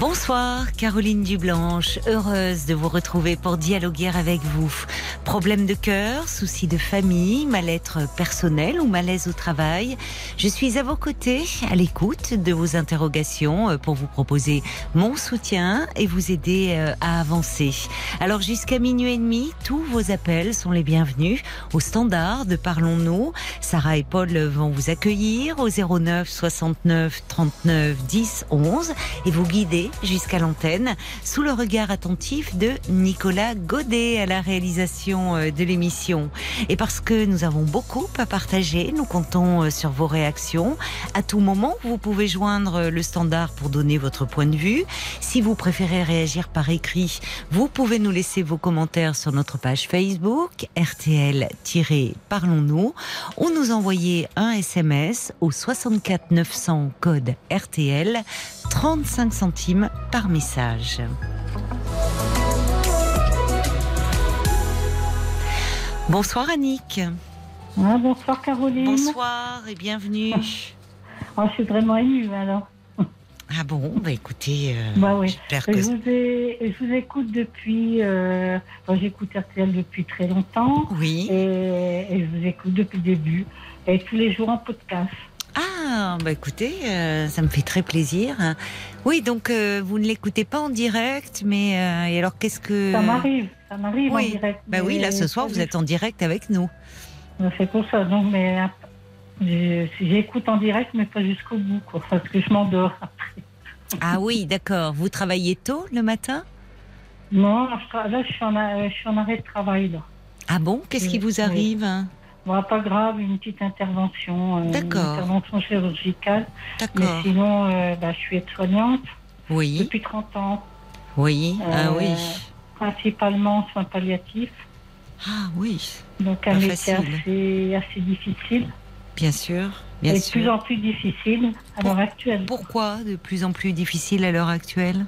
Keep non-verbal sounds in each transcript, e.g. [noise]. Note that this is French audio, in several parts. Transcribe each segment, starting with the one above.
Bonsoir Caroline Dublanche, heureuse de vous retrouver pour dialoguer avec vous. Problème de cœur, soucis de famille, mal-être personnel ou malaise au travail. Je suis à vos côtés, à l'écoute de vos interrogations euh, pour vous proposer mon soutien et vous aider euh, à avancer. Alors jusqu'à minuit et demi, tous vos appels sont les bienvenus au standard de Parlons-nous. Sarah et Paul vont vous accueillir au 09 69 39 10 11 et vous guider jusqu'à l'antenne sous le regard attentif de Nicolas Godet à la réalisation euh, de l'émission. Et parce que nous avons beaucoup à partager, nous comptons euh, sur vos réactions. À tout moment, vous pouvez joindre le standard pour donner votre point de vue. Si vous préférez réagir par écrit, vous pouvez nous laisser vos commentaires sur notre page Facebook RTL-Parlons-nous ou nous envoyer un SMS au 64 900 code RTL 35 centimes par message. Bonsoir Annick. Ah, bonsoir Caroline. Bonsoir et bienvenue. [laughs] Oh, je suis vraiment émue alors. Ah bon, bah écoutez, euh, Bah oui. j'espère que... Je vous, ai- je vous écoute depuis. Euh, J'écoute RTL depuis très longtemps Oui. et, et je vous écoute depuis le début et tous les jours en podcast. Ah, bah écoutez, euh, ça me fait très plaisir. Oui, donc euh, vous ne l'écoutez pas en direct, mais euh, et alors qu'est-ce que... Ça m'arrive, ça m'arrive Oui. en direct. Bah oui, là ce soir vous êtes en direct avec nous. C'est pour ça. Donc, mais j'écoute en direct, mais pas jusqu'au bout, quoi, parce que je m'endors. [laughs] Ah oui, d'accord. Vous travaillez tôt le matin? Non, là je suis en, a- je suis en arrêt de travail là. Ah bon? Qu'est-ce qui vous arrive? Bon, pas grave, une petite intervention, euh, une intervention chirurgicale. Mais sinon, euh, bah, je suis aide-soignante Oui, depuis 30 ans. oui, ah Euh, oui. Principalement soins palliatifs. Ah oui, Donc un métier assez, assez difficile. bien sûr, bien et de plus en plus difficile à l'heure actuelle. Pourquoi de plus en plus difficile à l'heure actuelle?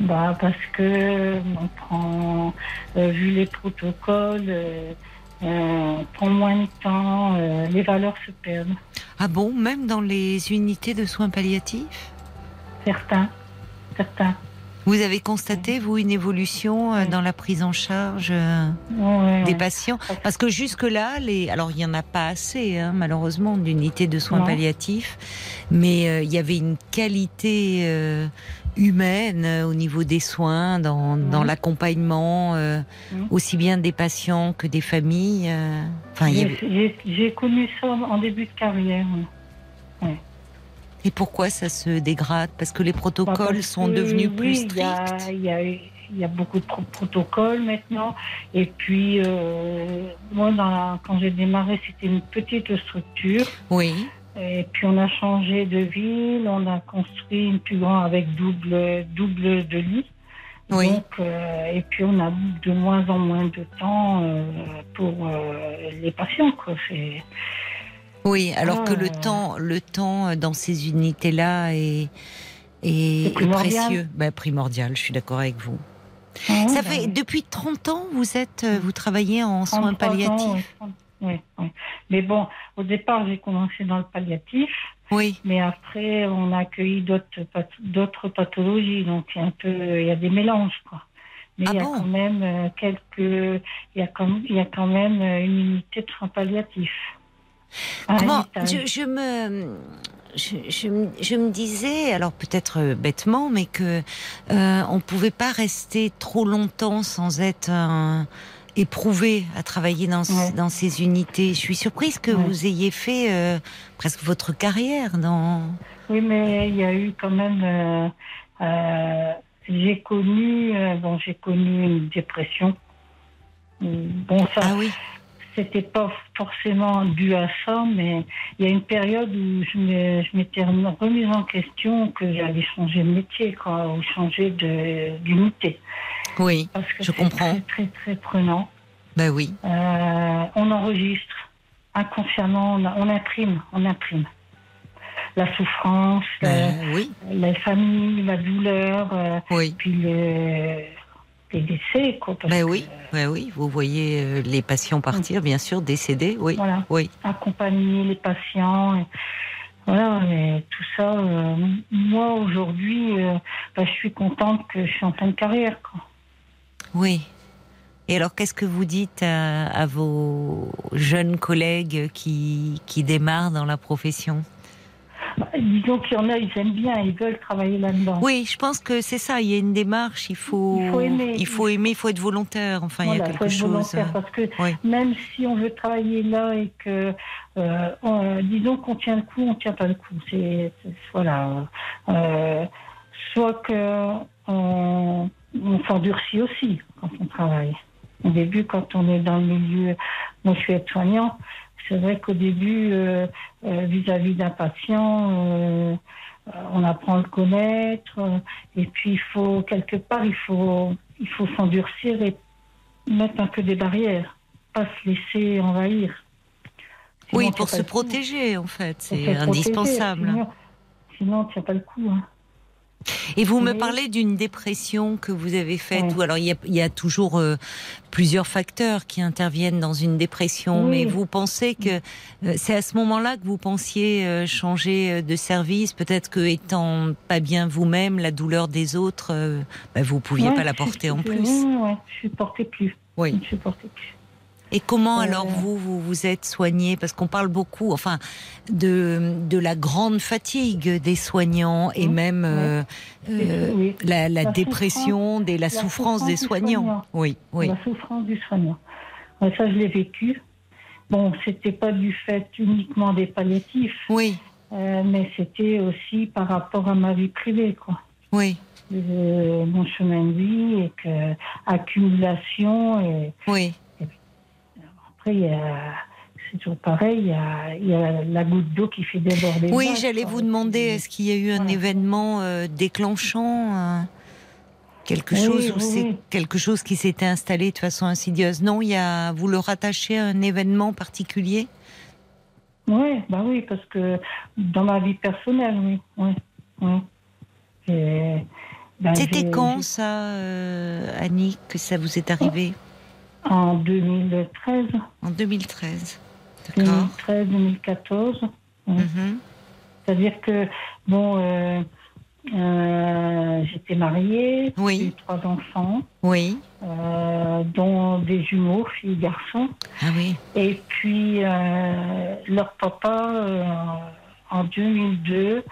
Bah, parce que on prend, euh, vu les protocoles, euh, euh, on prend moins de temps, euh, les valeurs se perdent. Ah bon, même dans les unités de soins palliatifs? Certains, certains. Vous avez constaté, vous, une évolution euh, dans la prise en charge euh, Ouais, des ouais. patients? Parce que jusque-là, les... alors il n'y en a pas assez, hein, malheureusement, d'unités de soins Non. palliatifs, mais euh, il y avait une qualité euh, humaine euh, au niveau des soins, dans, dans l'accompagnement, euh, aussi bien des patients que des familles. euh, J'ai connu ça en début de carrière. Et pourquoi ça se dégrade? Parce que les Bah, protocoles sont que, devenus oui, plus stricts. Il y a, il y a beaucoup de pro- protocoles maintenant. Et puis, euh, moi, dans la- quand j'ai démarré, c'était une petite structure. Oui, Et puis, on a changé de ville. On a construit une plus grande avec double, double de lit. oui. Donc, euh, et puis, on a de moins en moins de temps euh, pour euh, les patients. Quoi. Oui, alors que le Ah. temps, le temps dans ces unités-là est, est, C'est est primordial. précieux. Ben, primordial, je suis d'accord avec vous. Ah, Ça bah fait oui. depuis 30 ans vous êtes, vous travaillez en soins 33 ans, palliatifs? Oui. Mais bon, au départ, j'ai commencé dans le palliatif, Oui, mais après, on a accueilli d'autres path- d'autres pathologies, donc il y a un peu, il y a des mélanges, quoi. Mais Ah il y a bon quand même euh, quelques, il y a quand, il y a quand même euh, une unité de soins palliatifs. Un Comment je, je me je, je je me disais, alors peut-être euh, bêtement, mais que euh, on pouvait pas rester trop longtemps sans être euh, éprouvé à travailler dans, Ouais. dans ces unités. Je suis surprise que Ouais. vous ayez fait euh, presque votre carrière dans. Oui, mais il y a eu quand même. euh, euh, j'ai connu, bon, j'ai connu une dépression. Bon, ça, Ah oui. c'était pas forcément dû à ça, mais il y a une période où je m'étais remise en question que j'allais changer de métier, quoi, ou changer d'unité. Oui. Parce que Je comprends. Très, très, très prenant. Bah oui. Euh, on enregistre inconsciemment, on, on imprime, on imprime. La souffrance, la, oui. la famille, la douleur, euh, Oui. puis le, des décès. Quoi, ben oui, ben oui, vous voyez euh, les patients partir, bien sûr, décédés, oui. Voilà. oui. Accompagner les patients. Et, voilà, et tout ça. euh, moi, aujourd'hui, bah, je suis contente que je suis en fin de carrière. Quoi. Oui. Et alors, qu'est-ce que vous dites à, à vos jeunes collègues qui, qui démarrent dans la profession? Disons qu'il y en a, ils aiment bien, ils veulent travailler là-dedans. Oui, je pense que c'est ça. Il y a une démarche. Il faut, Il faut aimer. il faut aimer, il faut être volontaire. Enfin, il y a faut quelque être chose. volontaire, parce que Oui. même si on veut travailler là et que, euh, on- disons qu'on tient le coup, on tient pas le coup. C'est voilà. Euh, soit que on, on s'endurcit aussi quand on travaille. Au début, quand on est dans le milieu, moi je suis aide-soignant. C'est vrai qu'au début, euh, euh, vis-à-vis d'un patient, euh, on apprend à le connaître. et puis il faut quelque part, il faut, il faut s'endurcir et mettre un peu des barrières, pas se laisser envahir. Sinon, Oui, pour se coup. protéger, en fait. C'est protéger, indispensable. Sinon, sinon on tient pas le coup. hein. Et vous me parlez d'une dépression que vous avez faite, Oui. alors il y a, il y a toujours euh, plusieurs facteurs qui interviennent dans une dépression, Oui. mais vous pensez que euh, c'est à ce moment-là que vous pensiez euh, changer de service, peut-être que étant pas bien vous-même, la douleur des autres, bah, vous pouviez pas la je- porter en je- plus. oui, ouais, je supportais plus. Je Oui. ne supportais plus. Et comment alors vous, vous vous êtes soigné Parce qu'on parle beaucoup, enfin, de, de la grande fatigue des soignants et même euh, euh, Oui. la, la La dépression, des, la, la souffrance, souffrance des soignants. soignant. Oui, oui. La souffrance du soignant. Ça, je l'ai vécu. Bon, c'était pas du fait uniquement des palliatifs, Oui, euh, mais c'était aussi par rapport à ma vie privée, quoi. oui, Euh, mon chemin de vie et que accumulation et oui. Après il y a c'est toujours pareil il y a, il y a la goutte d'eau qui fait déborder. Oui, j'allais vous demander, est-ce qu'il y a eu un Voilà. événement euh, déclenchant euh, Quelque Oui, chose ou oui, c'est oui. quelque chose qui s'était installé de façon insidieuse? Non, il y a, vous le rattachez à un événement particulier? Oui, bah oui, parce que dans ma vie personnelle, oui. oui, ben, C'était quand ça, euh, Annie, que ça vous est arrivé? En 2013, En 2013. D'accord. 2013, 2014. oui. Mhm. C'est-à-dire que, bon, euh, euh, j'étais mariée, Oui. j'ai eu trois enfants, Oui. euh, dont des jumeaux, filles et garçons. Ah oui. Et puis, leur papa, en 2002,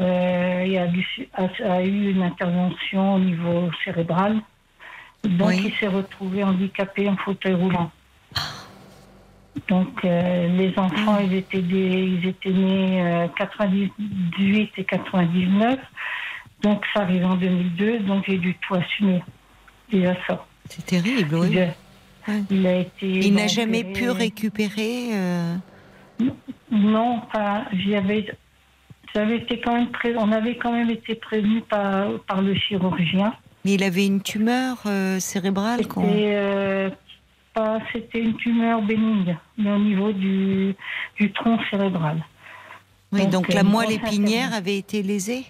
euh, il a, dû- a- a eu une intervention au niveau cérébral. Donc, Oui. il s'est retrouvé handicapé en fauteuil roulant. Donc, euh, les enfants, ils, étaient des, ils étaient nés euh, 98 et 99. Donc, ça arrive en 2002. Donc, j'ai dû tout assumer. Déjà ça. C'est terrible, oui. Je-. Il a été. Il n'a jamais pu récupérer. euh, Non, j'avais été quand même pré- on avait quand même été prévenu par, par le chirurgien. Mais il avait une tumeur euh, cérébrale. C'était, euh, c'était une tumeur bénigne, mais au niveau du, du tronc cérébral. Oui, donc, donc euh, la moelle épinière avait été lésée?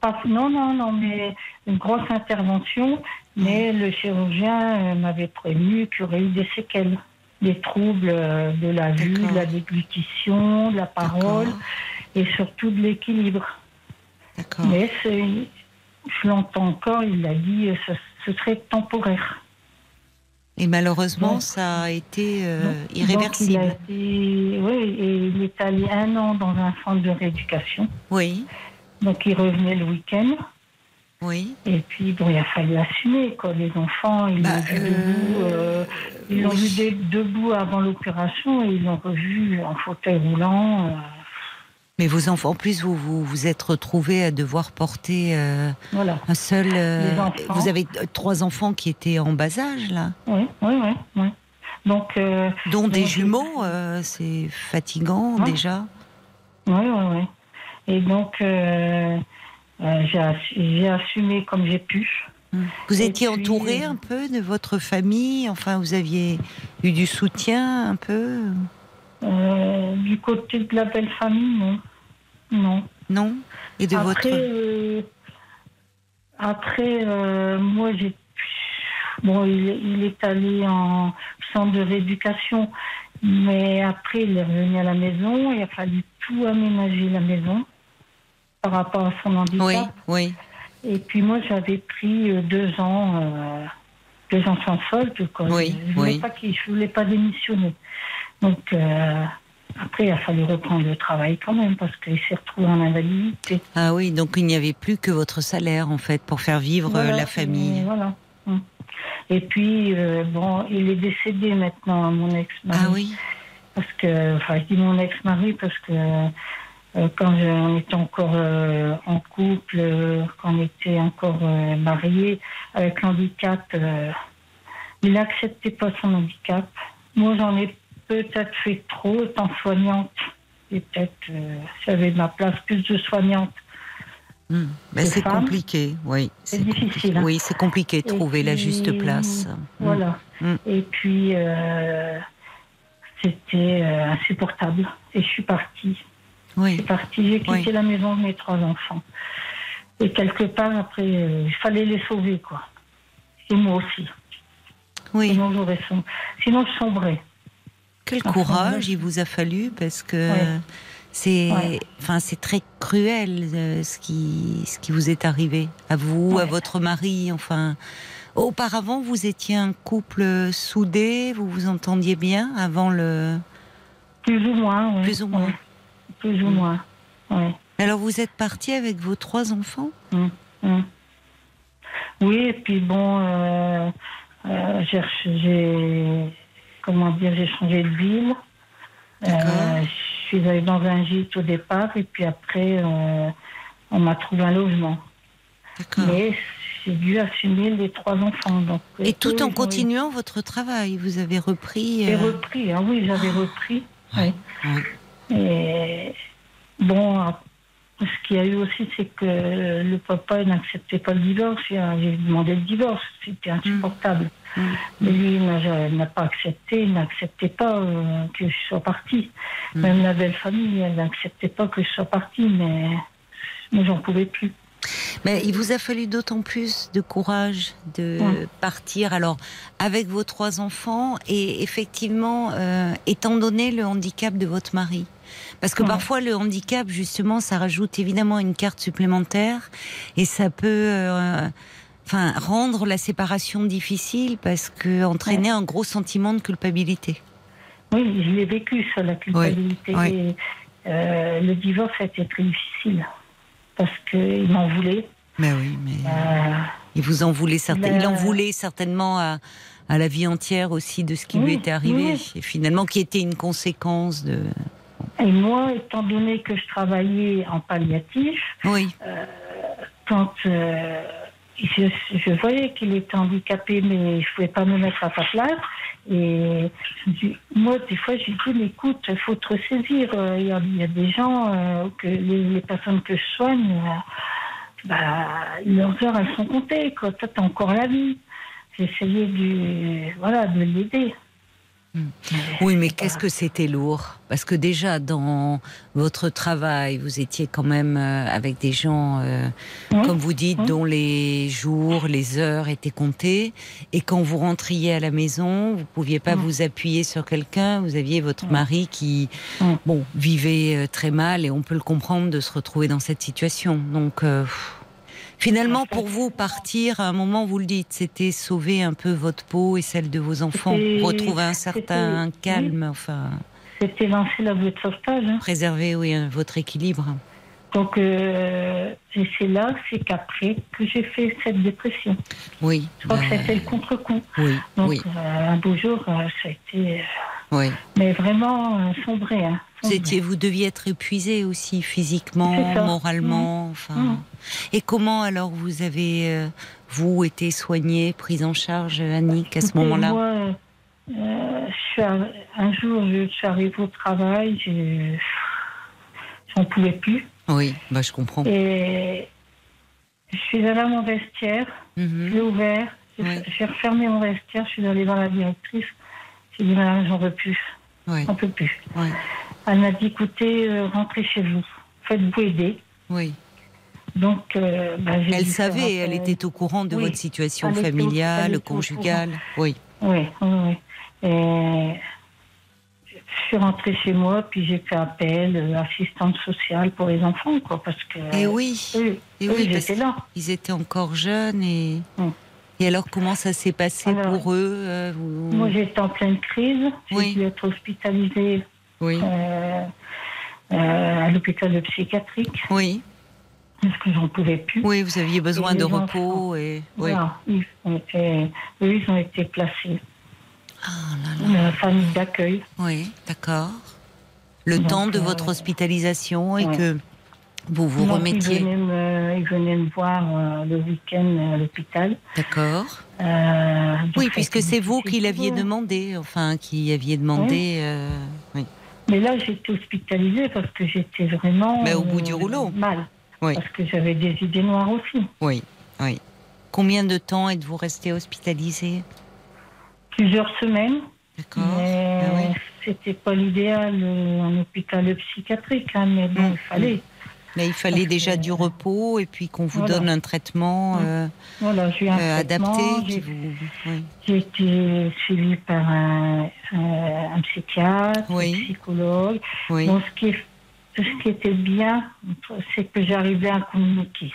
Pas- non, non, non, mais une grosse intervention. Mais le chirurgien euh, m'avait prévenu qu'il y aurait eu des séquelles, des troubles de la vue, de la déglutition, de la parole et surtout de l'équilibre. D'accord. Mais c'est, je l'entends encore, il a dit euh, ce, ce serait temporaire. Et malheureusement, Donc- ça a été euh, Donc, irréversible. il a été, oui, et il est allé un an dans un centre de rééducation. Oui, Donc il revenait le week-end. oui. Et puis, bon, il a fallu assumer, quoi. Les enfants, ils Bah, l'ont vu euh, euh, oui. vu debout avant l'opération et ils l'ont revu en fauteuil roulant. Mais vos enfants, en plus, vous vous, vous êtes retrouvés à devoir porter euh, voilà. un seul. euh, vous avez euh, trois enfants qui étaient en bas âge, là, Oui, oui, oui. oui. Donc, euh, dont des jumeaux. c'est fatigant Ah. déjà. oui, oui, oui. Et donc, j'ai assu- j'ai assumé comme j'ai pu. Vous Et étiez puis, entouré un peu de votre famille? Enfin, vous aviez eu du soutien un peu? Euh, du côté de la belle famille, non. Non. Non Et de après, votre. euh, après euh, moi, j'ai, bon, il, il est allé en centre de rééducation, mais après, il est revenu à la maison. Il a fallu tout aménager la maison par rapport à son handicap. Oui, oui. Et puis moi, j'avais pris euh, deux ans, euh, deux ans sans solde. Quoi. Oui, je voulais oui. je voulais pas démissionner. Donc euh, après, il a fallu reprendre le travail quand même parce qu'il s'est retrouvé en invalidité. Ah oui, donc il n'y avait plus que votre salaire en fait pour faire vivre euh, Voilà, la famille. et Voilà. Et puis euh, bon, il est décédé maintenant, mon ex-mari. Ah oui. Parce que, enfin, je dis mon ex-mari parce que euh, quand je- on était encore euh, en couple, quand on était encore mariés, avec l'handicap, il n'acceptait pas son handicap. Moi, j'en ai peut-être fait trop, étant soignante. Et peut-être, euh, j'avais ma place plus de soignante. Hmm. Ben, c'est compliqué, oui. c'est difficile, hein. Oui, c'est compliqué de trouver la juste place. Hmm. Voilà. Mm. Et puis, euh, c'était euh, insupportable. Et je suis partie. Oui. Je suis partie, j'ai quitté Oui. la maison de mes trois enfants. Et quelque part, après, euh, il fallait les sauver, quoi. Et moi aussi. Oui. Sinon, j'aurais Sinon, je sombrais. Quel Enfin, courage il vous a fallu parce que Ouais. c'est, Ouais. enfin, c'est très cruel euh, ce qui, ce qui vous est arrivé à vous, à votre mari. Enfin, auparavant, vous étiez un couple soudé, vous vous entendiez bien avant le. Plus ou moins. Plus ou moins. Plus ou moins, ouais. Alors, vous êtes parti avec vos trois enfants? Mm, mm. Oui, et puis bon, euh, euh, j'ai- comment dire, j'ai changé de ville. Euh, je suis allée dans un gîte au départ, et puis après, euh, on m'a trouvé un logement. Mais j'ai dû assumer les trois enfants. Donc, Et tout en ont- continuant votre travail, vous avez repris. J'ai euh, repris, ah oui, j'avais repris. Ouais, oui. ouais. Et bon, ah, ce qu'il y a eu aussi, c'est que le papa n'acceptait pas le divorce. J'ai demandé le divorce, c'était insupportable. Mm. Mais lui, n'a pas accepté, n'acceptait pas euh, que je sois partie. Mm. Même la belle famille, elle n'acceptait pas que je sois partie, mais moi, j'en pouvais plus. Mais il vous a fallu d'autant plus de courage de Ouais. partir alors avec vos trois enfants et effectivement, euh, étant donné le handicap de votre mari. Parce que Ouais. parfois le handicap, justement, ça rajoute évidemment une carte supplémentaire et ça peut euh, enfin, rendre la séparation difficile parce que entraîner un gros sentiment de culpabilité. Oui, je l'ai vécu, ça, la culpabilité. Oui, euh, le divorce a été très difficile parce qu'il m'en voulait. Mais oui, mais Euh, il vous en voulait certainement, il en voulait certainement à, à la vie entière aussi de ce qui lui était arrivé et finalement qui était une conséquence de. et moi, étant donné que je travaillais en palliatif, Oui, quand euh, je, je voyais qu'il était handicapé, mais je pouvais pas me mettre à sa place. Et je moi, des fois, je dis, mais écoute, il faut te ressaisir. Euh, Il y, a, y a des gens, euh, que les, les personnes que je soigne, euh, bah, leurs heures, elles sont comptées. Quoi. Toi, t'as encore la vie. Essayé de, voilà, de l'aider. Oui, mais qu'est-ce que c'était lourd. Parce que déjà dans votre travail, vous étiez quand même euh, avec des gens, euh, comme vous dites, dont les jours, les heures étaient comptés, et quand vous rentriez à la maison, vous pouviez pas vous appuyer sur quelqu'un. Vous aviez votre mari qui, bon, vivait euh, très mal, et on peut le comprendre de se retrouver dans cette situation. Donc. euh, Finalement, pour vous, partir, à un moment, vous le dites, c'était sauver un peu votre peau et celle de vos enfants, retrouver un certain calme, enfin, C'était lancer la bouée de sauvetage. hein. préserver oui, votre équilibre. Donc, euh, et c'est là, c'est qu'après que j'ai fait cette dépression. Oui, Je crois que ben, c'était le contre-coup. oui, Donc, oui, euh, un beau jour, euh, ça a été. oui. mais vraiment euh, sombré. Hein, Vous, sombré. étiez, vous deviez être épuisé aussi, physiquement, moralement. Enfin. Mmh. Et comment alors vous avez, euh, vous, été soigné, prise en charge, Annick, à ce moment-là Moi, euh, je suis arri- un jour, je suis arrivée au travail, je j'en pouvais plus. Oui, bah, je comprends. Et je suis allée à mon vestiaire, Mhm. je l'ai ouvert, j'ai Oui. j'ai refermé mon vestiaire, je suis allée voir la directrice. J'ai dit, madame, j'en veux plus, Oui, j'en peux plus. oui, Elle m'a dit, écoutez, euh, rentrez chez vous, faites-vous aider. oui. Donc, euh, bah, Elle savait, elle était au courant de Oui. votre situation familiale, conjugale. Oui. Oui, oui, oui. Et je suis rentrée chez moi, puis j'ai fait appel, euh, assistante sociale pour les enfants, quoi, parce que. Et oui, eux, et eux, oui, ils étaient là. qu'ils étaient encore jeunes et. Et alors, comment ça s'est passé Alors, pour eux euh, vous- Moi, j'étais en pleine crise. J'ai Oui. dû être hospitalisée Oui, euh, euh, à l'hôpital psychiatrique oui, parce que j'en pouvais plus. oui, vous aviez besoin Et de repos et. Oui. Voilà, ils ont été, eux, ils ont été placés. Ah là là. La famille d'accueil. Oui, d'accord. Le Donc, temps de euh, votre hospitalisation et ouais. que vous vous Donc, remettiez. Ils venaient me, ils venaient me voir euh, le week-end à l'hôpital. D'accord. Euh, Oui, puisque c'est vous qui l'aviez demandé, enfin, qui aviez demandé. oui. Mais là, j'étais hospitalisée parce que j'étais vraiment. Mais au bout euh, du rouleau. Mal. Oui. Parce que j'avais des idées noires aussi. Oui, oui. Combien de temps êtes-vous resté hospitalisé Plusieurs semaines. D'accord. Mais Ah oui. c'était pas l'idéal euh, en hôpital psychiatrique, hein, mais bon, Mm. il fallait. Là, il fallait déjà du repos et puis qu'on vous Voilà. donne un traitement euh, Voilà, eu un euh, traitement, adapté. J'ai- oui. Été suivie par un, un- psychiatre, Oui. un psychologue. Oui. Bon, ce qui, ce qui était bien, c'est que j'arrivais à communiquer.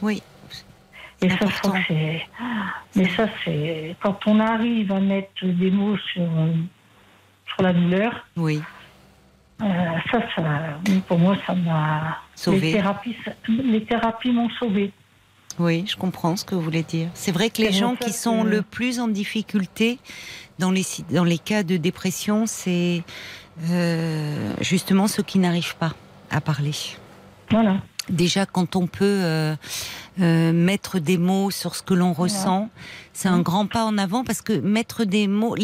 oui. Et ça, c'est. Mais ça, c'est. Quand on arrive à mettre des mots sur, sur la douleur, Oui. euh, ça, ça. Pour moi, ça m'a. Les thérapies, ça- les thérapies m'ont sauvé. Oui, je comprends ce que vous voulez dire. C'est vrai que les gens qui sont que- le plus en difficulté dans les, dans les cas de dépression, c'est euh, justement ceux qui n'arrivent pas à parler. Voilà. Déjà, quand on peut euh, euh, mettre des mots sur ce que l'on ressent, c'est un grand pas en avant parce que mettre des mots,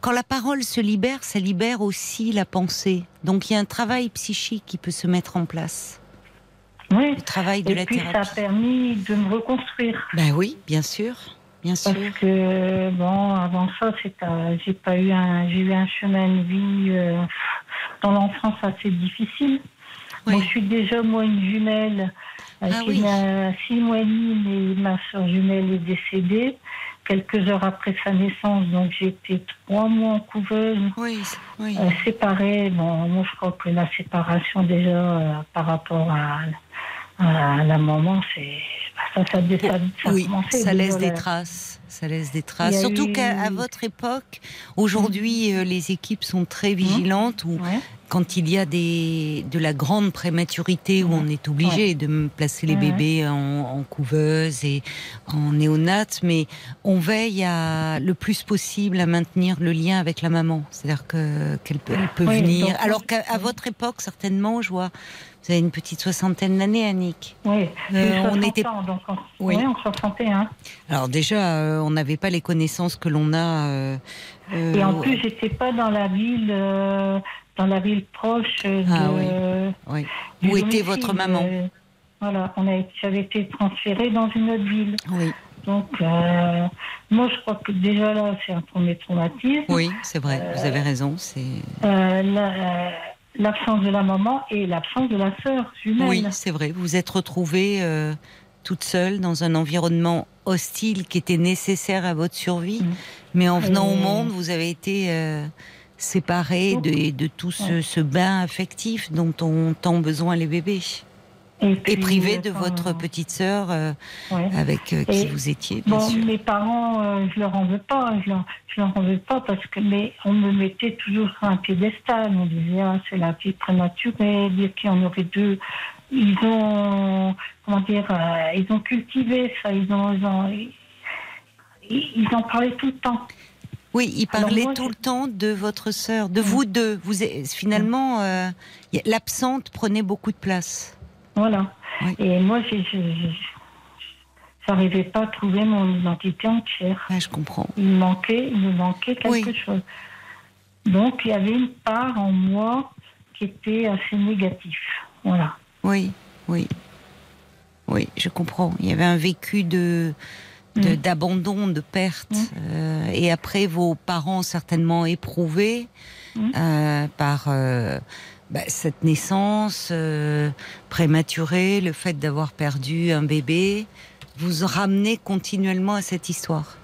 quand la parole se libère, ça libère aussi la pensée. Donc il y a un travail psychique qui peut se mettre en place, Oui. le travail de Et la puis, ça a thérapie. permis de me reconstruire. Ben oui, bien sûr, bien sûr. Parce que bon, avant ça, j'ai pas eu un, j'ai eu un chemin de vie euh, dans l'enfance assez difficile. Oui. Moi, je suis déjà moi une jumelle euh, Ah qui oui. a six mois et demi, mais ma soeur jumelle est décédée quelques heures après sa naissance, donc j'ai été trois mois en couveuse. Oui, oui. Euh, séparée, bon, moi je crois que la séparation déjà euh, par rapport à, à la maman, c'est ça, ça, ça, ça, ça oui, ça laisse des traces. Ça laisse des traces. Surtout eu- qu'à votre époque, aujourd'hui, euh, les équipes sont très vigilantes. Où, Ouais. Quand il y a des, de la grande prématurité où on est obligé de placer les bébés en, en couveuse et en néonate, mais on veille à, le plus possible à maintenir le lien avec la maman. C'est-à-dire que qu'elle peut, elle peut Oui, venir. donc- Alors qu'à votre époque, certainement, je vois, vous avez une petite soixantaine d'années, Annick. Oui, Euh, on 60 était- ans, donc en, Oui. en 61. Alors déjà, euh, on n'avait pas les connaissances que l'on a. euh, Et en plus, j'étais pas dans la ville, dans la ville proche euh, de. Ah oui. oui. Où était votre maman euh, Voilà, on a, j'avais été transférée dans une autre ville. Oui, Donc, euh, moi, je crois que déjà là, c'est un premier traumatisme. oui, c'est vrai. Vous avez raison. C'est Euh, la- euh, l'absence de la maman et l'absence de la sœur jumelle. Oui, c'est vrai. Vous vous êtes retrouvée euh, toute seule dans un environnement hostile qui était nécessaire à votre survie. Mm. Mais en venant au monde, vous avez été euh, séparée de, de tout ce, bain affectif dont ont tant besoin les bébés. Et puis, privée euh, de votre petite sœur euh, ouais. avec euh, qui Et- vous étiez, bien Bon, sûr. mes parents, euh, je leur en veux pas, je leur, je leur en veux pas parce que, mais on me mettait toujours sur un piédestal. On disait, ah, c'est la fille prématurée, dire qu'il y en aurait deux. Ils ont, comment dire, euh, ils ont cultivé ça, ils ont, ils ont, ils, ils en parlaient tout le temps. Oui, il Alors parlait moi, tout je- le temps de votre sœur, de vous deux. Vous, êtes- finalement, euh, l'absente prenait beaucoup de place. Voilà. Oui. Et moi, j'ai- j'arrivais pas à trouver mon identité entière. Ah, je comprends. Il me manquait, il me manquait quelque Oui. chose. Donc, il y avait une part en moi qui était assez négative. Voilà. Oui, oui. Oui, je comprends. Il y avait un vécu de de- Mm. d'abandon, de perte. Mm. Euh, et après, vos parents certainement éprouvés Mm. euh, par euh, bah, cette naissance euh, prématurée, le fait d'avoir perdu un bébé, vous ramenez continuellement à cette histoire?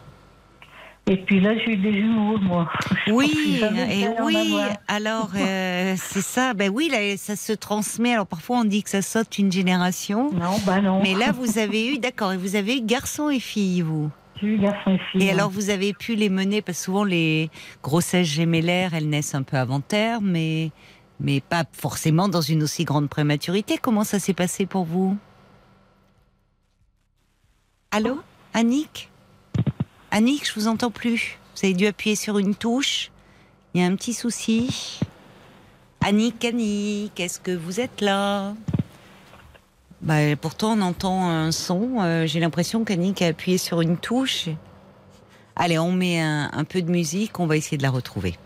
Et puis là, j'ai eu des jumeaux, moi. Oui, et oui. Alors, [laughs] euh, c'est ça. Ben oui, là, ça se transmet. Alors parfois, on dit que ça saute une génération. Non, bah non. Mais là, vous avez eu, d'accord, et vous avez eu garçon et fille, vous. J'ai eu garçon et fille. Et alors, vous avez pu les mener parce que souvent les grossesses gémellaires, elles naissent un peu avant terme, mais mais pas forcément dans une aussi grande prématurité. Comment ça s'est passé pour vous? Allô, Annick? Annick, je vous entends plus. Vous avez dû appuyer sur une touche. Il y a un petit souci. Annick, Annick, est-ce que vous êtes là? Bah, Pourtant, on entend un son. Euh, j'ai l'impression qu'Annick a appuyé sur une touche. Allez, on met un peu de musique. On va essayer de la retrouver.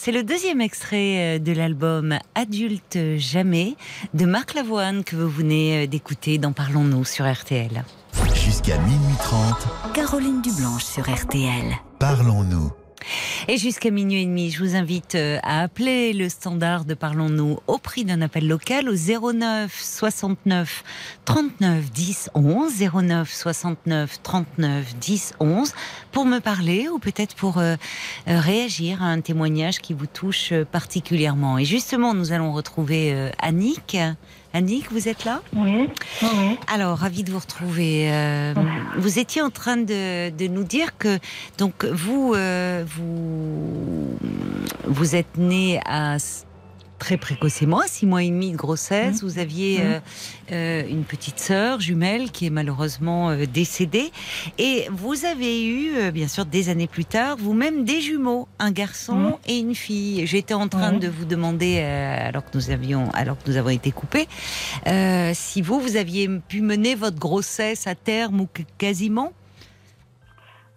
C'est le deuxième extrait euh, de l'album Adulte Jamais de Marc Lavoine que vous venez euh, d'écouter dans Parlons-nous sur RTL. Jusqu'à minuit 30. Caroline Dublanche sur RTL. Parlons-nous. Et jusqu'à minuit et demi, je vous invite euh, à appeler le standard de Parlons-nous au prix d'un appel local au 09 69 39 10 11 09 69 39 10 11 pour me parler ou peut-être pour euh, euh, réagir à un témoignage qui vous touche particulièrement. Et justement, nous allons retrouver Annick. Annick, vous êtes là? Oui, oui. Alors, ravi de vous retrouver. Euh, vous étiez en train de, nous dire que donc vous euh, vous vous êtes né à très précocement, six mois et demi de grossesse. Mmh. Vous aviez mmh. euh, euh, une petite sœur jumelle qui est malheureusement euh, décédée. Et vous avez eu, bien sûr, des années plus tard, vous-même des jumeaux, un garçon mmh. et une fille. J'étais en train de vous demander, alors que nous avions, alors que nous avons été coupés, si vous, vous aviez pu mener votre grossesse à terme ou quasiment?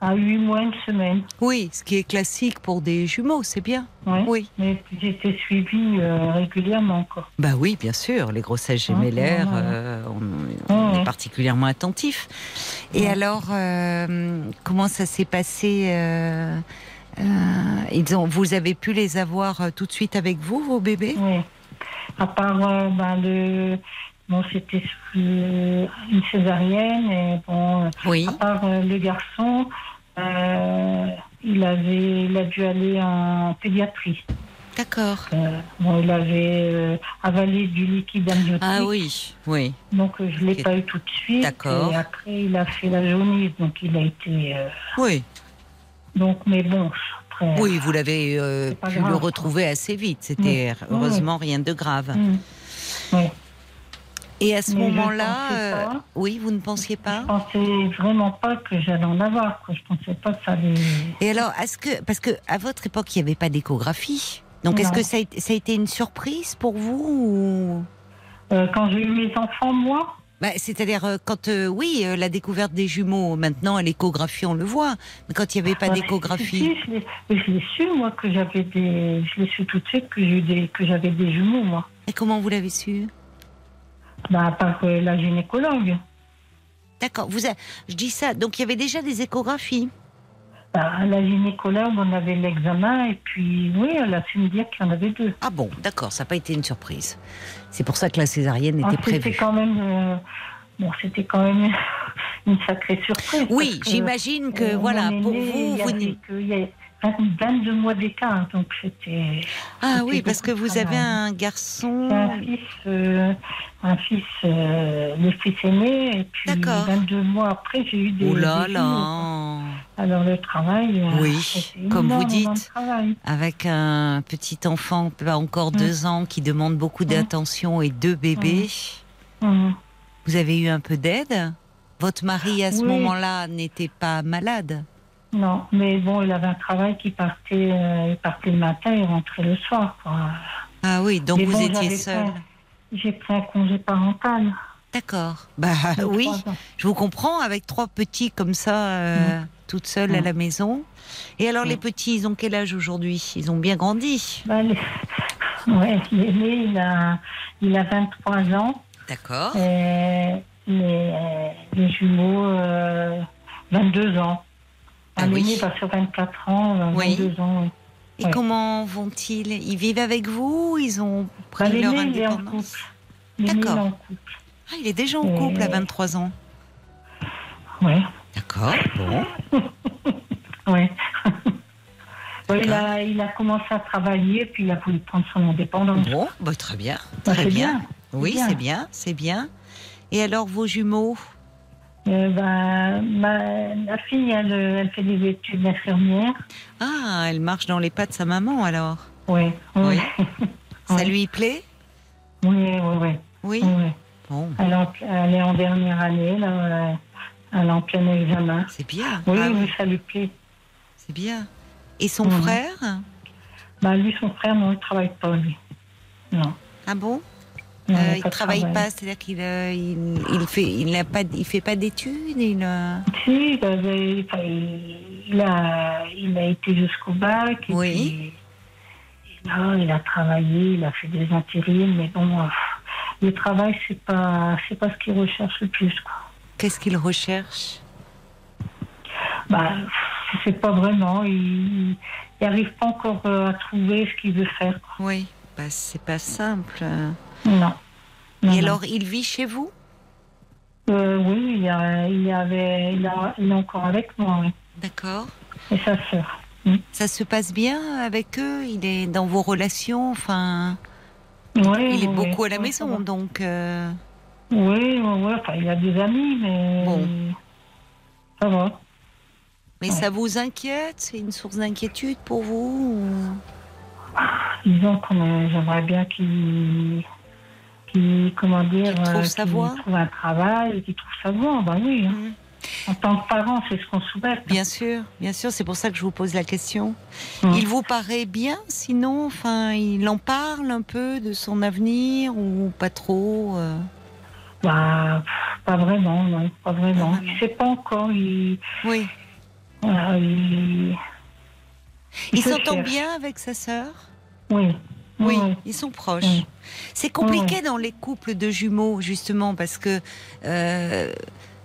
À 8 mois, une semaine. Oui, ce qui est classique pour des jumeaux, c'est bien. Oui. Mais j'étais suivie euh, régulièrement encore. Bah oui, bien sûr, les grossesses gémellaires, euh, on, est particulièrement attentif. Et alors, euh, comment ça s'est passé ils ont, Vous avez pu les avoir tout de suite avec vous, vos bébés? Oui. À part ben, le Bon, c'était une césarienne et bon, oui. à part le garçon, euh, il avait, il a dû aller en pédiatrie. D'accord. Euh, bon, il avait euh, avalé du liquide amniotique. Ah oui, oui. Donc je l'ai pas eu tout de suite. D'accord. Et après il a fait la jaunisse, donc il a été. oui. Donc mais bon. Après, oui, vous l'avez pu le retrouver assez vite. C'était heureusement rien de grave. Oui. Et à ce moment-là, euh, oui, vous ne pensiez pas Je pensais vraiment pas que j'allais en avoir. Je pensais pas que ça allait. Et alors, est-ce que parce que à votre époque, il n'y avait pas d'échographie, donc est-ce que ça a, été une surprise pour vous euh, Quand j'ai eu mes enfants, moi? Bah, c'est-à-dire euh, quand oui, la découverte des jumeaux. Maintenant, à l'échographie, on le voit. Mais quand il n'y avait pas d'échographie. je l'ai su moi que j'avais des. Je l'ai su tout de suite que des que j'avais des jumeaux moi. Et comment vous l'avez su? Bah, par la gynécologue. D'accord. Vous Je dis ça. Donc, il y avait déjà des échographies bah, La gynécologue, on avait l'examen et puis, oui, elle a su me dire qu'il y en avait deux. Ah bon, d'accord. Ça n'a pas été une surprise. C'est pour ça que la césarienne était ah, prévue. C'était quand même. Euh, bon, c'était quand même [laughs] une sacrée surprise. Oui, j'imagine que, euh, voilà, pour vous. vous 22 mois d'écart, donc c'était. Ah oui, parce que vous avez un garçon. Un fils, euh, un fils euh, le fils aîné, et puis 22 mois après, j'ai eu des. Oh là là Alors le travail. Euh, oui, comme vous dites, avec un petit enfant, pas encore deux ans, qui demande beaucoup d'attention et deux bébés. Vous avez eu un peu d'aide? Votre mari à ce moment-là n'était pas malade? Non, mais bon, il avait un travail qui partait, euh, il partait le matin et rentrait le soir. Ah oui, donc vous étiez seule. J'ai pris un congé parental. D'accord. Bah oui, je vous comprends avec trois petits comme ça, euh, mm. toutes seules à mm. la maison. Et alors les mm. petits, ils ont quel âge aujourd'hui? Ils ont bien grandi? Bah, les... [laughs] Ouais, l'aîné, il a, il a 23 ans. D'accord. Et, les, les jumeaux, euh, 22 ans. Ah oui. va sur 24 ans, euh, Oui. 22 ans. Et Ouais. comment vont-ils? Ils vivent avec vous? Ils ont Bah, pris leur est en indépendance? D'accord. Ah, il est déjà en couple à 23 ans. Ouais. D'accord, bon. [laughs] Ouais. Ouais, il, a, il a commencé à travailler, puis il a voulu prendre son indépendance. Bon, bah, très bien. Bah, Très bien. bien. Oui, c'est bien, c'est bien. Et alors, vos jumeaux? Euh, bah, ma, fille, elle, elle fait des études d'infirmière. Ah, elle marche dans les pas de sa maman alors Oui, oui. [laughs] Ça lui plaît? Oui, oui, oui. Oui. oui. Bon, Elle, est en- elle est en dernière année, là. euh, Elle est en plein examen. c'est bien. Oui, Ah oui, ça lui plaît. C'est bien. Et son Mhm. frère? Bah, lui, son frère, non, il ne travaille pas, lui. Non. Ah bon? Euh, Il de travaille travail. pas, c'est-à-dire qu'il euh, il, il fait il n'a pas il fait pas d'études, il euh, Si, il, avait- a, il a été jusqu'au bac. Et Oui. puis, et là, il a travaillé, il a fait des intérims, mais bon, euh, le travail, c'est pas, c'est pas ce qu'il recherche le plus, qu'est-ce qu'il recherche? Bah, sais pas vraiment. Il n'arrive pas encore à trouver ce qu'il veut faire. quoi. Oui, c'est pas simple. Non. Non, Et non. alors, il vit chez vous? Euh, Oui, il, y a- il, y avait, il, a- il est encore avec moi, oui. D'accord. Et sa sœur. Ça se passe bien avec eux? Il est dans vos relations? Enfin, Ouais, il est beaucoup à la maison, donc. euh, Oui, enfin, il a des amis, mais. Bon. Ça va. Mais Ouais. ça vous inquiète? C'est une source d'inquiétude pour vous ou- Disons qu'on j'aimerais bien qu'il. qu'il comment dire. Qu'il trouve euh, sa qu'il voie. trouve un travail, qu'il trouve sa voie, bah oui. hein. Mhm. En tant que parent, c'est ce qu'on souhaite. Bien sûr, bien sûr, c'est pour ça que je vous pose la question. Mhm. Il vous paraît bien, sinon, enfin, il en parle un peu de son avenir ou pas trop euh? Bah, pff, pas vraiment, non, pas vraiment. Vraiment. Il sait pas encore, il. Oui. voilà, il... Il se s'entend bien avec sa sœur? Oui. Oui, ils sont proches. Oui. C'est compliqué dans les couples de jumeaux, justement, parce que euh,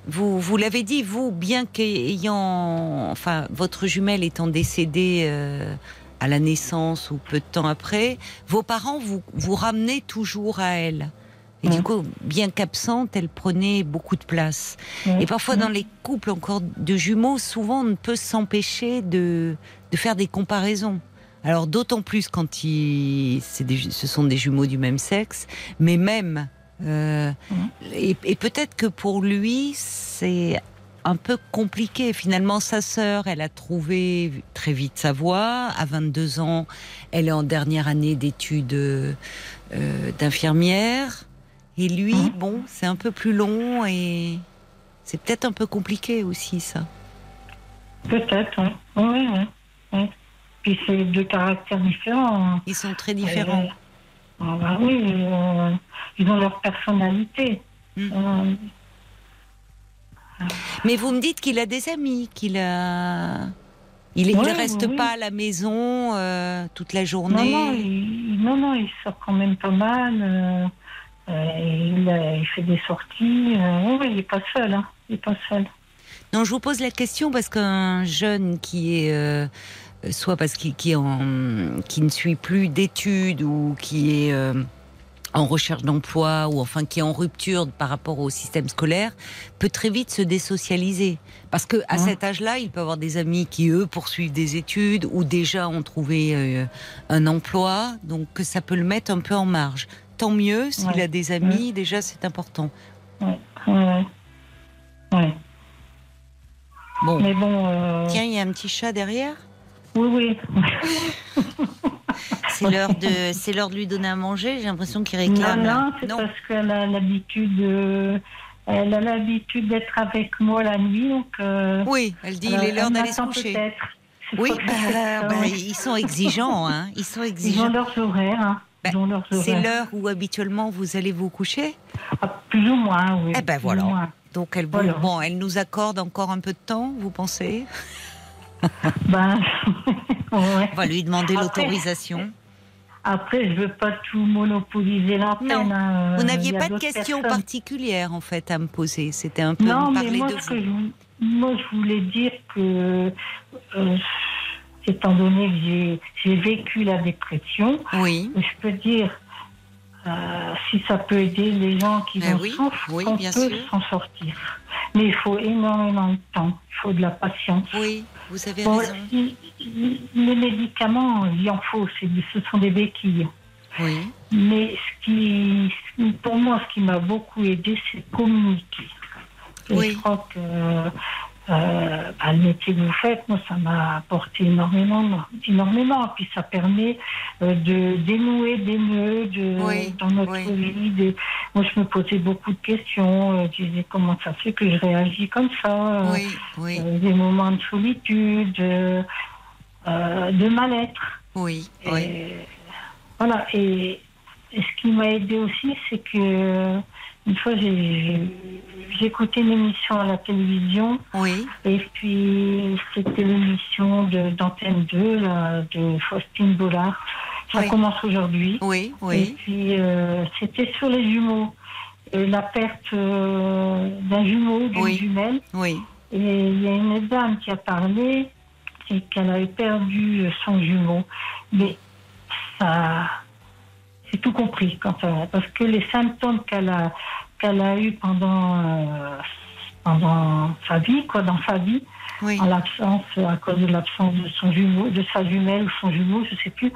vous, vous l'avez dit, vous, bien qu'ayant, enfin, votre jumelle étant décédée euh, à la naissance ou peu de temps après, vos parents vous, vous ramenaient toujours à elle. Et du coup, bien qu'absente, elle prenait beaucoup de place. Et parfois, dans les couples encore de jumeaux, souvent, on ne peut s'empêcher de, de faire des comparaisons. Alors, d'autant plus quand il, c'est des, ce sont des jumeaux du même sexe, mais même. euh. Et, et peut-être que pour lui, c'est un peu compliqué. Finalement, sa sœur, elle a trouvé très vite sa voie. À 22 ans, elle est en dernière année d'études euh, d'infirmière. Et lui, bon, c'est un peu plus long et c'est peut-être un peu compliqué aussi, ça. Peut-être, oui. Oui, oui. oui. Puis c'est deux caractères différents. Ils sont très différents. Euh, ah bah oui, euh, ils ont leur personnalité. Mm. Euh, Mais vous me dites qu'il a des amis, qu'il a. Il, Ouais, reste oui, pas à la maison euh, toute la non, journée. non, il, non, non, il sort quand même pas mal. euh, euh, il, il fait des sorties. oui, il n'est pas seul. Hein, il n'est pas seul. Non, je vous pose la question parce qu'un jeune qui est soit parce qu'il qui, qui ne suit plus d'études ou qui est euh, en recherche d'emploi ou enfin qui est en rupture par rapport au système scolaire peut très vite se désocialiser parce que à Mhm. cet âge-là, il peut avoir des amis qui eux poursuivent des études ou déjà ont trouvé euh, un emploi, donc que ça peut le mettre un peu en marge. Tant mieux s'il Ouais. a des amis, déjà c'est important. Ouais, ouais. ouais. Bon, Mais bon. euh, tiens, il y a un petit chat derrière. Oui, oui. C'est l'heure de, c'est l'heure de lui donner à manger. J'ai l'impression qu'il Non, réclame. là. non, c'est parce qu'elle a l'habitude. euh, elle a l'habitude d'être avec moi la nuit, donc. euh, Oui, elle dit il est l'heure d'aller se coucher. C'est Oui, bah, c'est bah, ils sont exigeants, hein. Ils sont Ils ont exigeants. leurs horaires. hein. Bah, Ils ont leurs C'est horaires. l'heure où habituellement vous allez vous coucher? Ah, plus ou moins, oui. Eh ben voilà. Donc elle, Voilà. bon, elle nous accorde encore un peu de temps, vous pensez? [laughs] Ben, [laughs] ouais. On va lui demander l'autorisation. après, je veux pas tout monopoliser l'antenne. Non. hein. Vous n'aviez pas de questions personnes. particulières en fait à me poser. C'était un peu Non, me mais parler moi, de que je, vou- moi, je voulais dire que, euh, étant donné que j'ai- j'ai vécu la dépression, Oui. je peux dire, euh, si ça peut aider les gens qui Ben en oui, souffrent, oui, on bien peut s'en sortir. Mais il faut énormément de temps, il faut de la patience. Oui, vous avez Bon, raison. les médicaments, il en faut, ce sont des béquilles. Oui. Mais ce qui, pour moi, ce qui m'a beaucoup aidé, c'est communiquer. Oui. je crois que euh, bah, le métier que vous faites, moi, ça m'a apporté énormément, énormément. Puis ça permet euh, de dénouer des nœuds de, Oui, dans notre oui. vie. Des- moi, je me posais beaucoup de questions. euh, je disais comment ça fait que je réagis comme ça. euh, Oui, euh, des moments de solitude, de mal-être. oui, Et. Voilà. Et, et ce qui m'a aidé aussi, c'est que une fois, écouté une émission à la télévision, Oui, et puis c'était l'émission de- d'Antenne 2 là, de Faustine Bollard. Ça Oui. commence aujourd'hui. oui, Et oui. puis euh, c'était sur les jumeaux. Et la perte euh, d'un jumeau, d'une Oui. jumelle. Oui, Et il y a une dame qui a parlé et qu'elle avait perdu son jumeau. Mais ça, j'ai tout compris quand parce que les symptômes qu'elle a qu'elle a eu pendant euh, pendant sa vie, quoi, dans sa vie, oui. en l'absence à cause de l'absence de son jumeau, de sa jumelle ou son jumeau, je sais plus.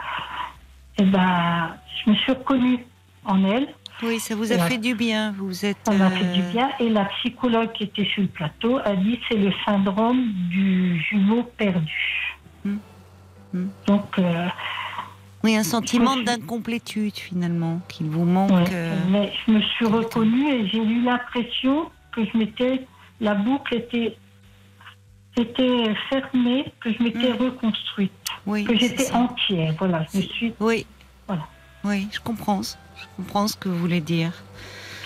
Et ben, je me suis reconnue en elle. Oui, ça vous a Et la- fait du bien. Vous êtes. Ça m'a fait euh, du bien. Et la psychologue qui était sur le plateau a dit c'est le syndrome du jumeau perdu. Hmm. Hmm. Donc, euh, Oui, un sentiment d'incomplétude finalement, qu'il vous manque. ouais. euh, mais je me suis reconnue et j'ai eu l'impression que je m'étais, la boucle était, était fermée, que je m'étais Hmm. reconstruite, Oui, que j'étais entière. Voilà, je suis Oui. Voilà. Oui, je comprends. Je comprends ce que vous voulez dire.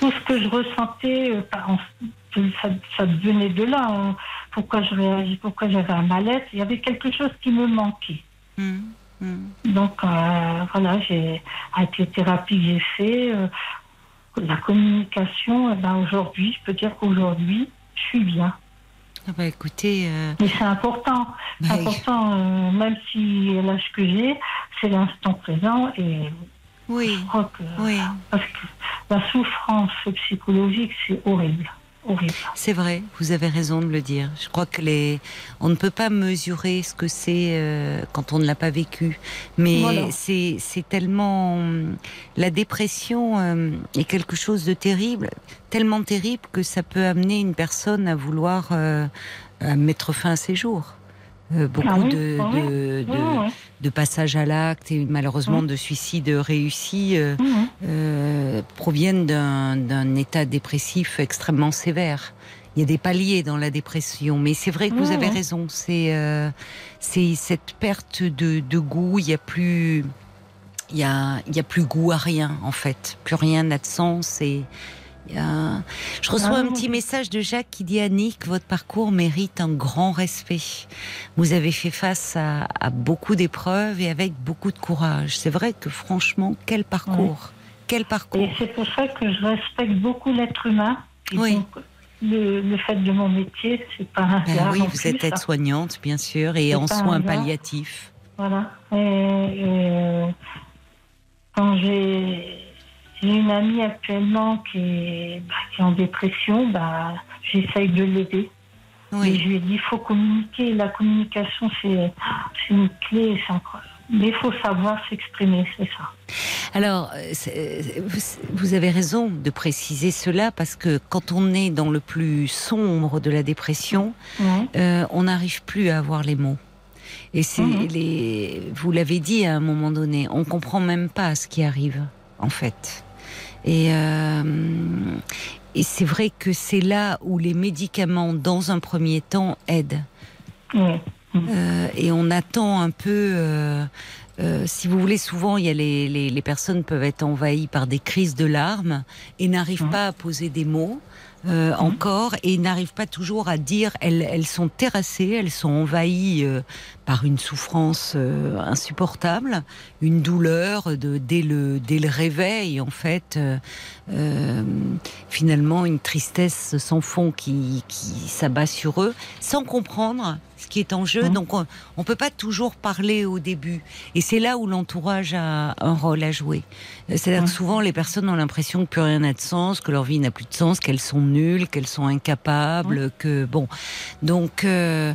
tout ce que je ressentais, euh, par- ça, ça venait de là. hein. Pourquoi je réagis, pourquoi j'avais un mal-être. Il y avait quelque chose qui me manquait. Hmm, hmm. Donc euh, voilà, j'ai avec les thérapies que j'ai fait, euh, la communication, eh ben, aujourd'hui, je peux dire qu'aujourd'hui, je suis bien. Ah bah écoutez, euh, Mais c'est important. Bah, important, euh, même si l'âge que j'ai, c'est l'instant présent et oui, je crois que oui, parce que la souffrance psychologique, c'est horrible. Horrible. c'est vrai. Vous avez raison de le dire. Je crois que les, on ne peut pas mesurer ce que c'est euh, quand on ne l'a pas vécu. Mais Voilà. c'est, c'est tellement, la dépression euh, est quelque chose de terrible, tellement terrible que ça peut amener une personne à vouloir euh, à mettre fin à ses jours. Euh, beaucoup Ah oui, de, ah oui. de, de, passages à l'acte et malheureusement de suicides réussis euh, euh, proviennent d'un état dépressif extrêmement sévère. Il y a des paliers dans la dépression, mais c'est vrai que vous avez raison. C'est c'est cette perte de, de goût. Il y a plus il y a il y a plus goût à rien en fait. Plus rien n'a de sens et a- Je reçois Ah un petit message de Jacques qui dit Annick, votre parcours mérite un grand respect. Vous avez fait face à, à beaucoup d'épreuves et avec beaucoup de courage. C'est vrai que franchement, quel parcours Quel parcours Et c'est pour ça que je respecte beaucoup l'être humain. Et Oui. donc, le, le fait de mon métier, c'est pas un Ben oui, vous plus, êtes aide-soignante, bien sûr, et en soins palliatifs. Voilà. Et, et, euh, quand j'ai j'ai une amie actuellement qui est, bah, qui est en dépression, bah, j'essaye de l'aider. Et je lui ai dit, il faut communiquer. La communication, c'est une clé. c'est incroyable. Mais il faut savoir s'exprimer, c'est ça. alors euh, c'est- vous- avez raison de préciser cela parce que quand on est dans le plus sombre de la dépression, euh, on n'arrive plus à avoir les mots. Et c'est Mhm. les, vous l'avez dit à un moment donné, on comprend même pas ce qui arrive, en fait. Et, euh, et c'est vrai que c'est là où les médicaments, dans un premier temps, aident. Ouais. Euh, et on attend un peu euh, euh, si vous voulez, souvent, il y a les, les, les personnes peuvent être envahies par des crises de larmes et n'arrivent Mhm. pas à poser des mots. Euh, Mhm. encore et n'arrivent pas toujours à dire elles, elles sont terrassées, elles sont envahies euh, par une souffrance euh, insupportable, une douleur de, dès, le, dès le réveil en fait, finalement une tristesse sans fond qui, qui s'abat sur eux, sans comprendre ce qui est en jeu. Donc on ne peut pas toujours parler au début. Et c'est là où l'entourage a un rôle à jouer. C'est-à-dire que souvent les personnes ont l'impression que plus rien n'a de sens, que leur vie n'a plus de sens, qu'elles sont nulles, qu'elles sont incapables, que bon. Donc euh,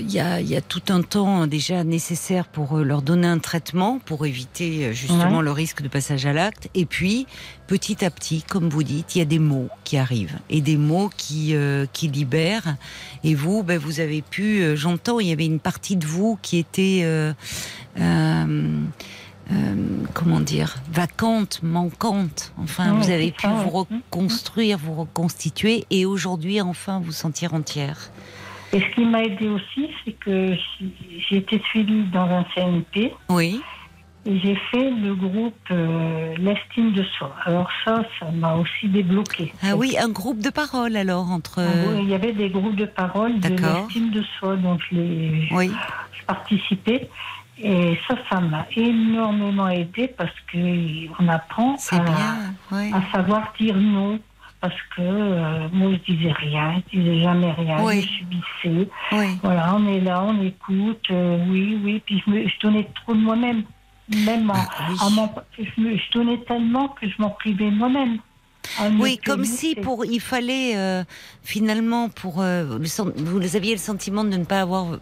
il y, a, il y a tout un temps déjà nécessaire pour euh, leur donner un traitement pour éviter euh, justement Ouais. le risque de passage à l'acte. Et puis, petit à petit, comme vous dites, il y a des mots qui arrivent et des mots qui, euh, qui libèrent. Et vous, ben, vous avez pu, euh, j'entends, il y avait une partie de vous qui était, euh, euh, euh, comment dire, vacante, manquante. Enfin, Ouais, vous avez pu vous ouais. reconstruire, vous reconstituer et aujourd'hui, enfin, vous sentir entière. Et ce qui m'a aidé aussi, c'est que j'ai été suivie dans un CNP Oui, et j'ai fait le groupe euh, L'estime de soi. Alors ça, ça m'a aussi débloqué. ah oui, un groupe de parole alors entre. En gros, Il y avait des groupes de parole de l'estime de soi, donc je, l'ai- Oui, je participais. Et ça, ça m'a énormément aidé parce qu'on apprend bien. À savoir dire non. Parce que euh, moi, je disais rien, je disais jamais rien, Oui. je subissais. Oui. Voilà, on est là, on écoute, euh, oui, oui. Puis je, me, je donnais trop de moi-même. Même à, Ah, oui. à m'en- je, me- je donnais tellement que je m'en privais moi-même. Oui, comme si pour il fallait euh, finalement pour vous aviez le sentiment de ne pas avoir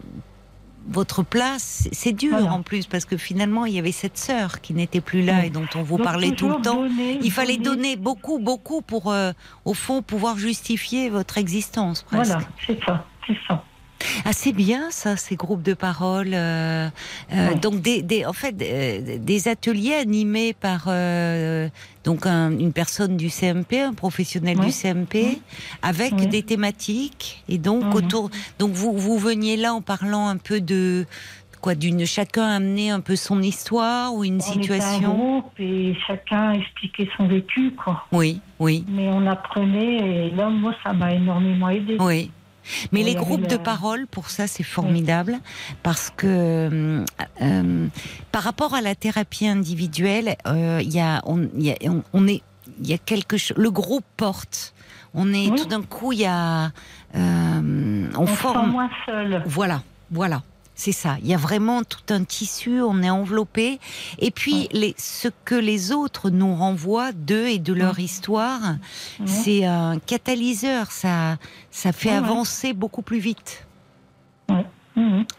votre place. C'est- dur Voilà. en plus parce que finalement il y avait cette sœur qui n'était plus là Oui. et dont on vous Donc, parlait tout le temps. donner, Il fallait donner beaucoup, beaucoup pour euh, au fond pouvoir justifier votre existence. Presque. Voilà, c'est ça, c'est ça. Ah, c'est bien ça, ces groupes de parole. euh, euh, Ouais. Donc, des, des, en fait, euh, des ateliers animés par donc un- une personne du CMP, un professionnel Ouais. du CMP, avec des thématiques. Et donc autour, donc vous vous veniez là en parlant un peu de quoi, d'une chacun amener un peu son histoire ou une On était un situation. groupe et chacun expliquait son vécu, quoi. Oui, oui, Mais on apprenait et là, moi, ça m'a énormément aidé. oui. Mais les groupes de le- parole, pour ça, c'est formidable parce que euh, euh, par rapport à la thérapie individuelle, euh, y a, on, il y a, on, on est, il y a quelque chose. Le groupe porte. On est Oui. tout d'un coup, il y a, euh, on, On se sent forme. moins seul. Voilà, voilà. C'est ça. Il y a vraiment tout un tissu, on est enveloppé. Et puis, les, ce que les autres nous renvoient d'eux et de leur histoire, c'est un catalyseur. Ça, ça fait avancer beaucoup plus vite.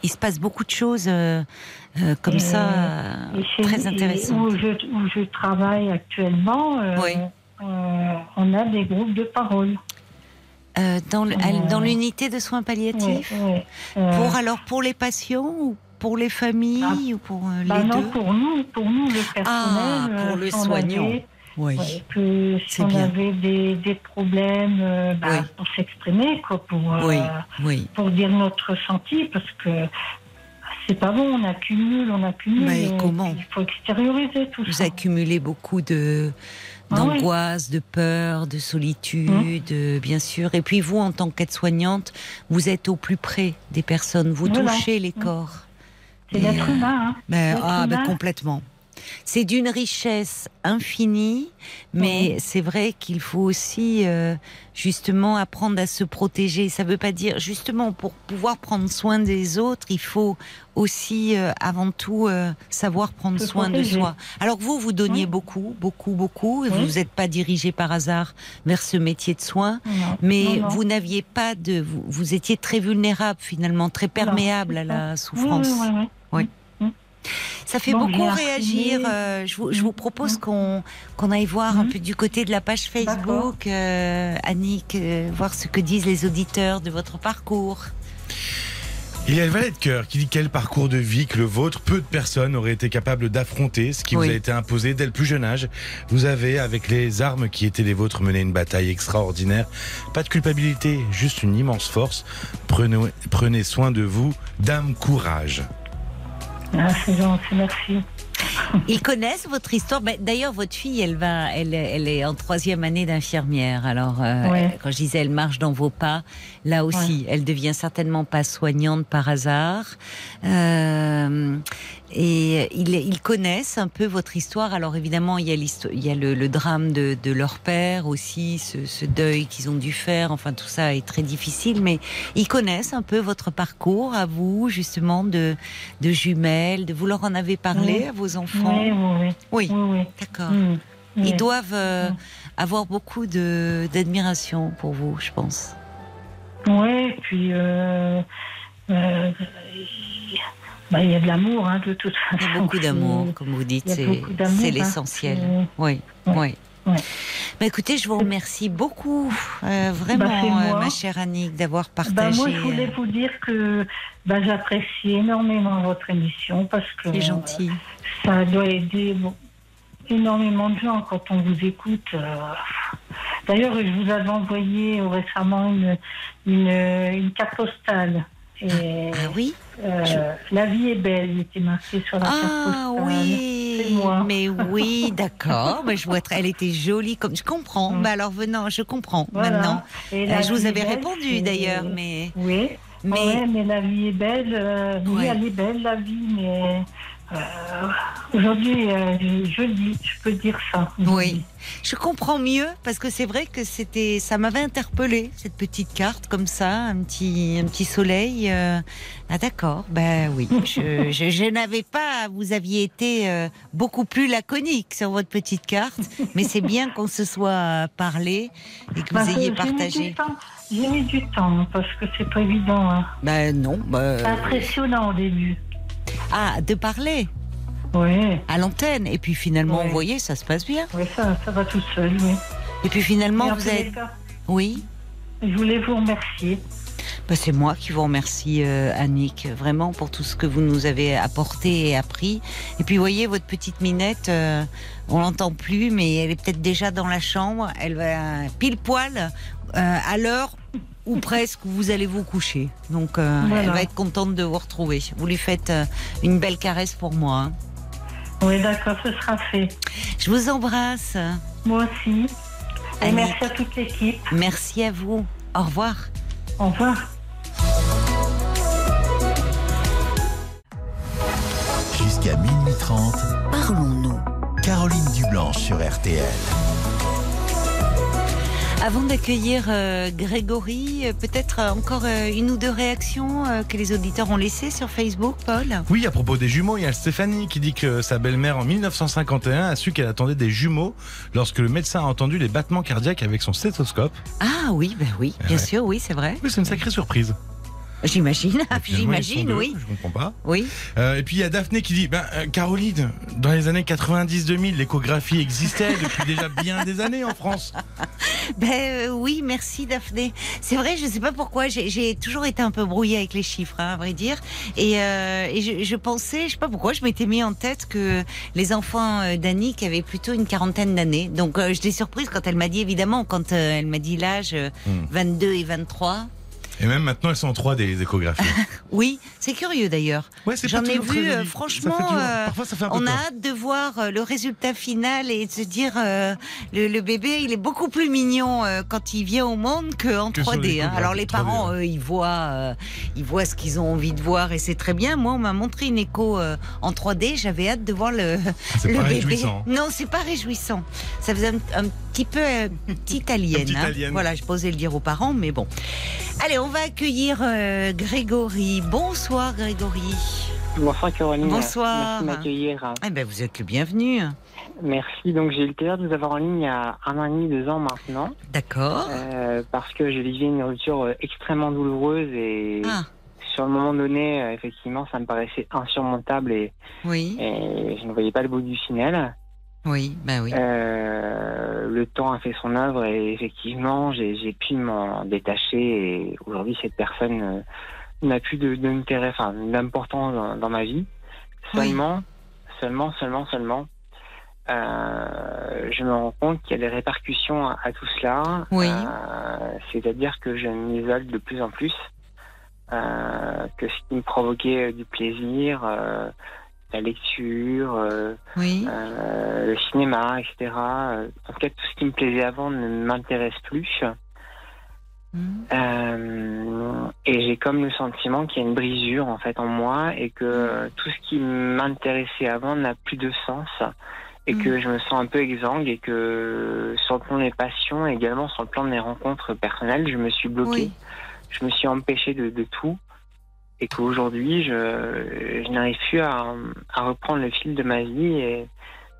Il se passe beaucoup de choses euh, euh, comme Et, ça, euh, chez- très intéressantes. Où je, où je travaille actuellement, Oui. euh, on a des groupes de parole. Euh, dans le- l'unité de soins palliatifs. Pour alors pour les patients ou pour les familles ou pour euh, bah les non, deux pour nous, pour nous, le personnel. Ah, pour euh, le si on soignant. avait- Oui. ouais, que si on bien. avait des, des problèmes euh, bah, Oui. pour s'exprimer, quoi, pour, euh, Oui, pour dire notre ressenti, parce que c'est pas bon, on accumule, on accumule. Mais comment Il faut extérioriser tout Vous ça. accumulez beaucoup de Ah. D'angoisse, de peur, de solitude, euh, bien sûr. Et puis vous, en tant qu'aide-soignante, vous êtes au plus près des personnes. Vous Voilà. touchez les corps. C'est l'être euh, humain. Hein. Ben, ah, ben, humain. complètement. C'est d'une richesse infinie, mais c'est vrai qu'il faut aussi euh, justement apprendre à se protéger. Ça ne veut pas dire justement pour pouvoir prendre soin des autres, il faut aussi euh, avant tout euh, savoir prendre soin de soi. Alors vous, vous donniez Oui. beaucoup, beaucoup, beaucoup. et Oui. Vous n'êtes pas dirigé par hasard vers ce métier de soin, Non, mais non, non. vous n'aviez pas de, vous, vous étiez très vulnérable finalement, très perméable à la souffrance. oui, oui, oui. Ça fait beaucoup réagir. euh, je, vous, je vous propose Mhm. qu'on qu'on aille voir un Mhm. peu du côté de la page Facebook, euh, Annick, euh, voir ce que disent les auditeurs de votre parcours. Il y a le valet de cœur qui dit quel parcours de vie que le vôtre, peu de personnes auraient été capables d'affronter ce qui Oui. vous a été imposé dès le plus jeune âge. Vous avez, avec les armes qui étaient les vôtres, mené une bataille extraordinaire. Pas de culpabilité, juste une immense force. Prenez, prenez soin de vous, dame courage. Ah, c'est gentil, merci. Ils connaissent votre histoire. Ben, D'ailleurs, votre fille, elle va, elle, elle est en troisième année d'infirmière. Alors, euh, Ouais. elle- quand je disais, elle marche dans vos pas. Là aussi, elle devient certainement pas soignante par hasard. Euh, et ils, ils connaissent un peu votre histoire. Alors évidemment, il y a, l'histo- il y a le, le drame de, de leur père aussi, ce, ce deuil qu'ils ont dû faire. Enfin, tout ça est très difficile, mais ils connaissent un peu votre parcours à vous, justement, de, de jumelles. De vous leur en avez parlé Oui. à vos enfants? Oui, oui, oui. D'accord. Mm, Ils oui. doivent euh, Mm. avoir beaucoup d'admiration pour vous, je pense. Oui, puis euh, euh, bah, il y a de l'amour, hein, de toute façon. Il y a beaucoup d'amour, comme vous dites, c'est hein. l'essentiel. Oui, Ouais. oui. Ouais. Bah, écoutez, je vous remercie beaucoup, euh, vraiment, Bah, euh, ma chère Annick, d'avoir Bah, partagé. moi, je voulais euh, vous dire que j'apprécie énormément votre émission parce que C'est gentil. ça doit aider bon, énormément de gens quand on vous écoute. D'ailleurs, je vous avais envoyé récemment une, une, une carte postale. Et Ah oui euh, La vie est belle, il était marqué sur la carte Ah postale. oui moi. Mais oui, d'accord. Mais [laughs] je vois très- elle était jolie comme je comprends. Mm. Bah alors venant, je comprends Voilà. maintenant. Et Euh, je vous avais belle, répondu d'ailleurs, mais Oui, mais Ouais, mais la vie est belle. euh, oui, Ouais. elle est belle, la vie, mais aujourd'hui, euh, je le dis, je peux dire ça. Oui. Je comprends mieux parce que c'est vrai que c'était, ça m'avait interpellé cette petite carte comme ça, un petit, un petit soleil. euh. Ah d'accord, ben oui. Je, je, je n'avais pas, vous aviez été euh, beaucoup plus laconique sur votre petite carte, mais c'est bien qu'on se soit parlé et que vous ayez j'ai mis partagé. J'ai mis du temps parce que c'est pas évident. hein. Ben non. ben, C'est impressionnant au début. Ah, de parler Oui, à l'antenne et puis finalement, vous voyez, ça se passe bien. oui, ça, ça va tout seul. Oui. Et puis finalement, en vous êtes, cas, oui. je voulais vous remercier. Bah, c'est moi qui vous remercie, euh, Annick, vraiment pour tout ce que vous nous avez apporté et appris. Et puis, vous voyez, votre petite minette, euh, on l'entend plus, mais elle est peut-être déjà dans la chambre. Elle va pile poil euh, à l'heure ou presque où vous allez vous coucher. Donc, euh, Voilà. elle va être contente de vous retrouver. Vous lui faites euh, une belle caresse pour moi. hein. Oui, d'accord, ce sera fait. Je vous embrasse. Moi aussi. Et merci à toute l'équipe. Merci à vous. Au revoir. Au revoir. Jusqu'à minuit 30, Parlons-nous. Caroline Dublanche sur RTL. Avant d'accueillir euh, Grégory, euh, peut-être euh, encore euh, une ou deux réactions que les auditeurs ont laissées sur Facebook, Paul? Oui, à propos des jumeaux, il y a Stéphanie qui dit que sa belle-mère en 1951 a su qu'elle attendait des jumeaux lorsque le médecin a entendu les battements cardiaques avec son stéthoscope. Ah oui, ben oui, bien Ouais. sûr, oui, c'est vrai. Oui, c'est une sacrée surprise. J'imagine, [laughs] j'imagine, oui. Je comprends pas. Oui. Euh, et puis il y a Daphné qui dit ben, euh, Caroline, dans les années 90-2000, l'échographie existait depuis déjà bien des années en France. [laughs] Ben euh, oui, merci Daphné. C'est vrai, je sais pas pourquoi, j'ai toujours été un peu brouillée avec les chiffres, hein, à vrai dire. Et, et je, je pensais, je sais pas pourquoi, je m'étais mis en tête que les enfants d'Annick avaient plutôt une quarantaine d'années. Donc euh, j'étais surprise quand elle m'a dit, évidemment, quand elle m'a dit l'âge euh, Hmm. 22 et 23. Et même maintenant, elles sont en 3D, les échographies. [laughs] Oui, c'est curieux d'ailleurs. Ouais, J'en ai vu, euh, franchement, Ça euh, Parfois, ça fait un peu On a hâte de voir euh, le résultat final et de se dire euh, le, le bébé, il est beaucoup plus mignon quand il vient au monde qu'en Que sur 3D. hein. Alors les 3D, parents, eux, ils voient, ils voient ce qu'ils ont envie de voir et c'est très bien. Moi, on m'a montré une écho en 3D. J'avais hâte de voir le, C'est le pas bébé. réjouissant. Non, c'est pas réjouissant. Ça faisait un, un petit peu petite [laughs] alien. Petit hein. alien. Voilà, je posais le dire aux parents, mais bon. Allez, on va accueillir euh, Grégory. Bonsoir, Grégory. Bonsoir Caroline. Bonsoir. Merci de m'accueillir. Eh ben, vous êtes le bienvenu. Merci. Donc j'ai eu le plaisir de vous avoir en ligne il y a un an et demi, deux ans maintenant, D'accord. euh, parce que j'ai vécu une rupture euh, extrêmement douloureuse et Ah, sur le moment donné, effectivement, ça me paraissait insurmontable et, oui, et je ne voyais pas le bout du tunnel. Oui, ben oui. Euh, le temps a fait son œuvre et effectivement, j'ai pu m'en détacher et aujourd'hui, cette personne euh, n'a plus d'intérêt, enfin, d'importance dans, dans ma vie. Oui. Seulement, seulement, seulement, seulement, euh, je me rends compte qu'il y a des répercussions à, à tout cela. Oui. C'est-à-dire que je m'isole de plus en plus. que ce qui me provoquait du plaisir, la lecture, euh, Oui. euh, le cinéma, etc. En tout cas, tout ce qui me plaisait avant ne m'intéresse plus. Mhm. Euh, et j'ai comme le sentiment qu'il y a une brisure en fait en moi et que tout ce qui m'intéressait avant n'a plus de sens et que je me sens un peu exsangue et que sur le plan des passions et également sur le plan des rencontres personnelles, je me suis bloqué, Oui. je me suis empêché de, de tout et qu'aujourd'hui je, je n'arrive plus à, reprendre le fil de ma vie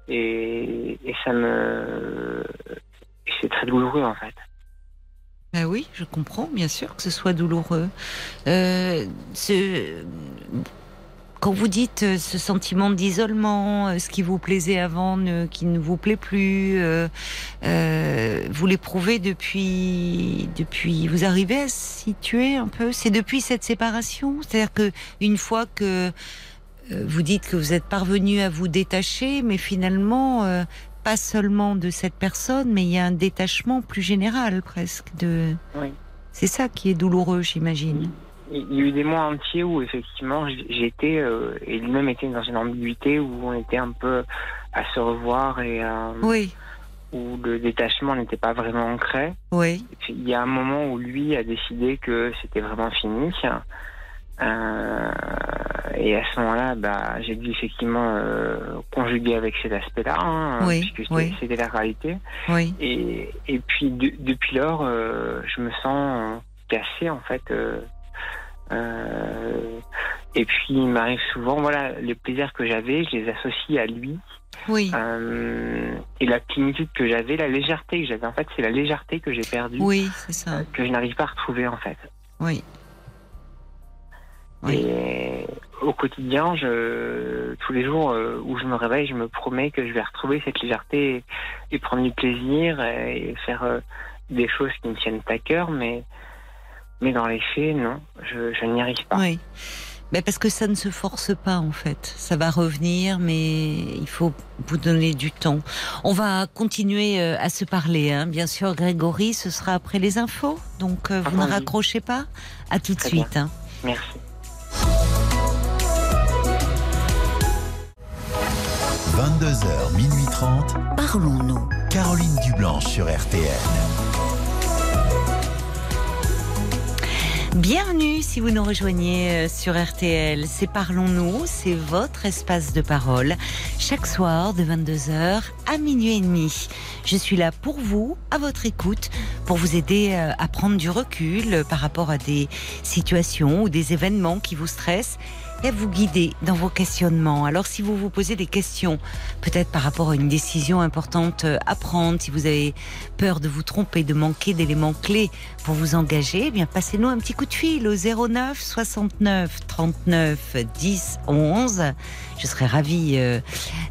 et, ça me c'est très douloureux en fait. Ben oui, je comprends, bien sûr que ce soit douloureux. Euh, Quand vous dites euh, ce sentiment d'isolement, euh, ce qui vous plaisait avant, ne- qui ne vous plaît plus, euh, euh, vous l'éprouvez depuis, depuis. Vous arrivez à situer un peu? C'est depuis cette séparation? C'est-à-dire que une fois que vous dites que vous êtes parvenu à vous détacher, mais finalement, pas seulement de cette personne, mais il y a un détachement plus général presque. De... Oui. C'est ça qui est douloureux, j'imagine. Il y a eu des mois entiers où effectivement j'étais euh, et lui-même était dans une ambiguïté où on était un peu à se revoir et euh, Oui, où le détachement n'était pas vraiment ancré. oui, il y a un moment où lui a décidé que c'était vraiment fini. Euh, et à ce moment-là, bah, j'ai dû effectivement euh, conjuguer avec cet aspect-là, hein, Oui, puisque c'était oui. c'était la réalité. oui. Et, et puis de- depuis lors, euh, je me sens cassé en fait. Euh, et puis il m'arrive souvent, voilà, les plaisirs que j'avais, je les associe à lui. Oui, Euh, et la plénitude que j'avais, la légèreté que j'avais, en fait, c'est la légèreté que j'ai perdue, oui, c'est ça. euh, que je n'arrive pas à retrouver en fait. Oui. Oui. Et au quotidien, je, tous les jours où je me réveille, je me promets que je vais retrouver cette légèreté et, et prendre du plaisir et, faire euh, des choses qui me tiennent à cœur, mais, mais dans les faits, non, je, je n'y arrive pas. Oui. Mais parce que ça ne se force pas en fait. Ça va revenir, mais il faut vous donner du temps. On va continuer euh, à se parler, hein. bien sûr. Grégory, ce sera après les infos, donc euh, vous ne raccrochez pas. À tout de Très suite. hein. Merci. 22h, minuit 30. Parlons-nous. Caroline Dublanche sur RTN. Bienvenue si vous nous rejoignez euh, sur RTL. C'est Parlons-nous, c'est votre espace de parole. Chaque soir de 22h à minuit et demi. Je suis là pour vous, à votre écoute, pour vous aider euh, à prendre du recul euh, par rapport à des situations ou des événements qui vous stressent à vous guider dans vos questionnements. Alors si vous vous posez des questions, peut-être par rapport à une décision importante à prendre, si vous avez peur de vous tromper, de manquer d'éléments clés pour vous engager, eh bien passez-nous un petit coup de fil au 09 69 39 10 11. Je serai ravie euh,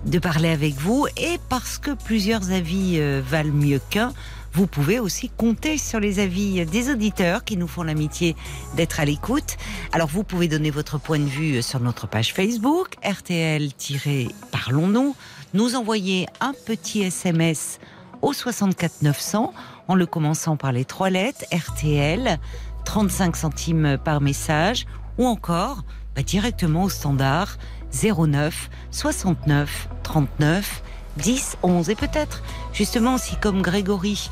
de parler avec vous et parce que plusieurs avis euh, valent mieux qu'un, vous pouvez aussi compter sur les avis des auditeurs qui nous font l'amitié d'être à l'écoute. Alors vous pouvez donner votre point de vue sur notre page Facebook RTL-Parlons-nous, nous envoyer un petit SMS au 64 900 en le commençant par les trois lettres RTL, 35 centimes par message, ou encore bah, directement au standard 09 69 39 10 11 et peut-être justement si comme Grégory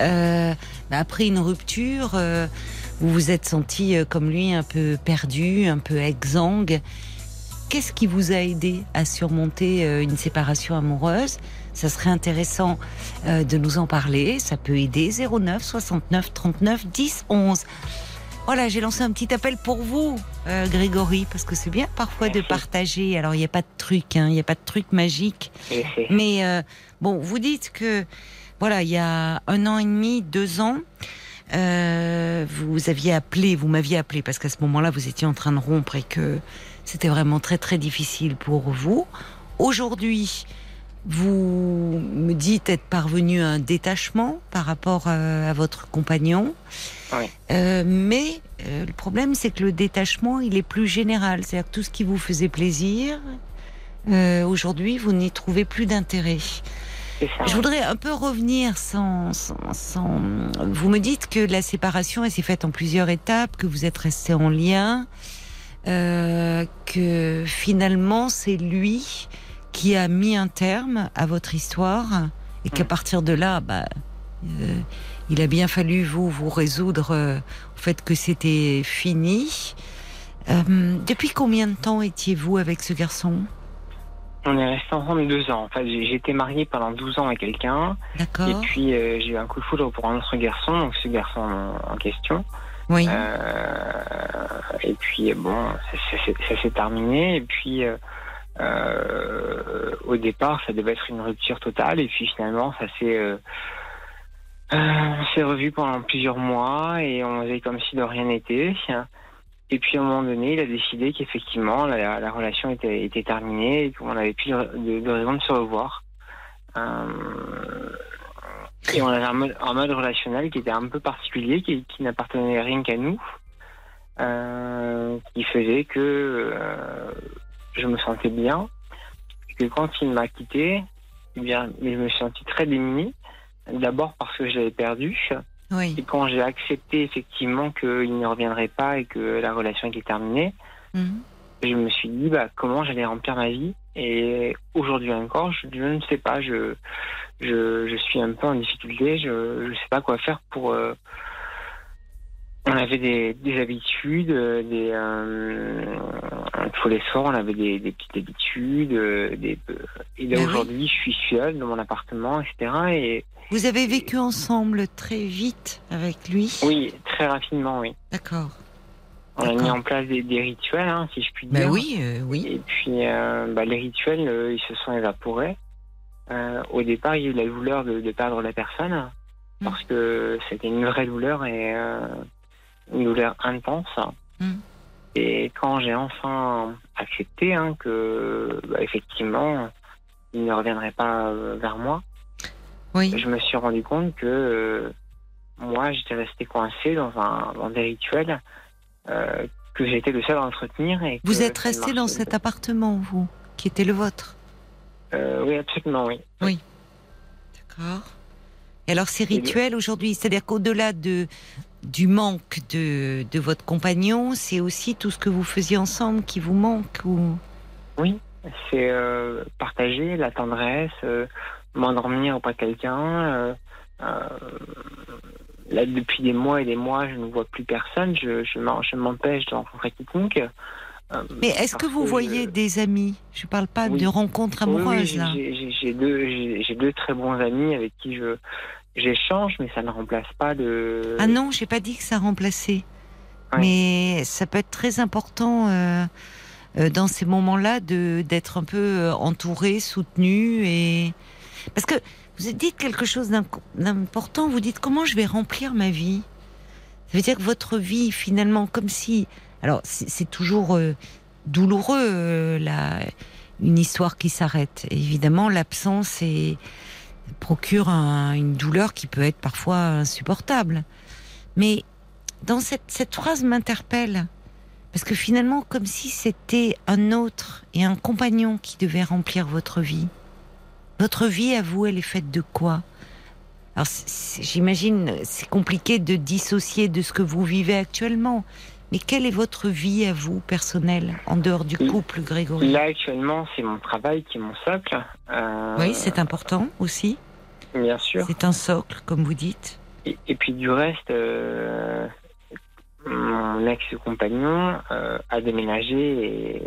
euh, bah, après une rupture euh, vous vous êtes senti euh, comme lui un peu perdu, un peu exsangue. Qu'est-ce qui vous a aidé à surmonter une séparation amoureuse? Ça serait intéressant de nous en parler. Ça peut aider. 09 69 39 10 11. Voilà, j'ai lancé un petit appel pour vous, euh, Grégory, parce que c'est bien parfois de partager. Alors, il n'y a pas de truc, hein, il n'y a pas de truc magique. Mais euh, bon, vous dites que voilà, il y a un an et demi, deux ans, euh, vous aviez appelé, vous m'aviez appelé parce qu'à ce moment-là, vous étiez en train de rompre et que c'était vraiment très très difficile pour vous. Aujourd'hui, vous me dites être parvenu à un détachement par rapport euh, à votre compagnon. Oui. Euh, mais euh, le problème, c'est que le détachement, il est plus général. C'est-à-dire que tout ce qui vous faisait plaisir, euh, aujourd'hui, vous n'y trouvez plus d'intérêt. Je voudrais un peu revenir sans, sans, sans- Vous me dites que la séparation elle s'est faite en plusieurs étapes, que vous êtes restés en lien, que finalement c'est lui qui a mis un terme à votre histoire et qu'à Mm. partir de là, bah, euh, il a bien fallu vous vous résoudre euh, au fait que c'était fini. Euh, depuis combien de temps étiez-vous avec ce garçon? On est restés ensemble deux ans. En fait, j'ai été marié pendant 12 ans avec quelqu'un. Et D'accord puis, euh, j'ai eu un coup de foudre pour un autre garçon, donc ce garçon en, en question. Oui. Et puis, bon, ça, s'est- terminé. Et puis, au départ, ça devait être une rupture totale. Et puis, finalement, ça s'est... euh, on s'est revu pendant plusieurs mois et on faisait comme si de rien n'était. Et puis à un moment donné, il a décidé qu'effectivement la, la relation était, terminée et qu'on n'avait plus de, raison de se revoir. Euh, et on avait un mode, un relationnel qui était un peu particulier, qui, qui n'appartenait rien qu'à nous, euh, qui faisait que euh, je me sentais bien. Et que quand il m'a quitté, eh bien, je me suis senti très démuni. D'abord parce que je l'avais perdu. oui. Et quand j'ai accepté effectivement qu'il ne reviendrait pas et que la relation était terminée, Mhm. je me suis dit bah, comment j'allais remplir ma vie? Et aujourd'hui encore, je, je ne sais pas. Je, je, je suis un peu en difficulté. Je ne sais pas quoi faire pour. euh, on avait des, des habitudes, euh, des euh, tous les soirs on avait des, des petites habitudes, euh, des, et là oui. aujourd'hui je suis seul dans mon appartement, etc. Et Vous avez vécu ensemble très vite avec lui? Oui, très rapidement, oui. D'accord. On a mis en place des, des rituels, hein, si je puis Ben dire. oui, euh, oui. Et puis, euh, bah, les rituels, euh, ils se sont évaporés. Euh, au départ, il y a eu la douleur de, de perdre la personne, parce que c'était une vraie douleur et euh, une douleur intense. Mm. Et quand j'ai enfin accepté hein, que, bah, effectivement, il ne reviendrait pas euh, vers moi, Oui. je me suis rendu compte que euh, moi, j'étais resté coincé dans, un, dans des rituels euh, que j'étais le seul à entretenir. Et Vous êtes resté dans cet appartement, vous, qui était le vôtre? Euh, oui, absolument, oui. D'accord. Et alors ces rituels aujourd'hui, c'est-à-dire qu'au-delà de du manque de, de votre compagnon, c'est aussi tout ce que vous faisiez ensemble qui vous manque ou? Oui, c'est euh, partager la tendresse, euh, m'endormir auprès de quelqu'un. euh, là, depuis des mois et des mois, je ne vois plus personne. Je, je m'empêche de rencontrer quiconque. Mais est-ce que vous voyez je- des amis? Je parle pas Oui. de rencontres Oui, oui, amoureuses j'ai- là. deux, deux très bons amis avec qui je j'échange, mais ça ne remplace pas de. Ah non, j'ai pas dit que ça remplaçait. Ouais. Mais ça peut être très important euh, euh, dans ces moments-là de d'être un peu euh, entouré, soutenu et parce que vous dites quelque chose d'imp- d'important. Vous dites comment je vais remplir ma vie? Ça veut dire que votre vie finalement, comme si alors c'est c'est toujours euh, douloureux euh, la une histoire qui s'arrête. Évidemment, l'absence est procure un- une douleur qui peut être parfois insupportable. Mais dans cette, cette phrase m'interpelle. Parce que finalement, comme si c'était un autre et un compagnon qui devait remplir votre vie. Votre vie, à vous, elle est faite de quoi? Alors, j'imagine, c'est compliqué de dissocier de ce que vous vivez actuellement. Mais quelle est votre vie à vous, personnelle, en dehors du couple, Grégory? Là actuellement, c'est mon travail qui est mon socle. Euh, Oui, c'est important aussi. bien sûr. C'est un socle, comme vous dites. Et, et puis du reste, euh, mon ex-compagnon euh, a déménagé et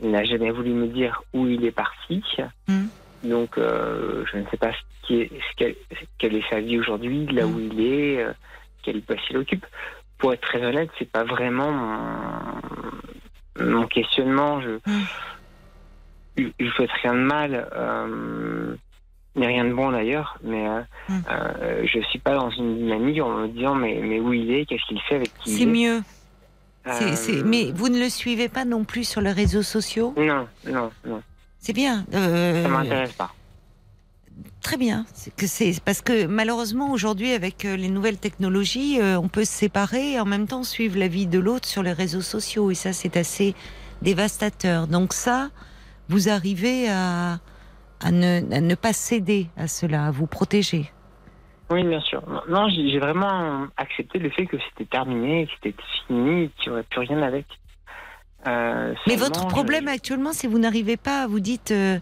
il n'a jamais voulu me dire où il est parti. Hmm. Donc je ne sais pas ce qui est, ce qu'elle, quelle est sa vie aujourd'hui, là où il est, quel poste il occupe. Pour être très honnête, c'est pas vraiment mon, mon questionnement. Je Hmm. je ne souhaite rien de mal. Euh, ni rien de bon d'ailleurs, mais euh, euh, je suis pas dans une dynamique en me disant mais, mais où il est, qu'est-ce qu'il fait avec qui C'est est. mieux. Euh, c'est- Mais vous ne le suivez pas non plus sur les réseaux sociaux? Non, non, non, C'est bien. euh, ça m'intéresse pas. Très bien. C'est que c'est parce que malheureusement aujourd'hui avec euh, les nouvelles technologies, euh, on peut se séparer et en même temps suivre la vie de l'autre sur les réseaux sociaux et ça c'est assez dévastateur. Donc ça, vous arrivez à, à ne, à ne pas céder à cela, à vous protéger. Oui, bien sûr. Non, j'ai vraiment accepté le fait que c'était terminé, que c'était fini, qu'il n'y aurait plus rien avec. Euh, Mais votre je- problème actuellement, c'est que vous n'arrivez pas, vous dites, euh,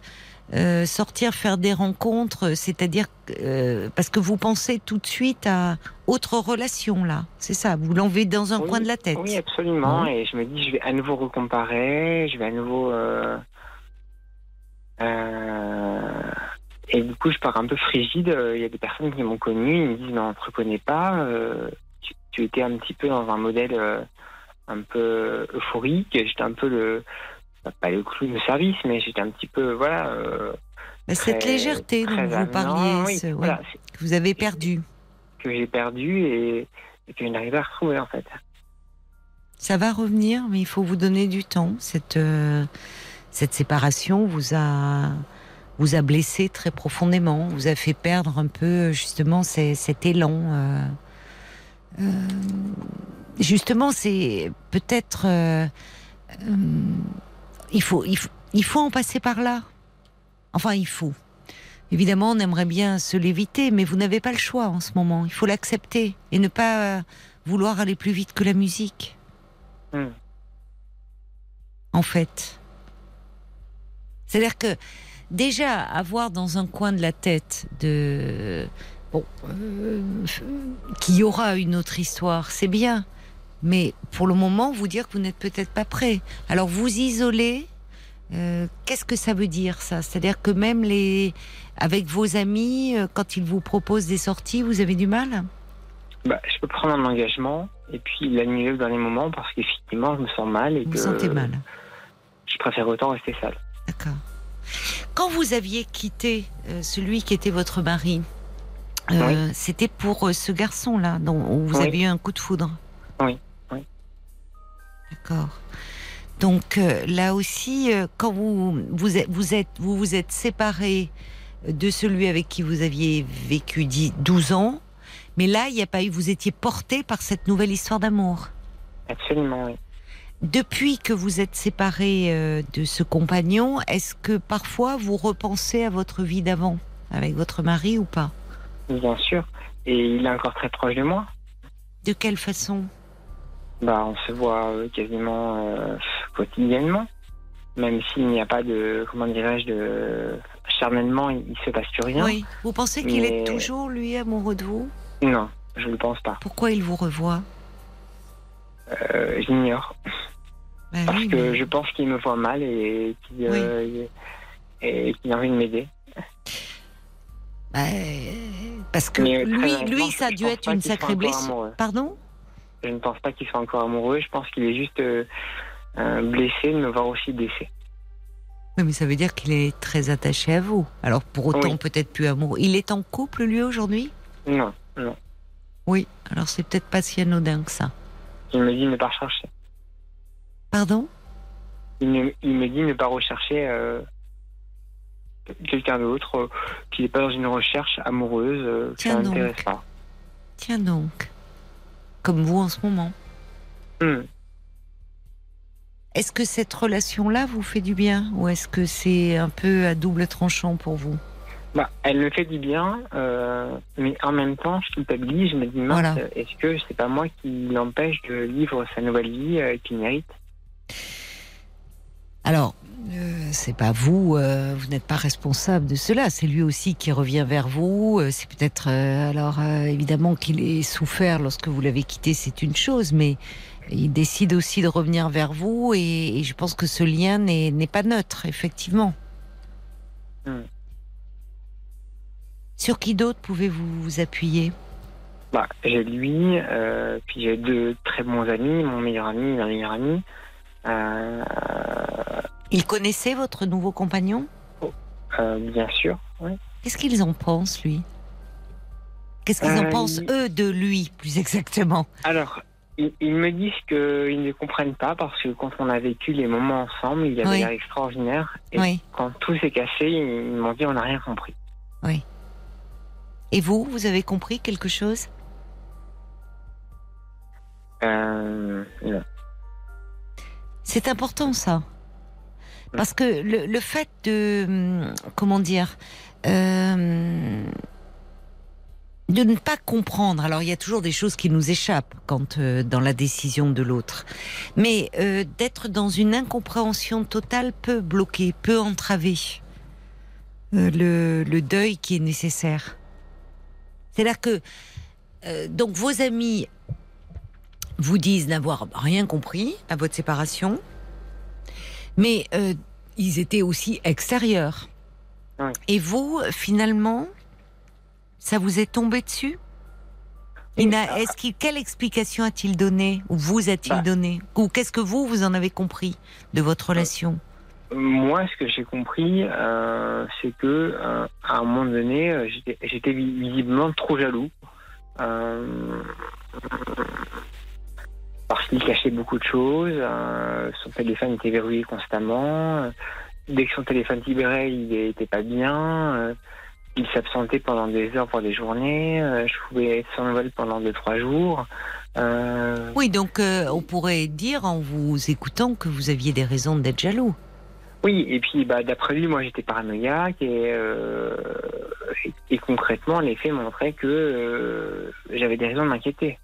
euh, sortir, faire des rencontres, c'est-à-dire euh, parce que vous pensez tout de suite à autre relation, là. C'est ça, vous l'enlevez dans un Oui, coin de la tête. Oui, absolument. Et je me dis, je vais à nouveau recomparer, je vais à nouveau. euh, et du coup, je pars un peu frigide. Il y a des personnes qui m'ont connu, ils me disent, mais on ne te reconnaît pas. tu, tu étais un petit peu dans un modèle un peu euphorique. J'étais un peu le. Pas le clown de service, mais j'étais un petit peu. Voilà. euh, Mais Cette très- légèreté dont vous parliez, Oui, ce- ouais, voilà, c'est- que vous avez perdu, que j'ai perdu et, et que je n'arrive pas à retrouver, en fait. ça va revenir, mais il faut vous donner du temps. Cette, euh, cette séparation vous a, vous a blessé très profondément, vous a fait perdre un peu justement ces- cet élan. euh, euh, justement, c'est peut-être. Il, faut, il, faut, il faut en passer par là. Enfin, il faut. Évidemment, on aimerait bien se l'éviter, mais vous n'avez pas le choix en ce moment. Il faut l'accepter et ne pas euh, vouloir aller plus vite que la musique. Hmm. En fait. C'est-à-dire que déjà avoir dans un coin de la tête de bon euh, qu'il y aura une autre histoire, c'est bien. Mais pour le moment, vous dire que vous n'êtes peut-être pas prêt. Alors vous isoler, euh, qu'est-ce que ça veut dire ça? C'est-à-dire que même les avec vos amis, euh, quand ils vous proposent des sorties, vous avez du mal? Bah, je peux prendre un engagement et puis l'annuler dans les moments parce qu'effectivement, je me sens mal et Vous que vous sentez mal je préfère autant rester seul. D'accord. Quand vous aviez quitté euh, celui qui était votre mari, euh, c'était pour euh, ce garçon-là dont vous Oui. aviez eu un coup de foudre? Oui. D'accord. Donc euh, là aussi, euh, quand vous vous êtes vous êtes vous vous êtes séparé de celui avec qui vous aviez vécu 10, 12 ans, mais là il n'y a pas eu, vous étiez porté par cette nouvelle histoire d'amour. Absolument, oui. Depuis que vous êtes séparé euh, de ce compagnon, est-ce que parfois vous repensez à votre vie d'avant avec votre mari ou pas? Bien sûr. Et il est encore très proche de moi. De quelle façon? Bah, on se voit euh, quasiment euh, quotidiennement. Même s'il n'y a pas de, comment dirais-je, de charnellement, il, il se passe plus rien. Oui. Vous pensez qu'il est toujours lui amoureux de vous? Non, je ne pense pas. Pourquoi il vous revoit? Euh, J'ignore. Ben Parce oui, que mais- je pense qu'il me voit mal et qu'il euh, et qu'il a envie de m'aider. Ben, parce que Mais lui, lui, ça a dû être une sacrée blessure. Pardon? Je ne pense pas qu'il soit encore amoureux. Je pense qu'il est juste euh, euh, blessé de me voir aussi blessé. Oui, mais ça veut dire qu'il est très attaché à vous. Alors pour autant, Oui. peut-être plus amoureux. Il est en couple lui aujourd'hui? Non, non. Oui. Alors c'est peut-être pas si anodin que ça. Il me dit ne pas rechercher. Pardon? Il me, il me dit ne pas rechercher euh, quelqu'un d'autre, euh, qu'il n'est pas dans une recherche amoureuse, euh, n'intéresse pas. Tiens donc. Comme vous en ce moment. Hmm. Est-ce que cette relation-là vous fait du bien ou est-ce que c'est un peu à double tranchant pour vous? Bah, elle me fait du bien, euh, mais en même temps, je culpabilise. Je me dis, Voilà. est-ce que c'est pas moi qui l'empêche de vivre sa nouvelle vie euh, qu'il mérite? Alors, euh, c'est pas vous, euh, vous n'êtes pas responsable de cela. C'est lui aussi qui revient vers vous. Euh, c'est peut-être, euh, alors évidemment qu'il ait souffert lorsque vous l'avez quitté, c'est une chose, mais il décide aussi de revenir vers vous et, et je pense que ce lien n'est pas neutre, effectivement. Hmm. Sur qui d'autre pouvez-vous vous appuyer? Bah, j'ai lui, puis j'ai deux très bons amis, mon meilleur ami, ma meilleure amie. Euh, Il connaissait votre nouveau compagnon? Euh, bien sûr, oui. Qu'est-ce qu'ils en pensent, lui? Qu'est-ce qu'ils en Euh, pensent, il- eux, de lui, plus exactement? Alors, ils, ils me disent qu'ils ne comprennent pas parce que quand on a vécu les moments ensemble, il y avait Oui. l'air extraordinaire. Et Oui. quand tout s'est cassé, ils m'ont dit on n'a rien compris. Et vous, vous avez compris quelque chose? Euh, non. C'est important, ça. Parce que le, le fait de, hum, comment dire, euh, de ne pas comprendre. Alors il y a toujours des choses qui nous échappent quand euh, dans la décision de l'autre, mais euh, d'être dans une incompréhension totale peut bloquer, peut entraver euh, le, le deuil qui est nécessaire. C'est là que euh, donc vos amis vous disent n'avoir rien compris à votre séparation, mais euh, ils étaient aussi extérieurs. Oui. Et vous, finalement, ça vous est tombé dessus? Il n'a- est-ce qu'il, quelle explication a-t-il donné? Ou vous a-t-il Bah. donné? Ou qu'est-ce que vous, vous en avez compris de votre relation? Moi, ce que j'ai compris, euh, c'est que euh, à un moment donné, euh, j'étais- j'étais vi- visiblement trop jaloux. Euh, qu'il cachait beaucoup de choses. euh, son téléphone était verrouillé constamment. euh, dès que son téléphone vibrait, il n'était pas bien. euh, il s'absentait pendant des heures pour des journées. euh, je pouvais être sans nouvelles pendant deux, trois jours. Oui, donc on pourrait dire en vous écoutant que vous aviez des raisons d'être jaloux. Oui, et puis bah, d'après lui, moi j'étais paranoïaque et, et, et concrètement, les faits montraient que j'avais des raisons de m'inquiéter.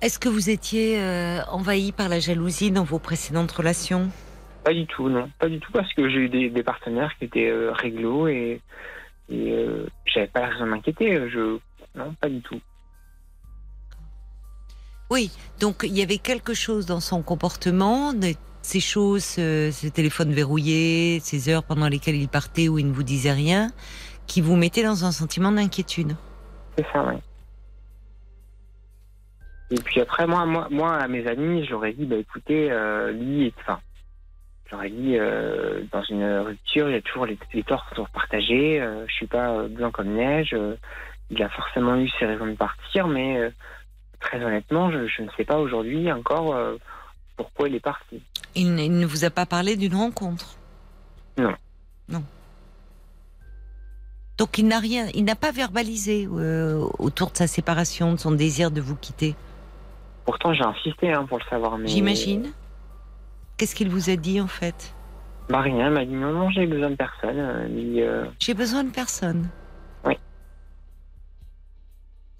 Est-ce que vous étiez euh, envahi par la jalousie dans vos précédentes relations? Pas du tout, non, pas du tout, parce que j'ai eu des, des partenaires qui étaient euh, réglo et, et euh, j'avais pas la raison de m'inquiéter. Je... Non, pas du tout. Oui, donc il y avait quelque chose dans son comportement, de- ces choses, euh, ce téléphone verrouillé, ces heures pendant lesquelles il partait où il ne vous disait rien, qui vous mettaient dans un sentiment d'inquiétude. C'est ça, oui. Et puis après, moi, moi, moi à mes amis, j'aurais dit, bah écoutez, euh, lui, est- enfin, j'aurais dit, euh, dans une rupture, il y a toujours les, les torts qui sont partagés. Euh, je suis pas euh, blanc comme neige. euh, il a forcément eu ses raisons de partir, mais très honnêtement, je, je ne sais pas aujourd'hui encore pourquoi il est parti. Il, ne- il ne vous a pas parlé d'une rencontre? Non. Non. Donc il n'a rien, il n'a pas verbalisé euh, autour de sa séparation, de son désir de vous quitter? Pourtant, j'ai insisté hein, pour le savoir, mais J'imagine. Qu'est-ce qu'il vous a dit en fait? Bah rien, il m'a dit non, non, j'ai besoin de personne. Euh, euh, J'ai besoin de personne. Oui.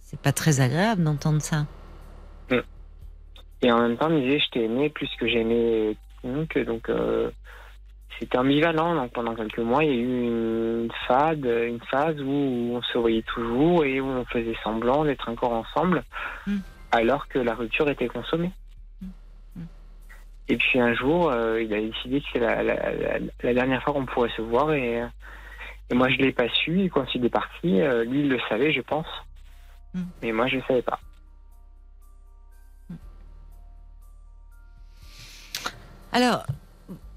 C'est pas très agréable d'entendre ça. Et en même temps, il me disait, je t'ai aimé plus que j'aimais donc, donc euh, c'était ambivalent. Donc pendant quelques mois, il y a eu une phase, une phase où on se voyait toujours et où on faisait semblant d'être encore ensemble, Mm. Alors que la rupture était consommée. Mm. Et puis un jour, euh, il a décidé que c'est la, la- la- la dernière fois qu'on pourrait se voir et, et moi je l'ai pas su. Et quand il est parti, euh, lui il le savait, je pense, Mm. mais moi je ne savais pas. Alors,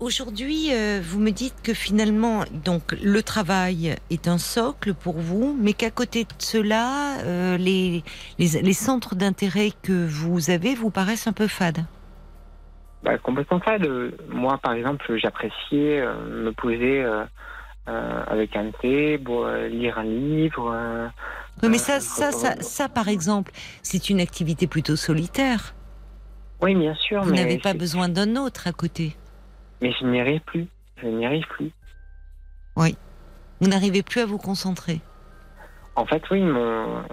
aujourd'hui, euh, vous me dites que finalement, donc, le travail est un socle pour vous, mais qu'à côté de cela, euh, les, les, les centres d'intérêt que vous avez vous paraissent un peu fades. Bah, complètement fade. Moi, par exemple, j'appréciais euh, me poser avec un thé, lire un livre. Oui, mais ça, ça, ça, ça, par exemple, c'est une activité plutôt solitaire. Oui, bien sûr, Vous n'avez pas besoin d'un autre à côté. Mais je n'y arrive plus. Je n'y arrive plus. Vous n'arrivez plus à vous concentrer. En fait, oui, mon,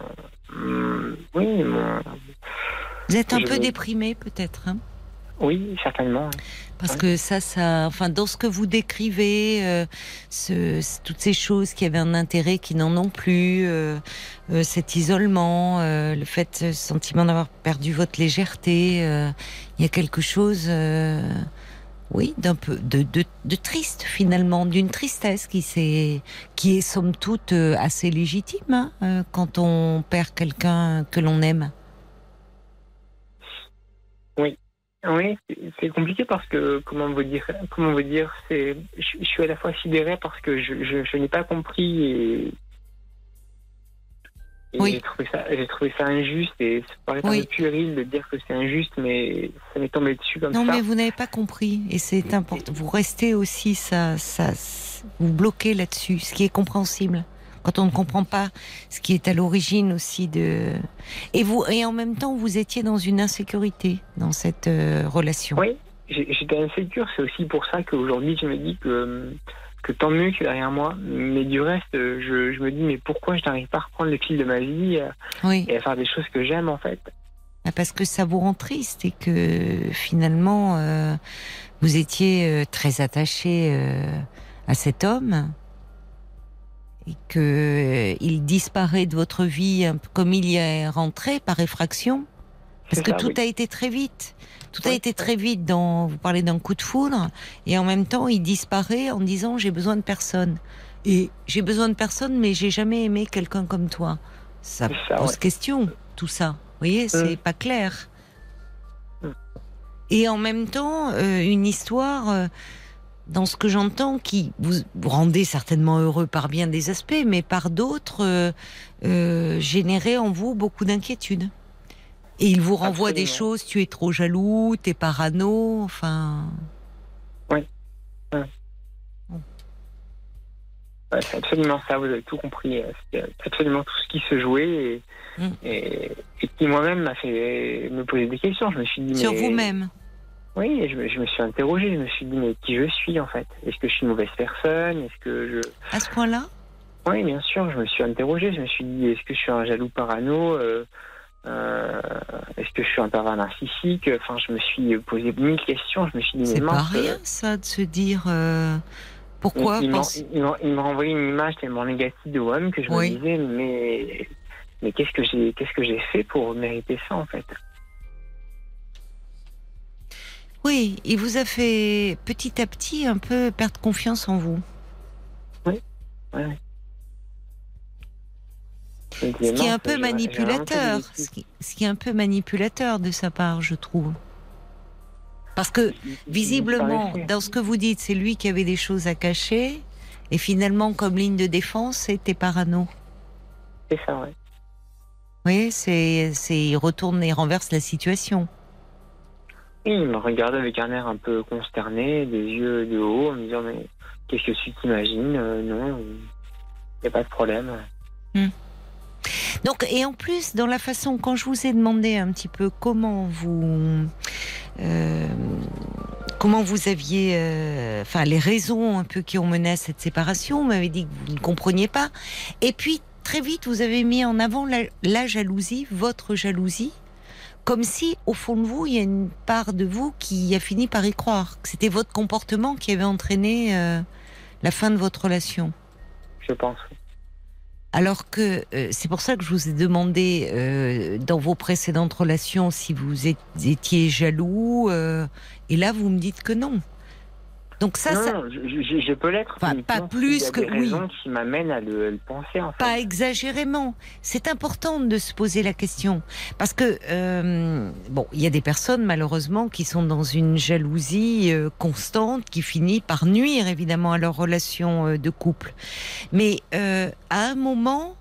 oui, mon, Vous êtes un Je- peu déprimé, peut-être. hein? Oui, certainement. Parce que ça, ça, enfin, dans ce que vous décrivez, euh, ce, toutes ces choses qui avaient un intérêt, qui n'en ont plus, euh, euh, cet isolement, le fait, ce sentiment d'avoir perdu votre légèreté, il y a quelque chose, oui, d'un peu de, de, triste finalement, d'une tristesse qui s'est, qui est somme toute euh, assez légitime hein, euh, quand on perd quelqu'un que l'on aime. Oui, c'est- c'est compliqué parce que comment vous dire, comment vous dire, c'est, je, je suis à la fois sidéré parce que je, je, je n'ai pas compris et, et Oui. j'ai trouvé ça, j'ai trouvé ça injuste et ça paraît un Oui. peu puéril de dire que c'est injuste, mais ça m'est tombé dessus comme Non, ça. mais vous n'avez pas compris, et c'est important. Vous restez aussi, ça, ça, vous bloquez là-dessus, ce qui est compréhensible. Quand on ne comprend pas ce qui est à l'origine aussi de. Et vous, et en même temps, vous étiez dans une insécurité dans cette euh, relation. Oui, j'étais insécure. C'est aussi pour ça qu'aujourd'hui, je me dis que, que tant mieux est derrière moi. Mais du reste, je, je me dis, mais pourquoi je n'arrive pas à reprendre le fil de ma vie Oui. et à faire des choses que j'aime, en fait Ah, Parce que ça vous rend triste et que finalement, euh, vous étiez euh, très attaché euh, à cet homme et que euh, il disparaît de votre vie comme il y est rentré par effraction. Parce que ça, tout oui. a été très vite. Tout a été très vite. Dans, vous parlez d'un coup de foudre et en même temps, il disparaît en disant j'ai besoin de personne. Et j'ai besoin de personne, mais j'ai jamais aimé quelqu'un comme toi. Ça pose ouais. question, tout ça. Vous voyez, c'est pas clair. Mm. Et en même temps, euh, une histoire, euh, dans ce que j'entends, qui vous, vous rendez certainement heureux par bien des aspects, mais par d'autres, euh, euh, générait en vous beaucoup d'inquiétude. Et il vous renvoie des choses, tu es trop jaloux, t'es parano, enfin... Ouais, c'est absolument ça, vous avez tout compris. C'est absolument tout ce qui se jouait et, Mm. et, et qui moi-même m'a fait me poser des questions. Je me suis dit, Sur mais- vous-même. Oui, et je, me- je me suis interrogé, je me suis dit, mais qui je suis en fait? Est-ce que je suis une mauvaise personne? Est-ce que je... À ce point-là? Oui, bien sûr, je me suis interrogé, je me suis dit, est-ce que je suis un jaloux parano? Euh, euh, Est-ce que je suis un pervers narcissique? Enfin, je me suis posé mille questions, je me suis dit, C'est pas rien, ça, de se dire... euh, pourquoi il, pense- il m'a- renvoyé une image tellement négative de moi-même que je Oui. me disais mais mais qu'est-ce que j'ai qu'est-ce que j'ai fait pour mériter ça en fait? Oui, il vous a fait petit à petit un peu perdre confiance en vous. Me disais, Ce qui est un peu manipulateur, ce qui, ce qui est un peu manipulateur de sa part, je trouve. Parce que visiblement, dans ce que vous dites, c'est lui qui avait des choses à cacher, et finalement, comme ligne de défense, c'était parano. c'est ça ouais. Oui, c'est, c'est, il retourne et renverse la situation. Oui, il me regardait avec un air un peu consterné, des yeux de haut, en me disant mais qu'est-ce que tu t'imagines? Euh, Non, il n'y a pas de problème. Donc, et en plus, dans la façon, quand je vous ai demandé un petit peu comment vous, euh, comment vous aviez, euh, enfin, les raisons un peu qui ont mené à cette séparation, vous m'avez dit que vous ne compreniez pas. Et puis, très vite, vous avez mis en avant la, jalousie, votre jalousie, comme si, au fond de vous, il y a une part de vous qui a fini par y croire, c'était votre comportement qui avait entraîné euh, la fin de votre relation. Je pense. Alors que euh, c'est pour ça que je vous ai demandé euh, dans vos précédentes relations si vous étiez jaloux, euh, et là vous me dites que non. Donc ça, non, ça non, je, je- peux l'être. Enfin, pas plus y a que- des oui. qui m'amènent à le, le penser en fait. pas exagérément. C'est important de se poser la question parce que euh, bon, il y a des personnes malheureusement qui sont dans une jalousie euh, constante qui finit par nuire évidemment à leur relation euh, de couple. Mais euh, à un moment,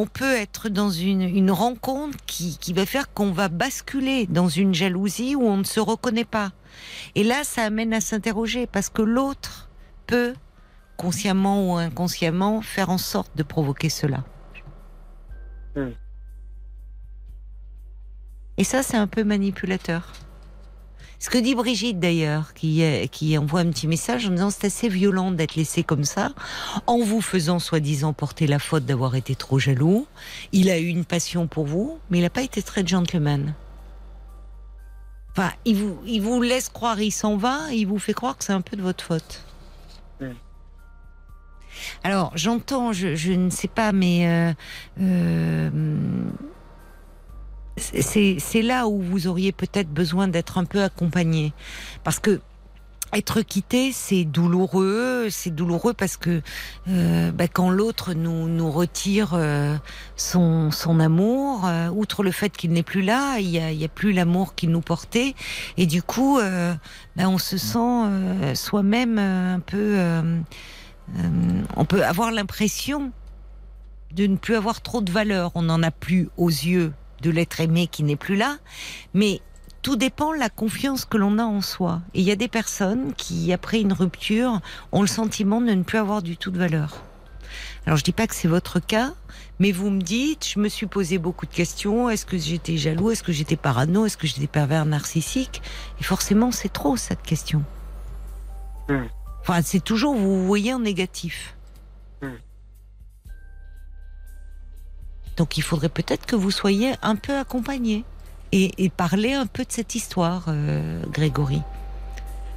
on peut être dans une, une rencontre qui, qui va faire qu'on va basculer dans une jalousie où on ne se reconnaît pas. Et là, ça amène à s'interroger parce que l'autre peut, consciemment ou inconsciemment, faire en sorte de provoquer cela. Hmm. Et ça, c'est un peu manipulateur. Ce que dit Brigitte d'ailleurs, qui, qui envoie un petit message en disant c'est assez violent d'être laissé comme ça, en vous faisant soi-disant porter la faute d'avoir été trop jaloux. Il a eu une passion pour vous, mais il n'a pas été très gentleman. Enfin, il vous, il vous laisse croire, il s'en va, et il vous fait croire que c'est un peu de votre faute. Mm. Alors, j'entends, je, je ne sais pas, mais euh, euh, c'est là où vous auriez peut-être besoin d'être un peu accompagné. Parce que être quitté, c'est douloureux. C'est douloureux parce que euh, bah, quand l'autre nous, nous retire euh, son, son amour, euh, outre le fait qu'il n'est plus là, il y a, y a plus l'amour qu'il nous portait. Et du coup, euh, bah, on se sent euh, soi-même euh, un peu... on peut avoir l'impression de ne plus avoir trop de valeur. On n'en a plus aux yeux de l'être aimé qui n'est plus là. Mais tout dépend de la confiance que l'on a en soi. Et il y a des personnes qui, après une rupture, ont le sentiment de ne plus avoir du tout de valeur. Alors je dis pas que c'est votre cas, mais vous me dites, je me suis posé beaucoup de questions. Est-ce que j'étais jaloux? Est-ce que j'étais parano? Est-ce que j'étais pervers narcissique? Et forcément, c'est trop cette question. Hmm. Enfin, c'est toujours vous voyez en négatif. Donc il faudrait peut-être que vous soyez un peu accompagné et, et parler un peu de cette histoire, euh, Grégory.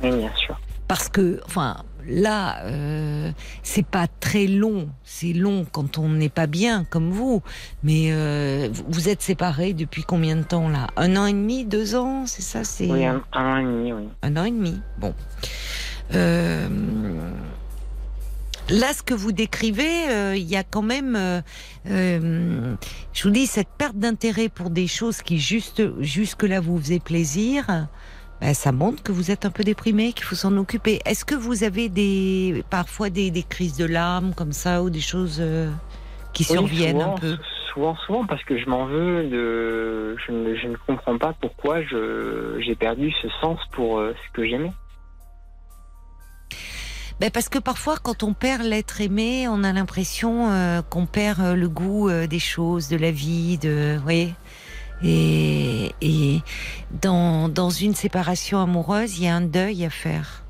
Oui, bien sûr. Parce que, enfin, là, euh, c'est pas très long. C'est long quand on n'est pas bien, comme vous. Mais euh, vous- vous êtes séparés depuis combien de temps là? Un an et demi, deux ans, c'est ça? C'est Oui, un, un an et demi, oui. un an et demi. Bon. Euh, Là, ce que vous décrivez, euh, il y a quand même, euh, euh, je vous dis, cette perte d'intérêt pour des choses qui juste jusque-là vous faisaient plaisir. ben, ça montre que vous êtes un peu déprimé, qu'il faut s'en occuper. Est-ce que vous avez des parfois des, des crises de larmes comme ça ou des choses qui Oui, surviennent souvent, un peu Souvent, souvent, parce que je m'en veux de. Je ne, je ne comprends pas pourquoi j'ai perdu ce sens pour ce que j'aimais. Ben parce que parfois, quand on perd l'être aimé, on a l'impression euh, qu'on perd euh, le goût euh, des choses, de la vie, de, vous. Et, et dans, dans une séparation amoureuse, il y a un deuil à faire.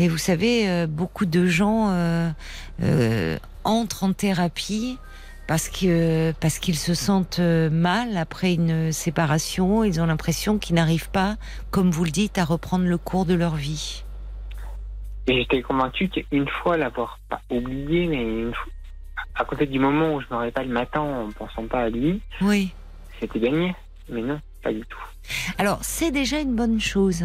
Et vous savez, euh, beaucoup de gens euh, entrent en thérapie parce que parce qu'ils se sentent mal après une séparation. Ils ont l'impression qu'ils n'arrivent pas, comme vous le dites, à reprendre le cours de leur vie. Et j'étais convaincu qu'une fois l'avoir pas oublié, mais une fois, à côté du moment où je me réveille le matin en pensant pas à lui, Oui. c'était gagné. Mais non, pas du tout. Alors, c'est déjà une bonne chose.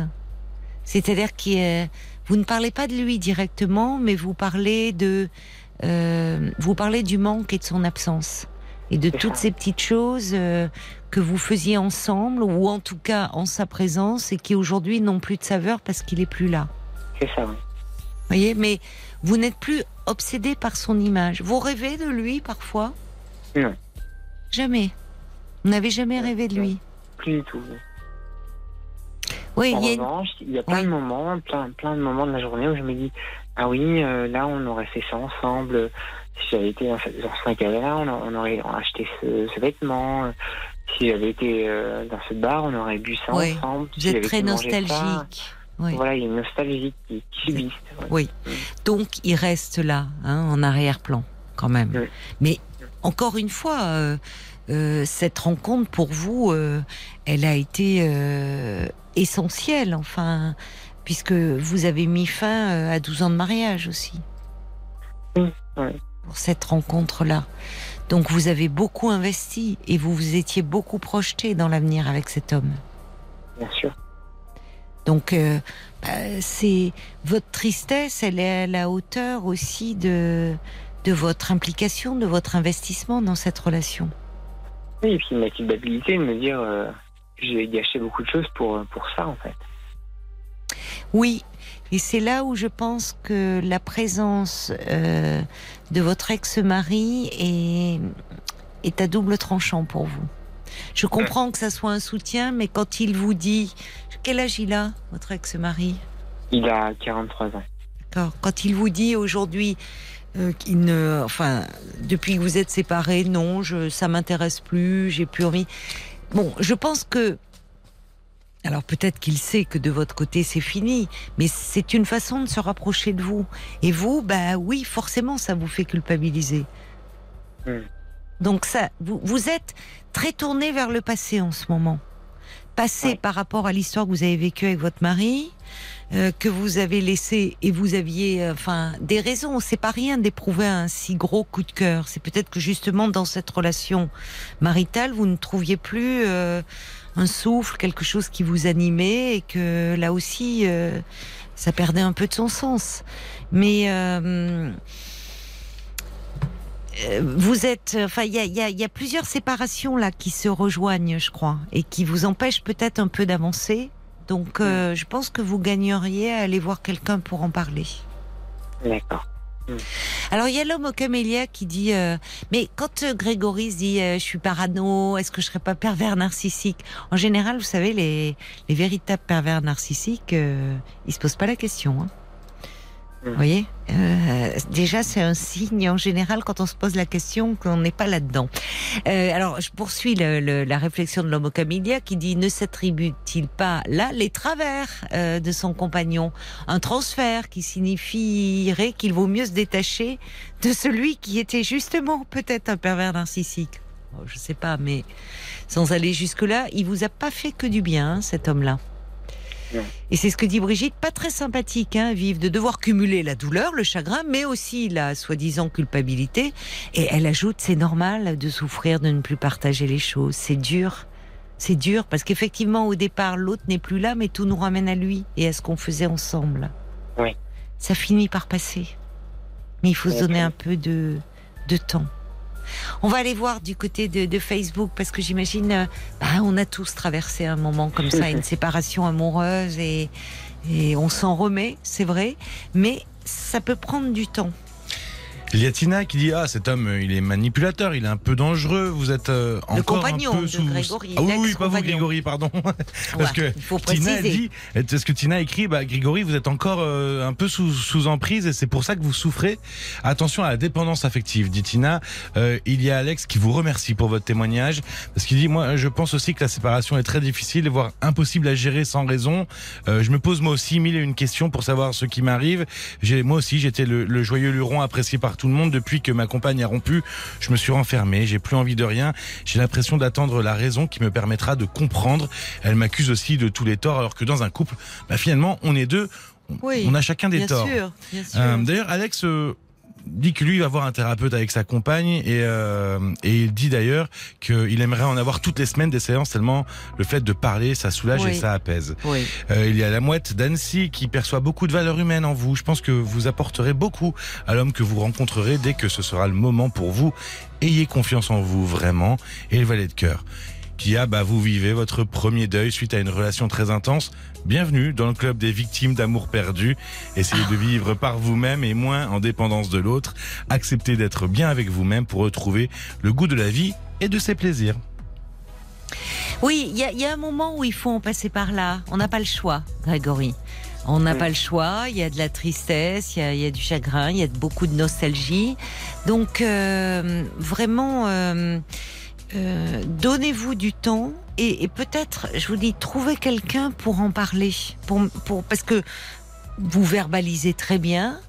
C'est-à-dire que euh, vous ne parlez pas de lui directement, mais vous parlez de, euh, vous parlez du manque et de son absence et de toutes ça. ces petites choses euh, que vous faisiez ensemble ou en tout cas en sa présence et qui aujourd'hui n'ont plus de saveur parce qu'il est plus là. C'est ça, oui. Voyez, mais vous n'êtes plus obsédé par son image. Vous rêvez de lui parfois Non. Jamais. Vous n'avez jamais rêvé de lui. Plus du tout. Oui, En il y a une- revanche, il y a plein Oui. de moments, plein, plein de moments de la journée où je me dis ah oui, euh, là on aurait fait ça ensemble. Si j'avais été dans ce, magasin-là, on, aurait acheté ce, ce vêtement. Si j'avais été euh, dans ce bar, on aurait bu ça Oui. ensemble. vous Si êtes très ça, nostalgique. Oui. Voilà, il y a une nostalgie qui, ouais. Oui. Donc il reste là, hein, en arrière-plan, quand même. Oui. Mais encore une fois, euh, euh, cette rencontre pour vous, euh, elle a été essentielle, enfin, puisque vous avez mis fin à 12 ans de mariage aussi. Oui, oui. Pour cette rencontre-là. Donc vous avez beaucoup investi et vous vous étiez beaucoup projeté dans l'avenir avec cet homme. Bien sûr. Donc, euh, bah, c'est votre tristesse, elle est à la hauteur aussi de de votre implication, de votre investissement dans cette relation. Oui, et puis ma culpabilité de me dire euh, j'ai gâché beaucoup de choses pour, pour ça en fait. Oui, et c'est là où je pense que la présence euh, de votre ex-mari est est à double tranchant pour vous. Je comprends que ça soit un soutien, mais quand il vous dit quel âge il a, votre ex-mari? Il a 43 ans. D'accord. Quand il vous dit aujourd'hui euh, qu'il ne, enfin, depuis que vous êtes séparés, non, je, ça m'intéresse plus, j'ai plus envie. Bon, je pense que, alors peut-être qu'il sait que de votre côté c'est fini, mais c'est une façon de se rapprocher de vous. Et vous, bah oui, forcément, ça vous fait culpabiliser. Mm. Donc ça, vous, vous êtes très tourné vers le passé en ce moment. Passé Ouais. par rapport à l'histoire que vous avez vécue avec votre mari, euh, que vous avez laissé et vous aviez euh, enfin des raisons. C'est pas rien d'éprouver un si gros coup de cœur. C'est peut-être que justement dans cette relation maritale, vous ne trouviez plus euh, un souffle, quelque chose qui vous animait et que là aussi, euh, ça perdait un peu de son sens. Mais euh, vous êtes, enfin, il y a, il y a- il y a plusieurs séparations là qui se rejoignent, je crois, et qui vous empêchent peut-être un peu d'avancer. Donc, euh, je pense que vous gagneriez à aller voir quelqu'un pour en parler. D'accord. Alors, il y a l'homme au camélia qui dit, euh, mais quand euh, Grégory se dit, euh, je suis parano, est-ce que je serais pas pervers narcissique? En général, vous savez, les, les véritables pervers narcissiques, euh, ils se posent pas la question. hein. Vous voyez Euh, Déjà, c'est un signe en général quand on se pose la question qu'on n'est pas là-dedans. Euh, alors, je poursuis le- le- la réflexion de l'homme camélia qui dit ne s'attribue-t-il pas là les travers euh, de son compagnon? Un transfert qui signifierait qu'il vaut mieux se détacher de celui qui était justement peut-être un pervers narcissique. Oh, Je sais pas, mais sans aller jusque-là, il vous a pas fait que du bien, hein, cet homme-là. Non. Et c'est ce que dit Brigitte, pas très sympathique, hein, vivre de devoir cumuler la douleur, le chagrin, mais aussi la soi-disant culpabilité. Et elle ajoute, c'est normal de souffrir, de ne plus partager les choses. C'est dur. C'est dur parce qu'effectivement, au départ, l'autre n'est plus là, mais tout nous ramène à lui et à ce qu'on faisait ensemble. Oui. Ça finit par passer. Mais il faut se donner un peu de, de temps. On va aller voir du côté de, de Facebook parce que j'imagine, euh, bah, on a tous traversé un moment comme ça, une [laughs] séparation amoureuse et, et on s'en remet, c'est vrai, mais ça peut prendre du temps. Il y a Tina qui dit Ah, cet homme, il est manipulateur, il est un peu dangereux, vous êtes euh, Le encore compagnon un peu de sous. Grégory, Ah oui, oui, pas vous. Grégory, pardon. [laughs] Parce Ouais, que il faut Tina, dit Est-ce que Tina écrit bah, Grégory, vous êtes encore euh, un peu sous, sous emprise et c'est pour ça que vous souffrez. Attention à la dépendance affective, dit Tina. Euh, il y a Alex qui vous remercie pour votre témoignage parce qu'il dit Moi, je pense aussi que la séparation est très difficile, voire impossible à gérer sans raison. Euh, je me pose moi aussi mille et une questions pour savoir ce qui m'arrive. Moi aussi, j'étais le, le joyeux luron apprécié par tout le monde depuis que ma compagne a rompu. Je me suis renfermé, j'ai plus envie de rien. J'ai l'impression d'attendre la raison qui me permettra de comprendre. Elle m'accuse aussi de tous les torts, alors que dans un couple, bah, finalement, on est deux. On, Oui, on a chacun des Bien torts. sûr, bien sûr. Euh, D'ailleurs, Alex euh, dit que lui il va voir un thérapeute avec sa compagne et, euh, et il dit d'ailleurs qu'il aimerait en avoir toutes les semaines des séances tellement le fait de parler ça soulage Oui. et ça apaise. oui. Euh, il y a la mouette d'Annecy qui perçoit beaucoup de valeur humaine en vous. Je pense que vous apporterez beaucoup à l'homme que vous rencontrerez dès que ce sera le moment pour vous. Ayez confiance en vous vraiment et le valet de cœur. Kia, bah, vous vivez votre premier deuil suite à une relation très intense. Bienvenue dans le club des victimes d'amour perdu. Essayez de vivre par vous-même et moins en dépendance de l'autre. Acceptez d'être bien avec vous-même pour retrouver le goût de la vie et de ses plaisirs. Oui, il y a, il y a un moment où il faut en passer par là. On n'a pas le choix, Grégory. On n'a pas le choix. Il y a de la tristesse, il y a, il y a du chagrin, il y a beaucoup de nostalgie. Donc, euh, vraiment, euh, euh, donnez-vous du temps et, et peut-être, je vous dis, trouvez quelqu'un pour en parler. Pour, pour, parce que vous verbalisez très bien.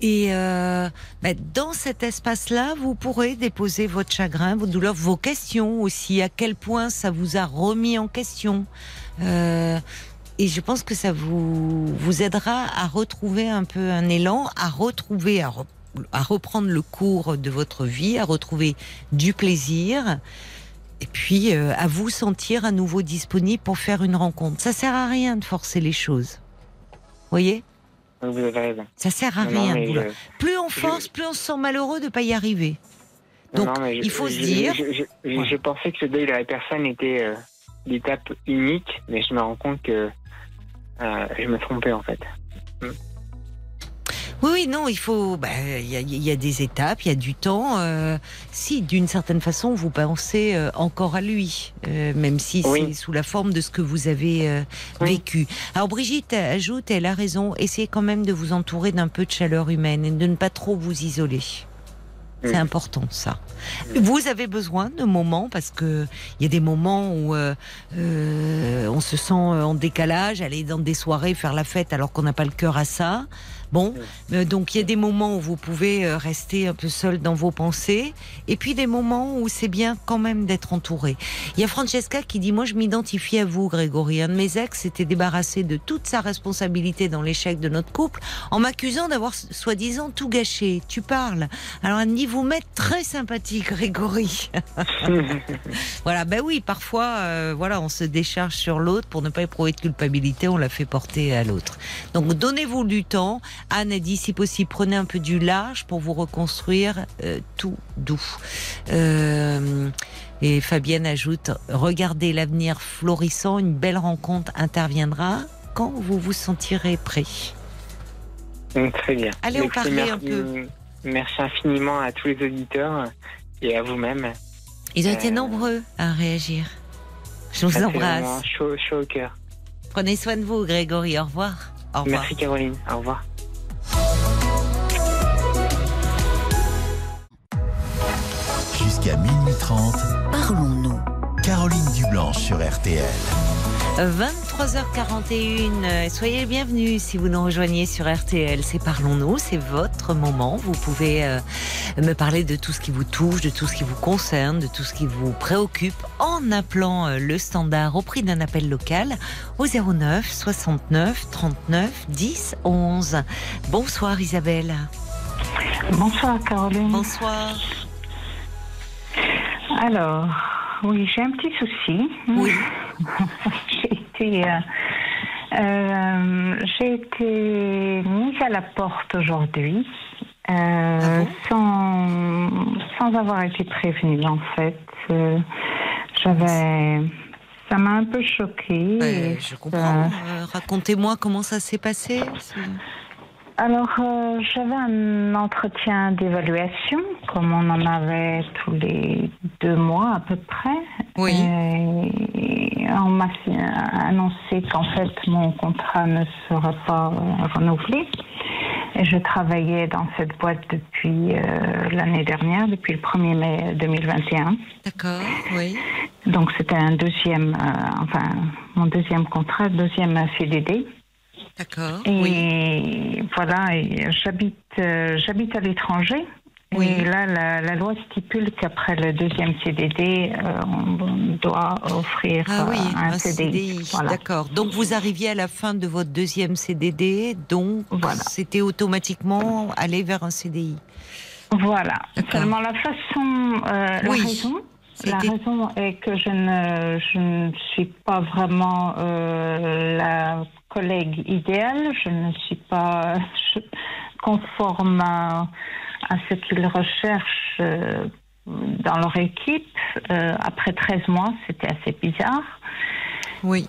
Et euh, bah, dans cet espace-là, vous pourrez déposer votre chagrin, vos douleurs, vos questions aussi. À quel point ça vous a remis en question Euh, Et je pense que ça vous vous aidera à retrouver un peu un élan, à retrouver, à, re- à reprendre le cours de votre vie, à retrouver du plaisir. Et puis euh, à vous sentir à nouveau disponible pour faire une rencontre. Ça sert à rien de forcer les choses. Vous voyez? Vous avez raison. Ça sert à Non, rien. je- Plus on force, plus on se sent malheureux de ne pas y arriver. Donc, non, il faut se dire- Je, Ouais. pensais que ce deuil de la personne était euh, l'étape unique, mais je me rends compte que euh, je me trompais en fait. Oui, oui, non, il faut. bah, Il y, a, y a des étapes, il y a du temps. euh, si, d'une certaine façon, vous pensez euh, encore à lui, euh, même si Oui. c'est sous la forme de ce que vous avez euh, Oui. vécu. Alors, Brigitte ajoute, elle a raison, essayez quand même de vous entourer d'un peu de chaleur humaine et de ne pas trop vous isoler. C'est important ça. Vous avez besoin de moments parce que il y a des moments où euh, euh, on se sent en décalage, aller dans des soirées faire la fête alors qu'on n'a pas le cœur à ça. Bon, euh, donc il y a des moments où vous pouvez euh, rester un peu seul dans vos pensées, et puis des moments où c'est bien quand même d'être entouré. Il y a Francesca qui dit moi je m'identifie à vous, Grégory. Un de mes ex s'était débarrassé de toute sa responsabilité dans l'échec de notre couple en m'accusant d'avoir soi-disant tout gâché. Tu parles. Alors dit vous m'êtes très sympathique, Grégory. [laughs] Voilà, ben oui, parfois, euh, voilà, on se décharge sur l'autre pour ne pas éprouver de culpabilité, on la fait porter à l'autre. Donc donnez-vous du temps. Anne a dit, si possible, prenez un peu du large pour vous reconstruire euh, tout doux. Euh, et Fabienne ajoute, regardez l'avenir florissant, une belle rencontre interviendra quand vous vous sentirez prêt. Donc, Très bien. Allez, on parlait merci, un peu. Merci infiniment à tous les auditeurs et à vous-même. Ils ont été Euh, nombreux à réagir. Je vous embrasse. vraiment Chaud, chaud au cœur. Prenez soin de vous, Grégory. Au revoir. Au revoir. Merci Caroline. Au revoir. 30. Parlons-nous. Caroline Dublanche sur RTL. 23h41, soyez les bienvenus si vous nous rejoignez sur RTL. C'est Parlons-nous, c'est votre moment. Vous pouvez euh, me parler de tout ce qui vous touche, de tout ce qui vous concerne, de tout ce qui vous préoccupe en appelant euh, le standard au prix d'un appel local au 09 69 39 10 11. Bonsoir Isabelle. Bonsoir Caroline. Bonsoir. Alors, oui, j'ai un petit souci. Oui. [laughs] j'ai été, euh, euh, j'ai été mise à la porte aujourd'hui. euh, Ah bon? sans, sans avoir été prévenue en fait. J'avais, ça m'a un peu choquée. Et je comprends. Racontez-moi comment ça s'est passé. Alors, euh, j'avais un entretien d'évaluation, comme on en avait tous les deux mois à peu près. Oui. Et on m'a annoncé qu'en fait, mon contrat ne sera pas euh, renouvelé. Et je travaillais dans cette boîte depuis euh, l'année dernière, depuis le 1er mai 2021. D'accord, oui. Donc, c'était un deuxième, euh, enfin, mon deuxième contrat, deuxième CDD. D'accord, Et oui. voilà, et j'habite, euh, j'habite à l'étranger. Oui. Et là, la, la loi stipule qu'après le deuxième CDD, euh, on doit offrir Ah oui, euh, un, un CDI. Voilà. D'accord. Donc vous arriviez à la fin de votre deuxième CDD, donc Voilà. c'était automatiquement aller vers un CDI. Voilà. Seulement la façon, euh, Oui. la raison. La raison est que je ne, je ne suis pas vraiment euh, la collègue idéale. Je ne suis pas [laughs] je- conforme à, à ce qu'ils recherchent euh, dans leur équipe. Euh, après 13 mois, c'était assez bizarre. Oui.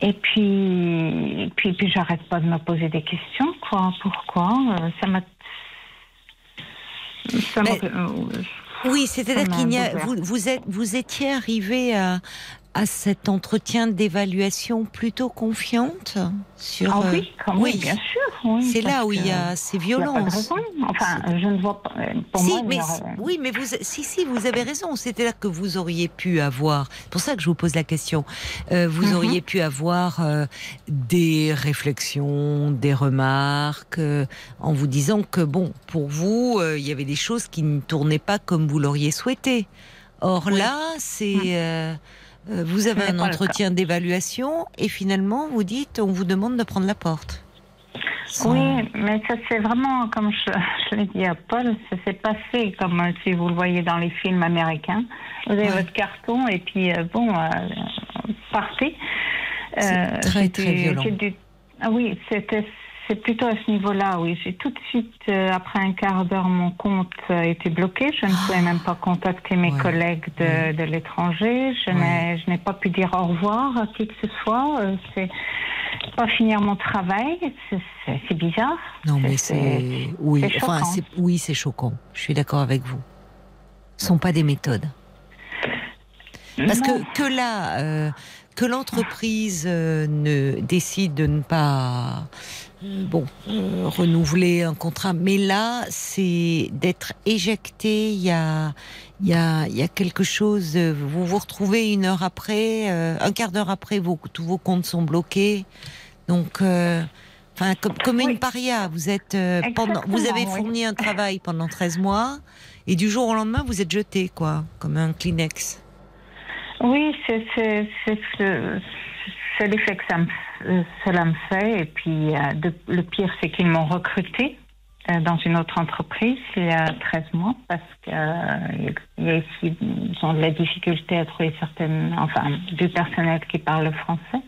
Et puis, et puis, puis j'arrête pas de me poser des questions. Quoi Pourquoi Euh, Ça m'a. Ça Mais- Oui, c'est-à-dire qu'il y a, bouleversée. vous, vous, êtes, vous étiez arrivé à, à cet entretien d'évaluation plutôt confiante sur. Ah euh, oui, quand oui. bien sûr. oui, C'est là où il y a ces violences. Enfin, je ne vois pas. euh, Pour si, moi, mais oui, mais vous, si, si, vous avez raison. C'était là que vous auriez pu avoir. C'est pour ça que je vous pose la question. Euh, vous Mhm. auriez pu avoir euh, des réflexions, des remarques, euh, en vous disant que bon, pour vous, euh, il y avait des choses qui ne tournaient pas comme vous l'auriez souhaité. Or là, c'est Mhm. euh, euh, vous avez un entretien d'évaluation et finalement vous dites, on vous demande de prendre la porte. Sans- Oui, mais ça c'est vraiment, comme je, je l'ai dit à Paul, ça s'est passé comme euh, si vous le voyez dans les films américains. Vous avez Ouais. votre carton et puis euh, bon, euh, partez. Très, très violent. Ah oui, c'était c'est plutôt à ce niveau-là, oui. J'ai tout de suite, euh, après un quart d'heure, mon compte a été bloqué. Je ne pouvais même pas contacter mes Ouais. collègues de, Ouais. de l'étranger. Je Ouais. n'ai pas pu dire au revoir à qui que ce soit. Euh, C'est pas finir mon travail. C'est- bizarre. Non, mais C'est- oui, c'est enfin oui, c'est choquant. Je suis d'accord avec vous. Ce sont pas des méthodes. Parce Non. que que là, euh, que l'entreprise euh, ne décide de ne pas euh, bon euh, renouveler un contrat, mais là c'est d'être éjecté. Il y a il y a il y a quelque chose. euh, Vous vous retrouvez une heure après, euh, un quart d'heure après, vos, tous vos comptes sont bloqués. Donc euh, Enfin, comme, comme une paria, vous êtes euh, pendant, vous avez oui. fourni un travail pendant 13 mois et du jour au lendemain vous êtes jeté quoi, comme un Kleenex. Oui, c'est c'est- c'est ce- c'est l'effet que ça me, euh, cela me fait. Et puis, euh, le pire, c'est qu'ils m'ont recruté euh, dans une autre entreprise il y a 13 mois parce qu'il y a ici ils ont de la difficulté à trouver certaines, enfin, du personnel qui parle français.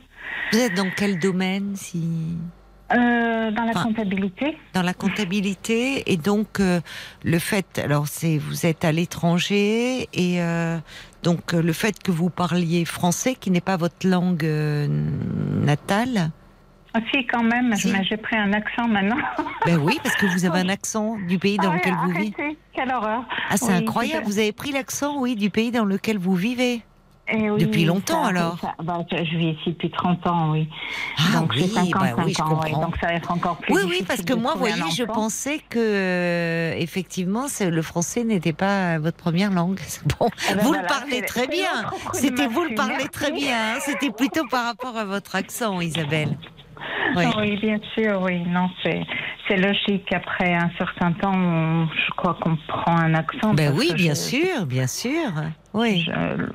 Vous êtes dans quel domaine si Euh, dans la Enfin, comptabilité dans la comptabilité et donc euh, le fait alors c'est vous êtes à l'étranger et euh, donc euh, le fait que vous parliez français qui n'est pas votre langue euh, natale Ah, Si, quand même, Si. mais j'ai pris un accent maintenant. [laughs] ben oui parce que vous avez un accent du pays dans Ah lequel vous vivez quelle horreur. ah c'est Oui, incroyable vous avez pris l'accent oui du pays dans lequel vous vivez Eh oui, Depuis longtemps, ça- alors ça- bah, je vis ici depuis 30 ans, oui. Ah donc oui, j'ai 55 bah oui, je ans, oui, comprends. donc ça va être encore plus Oui, oui, parce que moi, vous voyez, je pensais que euh, effectivement, le français n'était pas votre première langue. [laughs] Bon, Eh ben vous voilà, le parlez très bien. C'était vous le parlez très bien. hein. C'était plutôt par rapport à votre accent, Isabelle. Oui. Oui, bien sûr, oui. Non, c'est logique. Après un certain temps, on- je crois qu'on prend un accent. Ben oui, bien je- sûr, bien sûr. Oui. Je,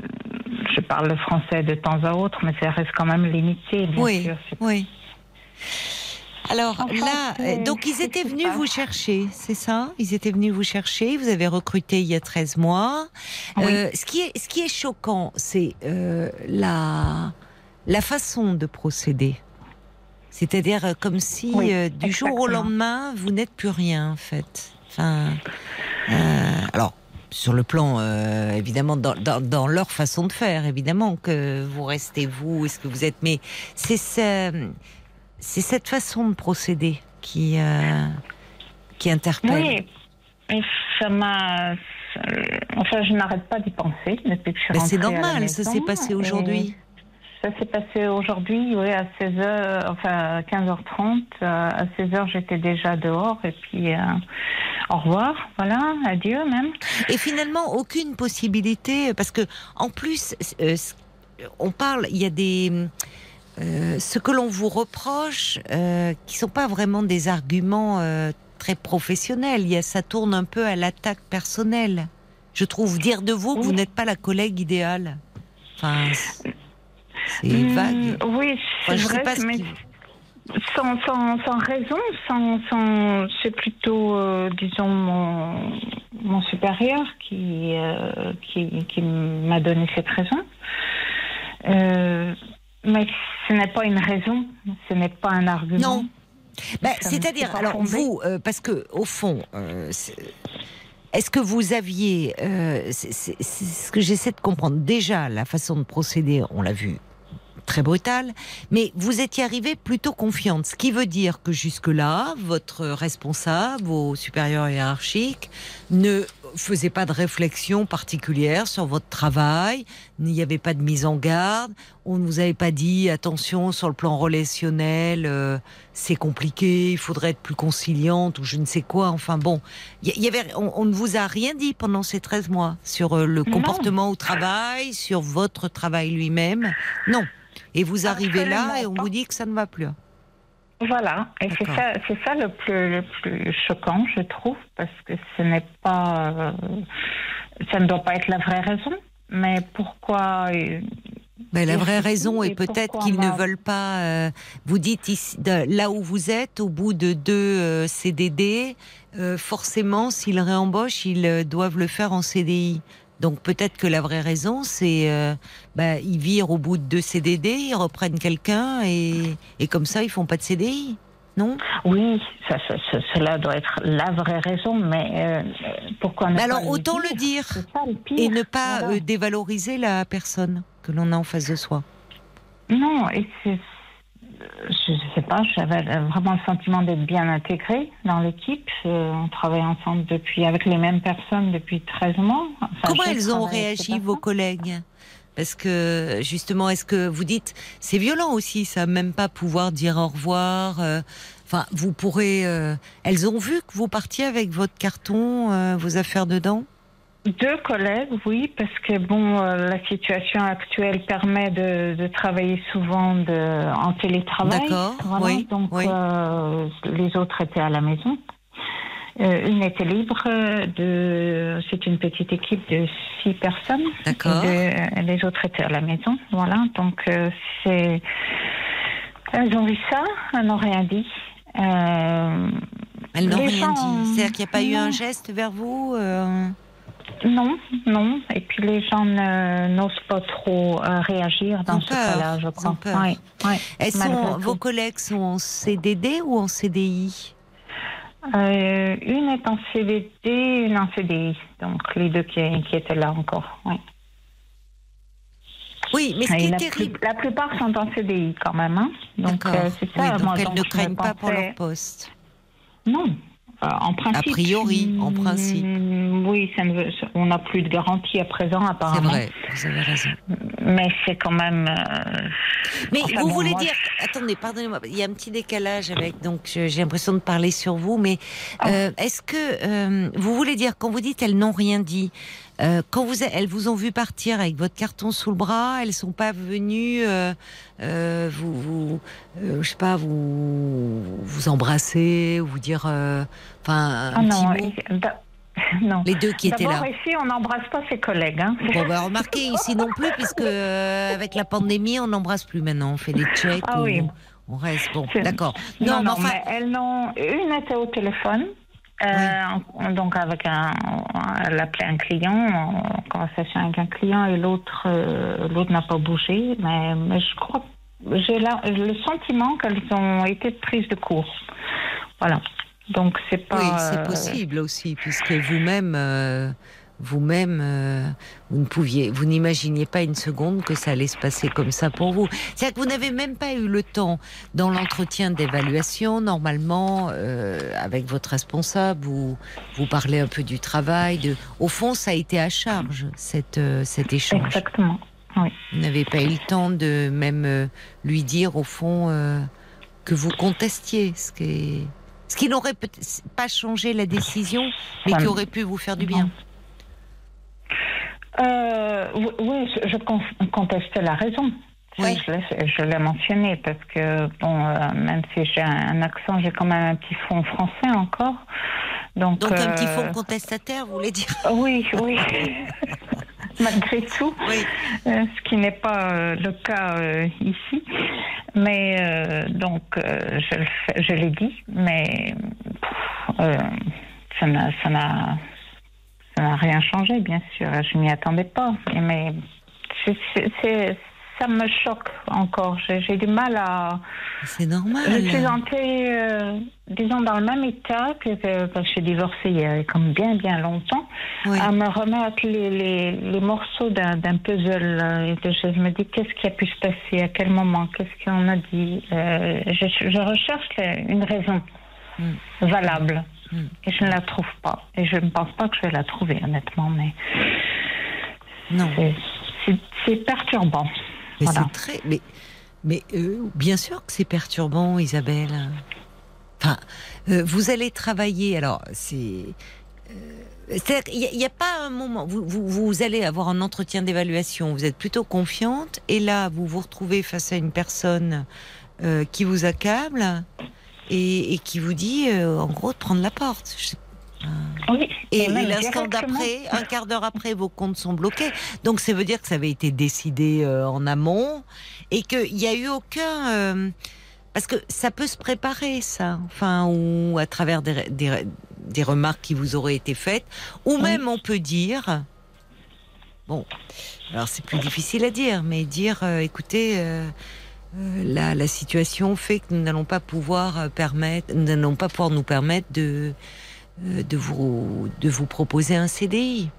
je parle le français de temps à autre, mais ça reste quand même limité, bien Oui, sûr. Oui. Alors Enfin, là, euh, donc ils étaient venus vous chercher, c'est ça? Ils étaient venus vous chercher, vous avez recruté il y a 13 mois. Oui. Euh, ce, qui est, ce qui est choquant, c'est euh, la, la façon de procéder. C'est-à-dire euh, comme si Oui, euh, du jour au lendemain, vous n'êtes plus rien en fait. Enfin, euh, alors, sur le plan, euh, évidemment, dans, dans, dans leur façon de faire, évidemment, que vous restez vous, est-ce que vous êtes... Mais c'est ce- c'est cette façon de procéder qui, qui interpelle. Oui, et ça m'a. Enfin, je n'arrête pas d'y penser depuis que je suis Ben, c'est rentrée à la normal, ça s'est passé et aujourd'hui. Ça s'est passé aujourd'hui, oui, à 16h, enfin à 15h30. euh, À 16h, j'étais déjà dehors et puis euh, au revoir, voilà, adieu même. Et finalement, aucune possibilité, parce que en plus, euh, on parle, il y a des. euh, ce que l'on vous reproche, qui sont pas vraiment des arguments très professionnels. Il y a, ça tourne un peu à l'attaque personnelle. Je trouve dire de vous que vous n'êtes pas la collègue idéale. Enfin, c'est Hmm, vague. oui, c'est vrai, mais sans, sans, sans raison, sans, sans, c'est plutôt, euh, disons, mon, mon supérieur qui, euh, qui, qui m'a donné cette raison. Euh, mais ce n'est pas une raison, ce n'est pas un argument. Non. Ben, me C'est-à-dire, alors fondé. vous, parce que au fond, est-ce que vous aviez, c'est ce que j'essaie de comprendre. Déjà, la façon de procéder, on l'a vu, très brutale, mais vous étiez arrivé plutôt confiante, ce qui veut dire que jusque-là, votre responsable, vos supérieurs hiérarchiques, ne faisaient pas de réflexion particulière sur votre travail, il n'y avait pas de mise en garde, on ne vous avait pas dit attention sur le plan relationnel, euh, c'est compliqué, il faudrait être plus conciliante ou je ne sais quoi. Enfin bon, il y, y avait, on, on ne vous a rien dit pendant ces 13 mois sur euh, le Non. comportement au travail, sur votre travail lui-même. Non. Et vous arrivez là et on vous dit que ça ne va plus. Voilà, et c'est ça, c'est ça le plus, le plus choquant, je trouve, parce que ce n'est pas, euh, ça ne doit pas être la vraie raison. Mais pourquoi euh, Mais la vraie raison est peut-être qu'ils ne veulent pas. euh, vous dites ici, là où vous êtes, au bout de deux euh, CDD, euh, forcément, s'ils réembauchent, ils doivent le faire en CDI. Donc peut-être que la vraie raison, c'est euh, bah, ils virent au bout de deux CDD, ils reprennent quelqu'un et, et comme ça, ils font pas de CDI, non? Oui, ça, ça- ça- cela doit être la vraie raison, mais euh, pourquoi ne Mais pas alors autant le dire? le et ne pas Voilà. euh, dévaloriser la personne que l'on a en face de soi. Non, et c'est, je ne sais pas, j'avais vraiment le sentiment d'être bien intégrée dans l'équipe. Euh, on travaille ensemble depuis, avec les mêmes personnes depuis 13 mois. Enfin, Comment elles ont réagi, vos collègues? Parce que justement, est-ce que vous dites, c'est violent aussi, ça, même pas pouvoir dire au revoir. euh, Enfin, vous pourrez. euh, elles ont vu que vous partiez avec votre carton, euh, vos affaires dedans? Deux collègues, oui, parce que bon, euh, la situation actuelle permet de, de travailler souvent de, en télétravail. D'accord, Voilà, oui, Donc oui. euh, les autres étaient à la maison. Euh, une était libre. euh, De, c'est une petite équipe de six personnes. D'accord. De- les autres étaient à la maison. Voilà. Donc euh, c'est, elles ont vu ça, elles n'ont rien dit. Euh, Elles n'ont rien gens- dit. C'est-à-dire qu'il n'y a pas eu un geste vers vous euh, Non, non. Et puis les gens n'osent pas trop euh, réagir dans ce cas-là, je crois. Ouais, ouais, Elles sont, vos collègues sont en CDD ou en CDI Euh, une est en CDD, une en CDI. Donc les deux qui, qui étaient là encore. Ouais. Oui, mais ce qui est la, terrible. plus- la plupart sont en CDI quand même. Hein. Donc euh, c'est ça. Oui, donc moi, elles dont ne craignent pas pour leur poste. Non, en principe. A priori, en principe. mm, Oui, ça ne veut- on n'a plus de garantie à présent, C'est apparemment. vrai, vous avez raison. Mais c'est quand même. euh, Mais Enfin, vous bon, voulez moi, dire, attendez, pardonnez-moi, il y a un petit décalage avec, donc j'ai l'impression de parler sur vous, mais euh, est-ce que euh, vous voulez dire, quand vous dites elles n'ont rien dit, euh, quand vous, elles vous ont vu partir avec votre carton sous le bras, elles sont pas venues, euh, euh, vous, vous je sais pas, vous vous embrasser, ou vous dire, enfin, un Ah non, petit mot. et- d'a- [laughs] non. Les deux qui étaient là. Ici, on n'embrasse pas ses collègues. Hein. Bon, bah, remarquez ici non plus, puisque euh, avec la pandémie, on n'embrasse plus maintenant. On fait des [laughs] checks. Ah ou oui. On reste. Bon, d'accord. Non, Non, mais non, enfin. mais elles n'ont. Une était au téléphone. Euh, donc avec un, elle appelait un client, en conversation avec un client, et l'autre, euh, l'autre n'a pas bougé. Mais, mais je crois, j'ai le sentiment qu'elles ont été prises de court. Voilà. Donc c'est pas. Oui, c'est euh, possible aussi, puisque vous-même, vous-même, euh, vous ne pouviez, vous n'imaginiez pas une seconde que ça allait se passer comme ça pour vous. C'est-à-dire que vous n'avez même pas eu le temps, dans l'entretien d'évaluation, normalement, euh, avec votre responsable, vous, vous parlez un peu du travail. De, au fond, ça a été à charge cette, euh, cet échange. Exactement. Vous n'avez pas eu le temps de même lui dire au fond que vous contestiez, ce qui, est- ce qui n'aurait pas changé la décision, mais qui aurait pu vous faire du bien. Euh, oui, je, je con- contestais la raison. Oui. je l'ai- mentionné parce que, bon, euh, même si j'ai un accent, j'ai quand même un petit fond français encore. Donc, Donc un petit euh, fond contestataire, vous voulez dire? Oui, oui. [laughs] [laughs] Malgré tout, Oui. euh, ce qui n'est pas euh, le cas euh, ici. Mais donc, je, l'ai dit, mais pff, ça n'a ça n'a- rien changé, bien sûr. Je m'y attendais pas. Mais c'est- ça me choque encore. J'ai du mal à. C'est normal. Je suis entrée, euh, disons, dans le même état que, que quand je suis divorcée il y a comme bien, bien longtemps, Oui. à me remettre les, les, les morceaux d'un puzzle. et que je me dis, qu'est-ce qui a pu se passer, à quel moment, qu'est-ce qu'on a dit? Euh, je, je recherche une raison Mm. valable. Mm. Et je ne la trouve pas. Et je ne pense pas que je vais la trouver, honnêtement. Mais Non. c'est- perturbant. Mais Voilà. c'est très. Mais, mais euh, bien sûr que c'est perturbant, Isabelle. Enfin, euh, vous allez travailler. Alors, c'est. euh, qu'il n'y a, il pas un moment. Vous, vous, vous allez avoir un entretien d'évaluation. Vous êtes plutôt confiante. Et là, vous vous retrouvez face à une personne qui vous accable et, et qui vous dit, euh, en gros, de prendre la porte. Je sais Oui. et, l'instant d'après, un quart d'heure après, vos comptes sont bloqués. Donc ça veut dire que ça avait été décidé euh, en amont et qu'il n'y a eu aucun... euh, parce que ça peut se préparer, ça. Enfin, ou à travers des, des, des remarques qui vous auraient été faites. Ou même on peut dire... Bon, alors c'est plus difficile à dire, mais dire, euh, écoutez... euh, la, la situation fait que nous n'allons pas pouvoir euh, permettre, nous n'allons pas pouvoir nous permettre de, euh, de vous de vous proposer un CDI.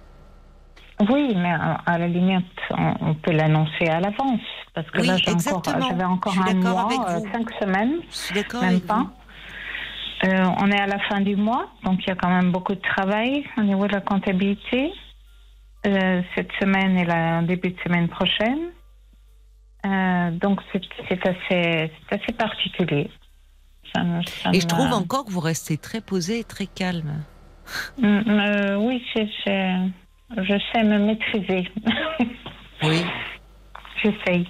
Oui, mais à la limite, on, peut l'annoncer à l'avance. Parce que Oui, là, encore, j'avais encore suis un mois, cinq semaines, Je suis d'accord même avec pas. vous. Euh, on est à la fin du mois, donc il y a quand même beaucoup de travail au niveau de la comptabilité. Euh, cette semaine et la début de semaine prochaine. Euh, donc c'est assez, assez particulier. Ça me- ça Et je trouve encore que vous restez très posé et très calme. Mm, euh, oui, je sais me maîtriser. Oui. [laughs] J'essaye.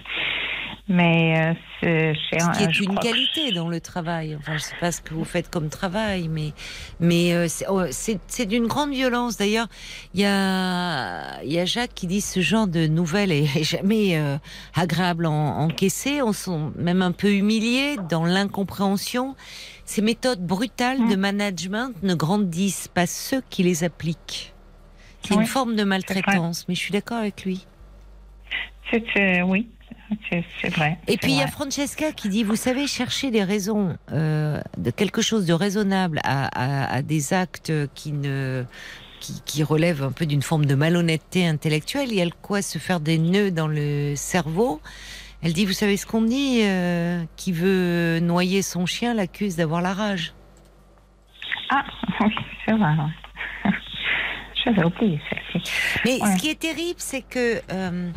Mais euh, c'est c'est- Ce qui euh, est une que- qualité dans le travail. Enfin, je sais pas ce que vous faites comme travail, mais mais euh, c'est oh, c'est c'est d'une grande violence. D'ailleurs, il y a il y a Jacques qui dit ce genre de nouvelles est jamais euh, agréable à en- encaisser. On se même un peu humilié dans l'incompréhension. Ces méthodes brutales Mm. de management ne grandissent pas ceux qui les appliquent. C'est une forme de maltraitance, mais je suis d'accord avec lui. c'est c'est- oui, c'est vrai. Et puis il y a. Francesca qui dit, vous savez, chercher des raisons euh, de quelque chose de raisonnable à, à- à des actes qui ne qui, qui relèvent un peu d'une forme de malhonnêteté intellectuelle. Il y a le quoi se faire des nœuds dans le cerveau. Elle dit, vous savez ce qu'on dit, euh, qui veut noyer son chien l'accuse d'avoir la rage. Ah, [laughs] oui, c'est vrai. [laughs] J'avais oublié celle-ci. Mais Ouais. ce qui est terrible, c'est que euh,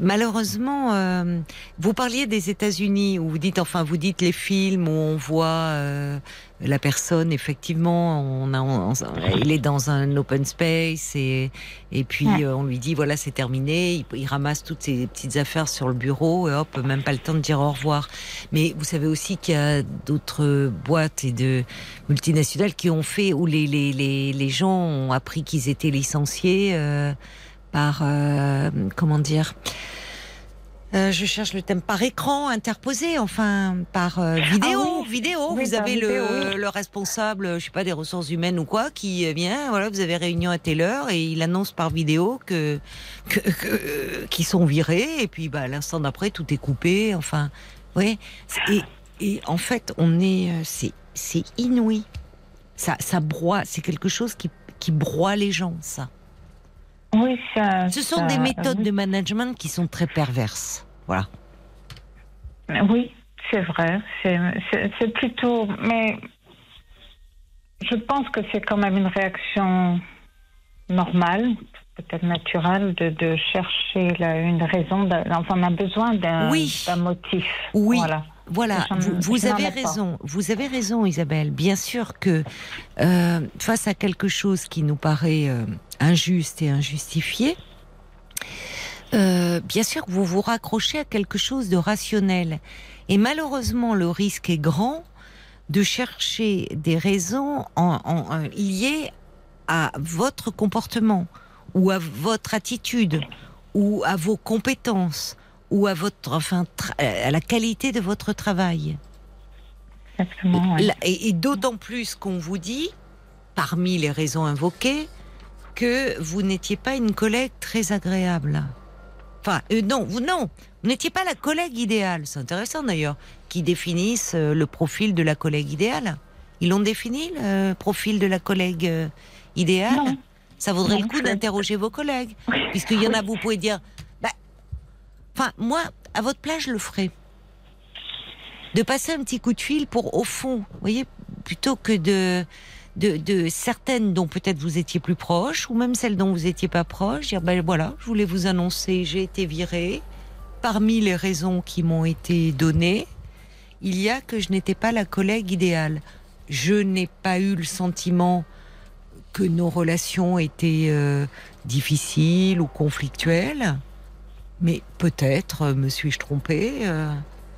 malheureusement, euh, vous parliez des États-Unis où vous dites, enfin, vous dites les films où on voit euh, la personne effectivement, on a, on- il est dans un open space et et puis Ouais. euh, on lui dit voilà c'est terminé, il, il ramasse toutes ses petites affaires sur le bureau et hop, même pas le temps de dire au revoir. Mais vous savez aussi qu'il y a d'autres boîtes et de multinationales qui ont fait où les les les, les gens ont appris qu'ils étaient licenciés euh, par euh, comment dire. Euh, je cherche le thème par écran interposé, enfin par euh, vidéo, Ah oui. vidéo. Oui, vous avez vidéo, le, responsable, je sais pas, des ressources humaines ou quoi, qui vient. Voilà, vous avez réunion à telle heure et il annonce par vidéo que, qu'ils sont virés et puis bah l'instant d'après tout est coupé. Enfin, oui. Et, et en fait, on est, c'est c'est inouï. Ça ça broie. C'est quelque chose qui qui broie les gens. Ça. Oui, ça. Ce sont ça- des méthodes oui. de management qui sont très perverses. Voilà. Oui, c'est vrai. C'est- plutôt. Mais je pense que c'est quand même une réaction normale, peut-être naturelle, de, de chercher une raison. Enfin, on a besoin d'un Oui. d'un motif. Oui. Voilà. Voilà, vous, avez pas. raison. Vous avez raison, Isabelle. Bien sûr que euh, face à quelque chose qui nous paraît euh, injuste et injustifié, euh, bien sûr que vous vous raccrochez à quelque chose de rationnel. Et malheureusement, le risque est grand de chercher des raisons en, en- en- liées à votre comportement ou à votre attitude ou à vos compétences ou à votre enfin tra- à la qualité de votre travail. Exactement. Et, et d'autant plus qu'on vous dit, parmi les raisons invoquées, que vous n'étiez pas une collègue très agréable. Enfin, euh, non, vous non, vous n'étiez pas la collègue idéale. C'est intéressant d'ailleurs, qui définissent euh, le profil de la collègue idéale. Ils l'ont défini le profil de la collègue euh, idéale? Non. Ça vaudrait Non, le coup d'interroger vos collègues, puisqu'il y en a, vous pouvez dire, enfin, moi, à votre place, je le ferai de passer un petit coup de fil pour, au fond, vous voyez, plutôt que de, de, certaines dont peut-être vous étiez plus proche, ou même celles dont vous étiez pas proche, dire, ben voilà, je voulais vous annoncer, j'ai été virée. Parmi les raisons qui m'ont été données, il y a que je n'étais pas la collègue idéale. Je n'ai pas eu le sentiment que nos relations étaient euh, difficiles ou conflictuelles, mais peut-être euh, me suis-je trompée. euh,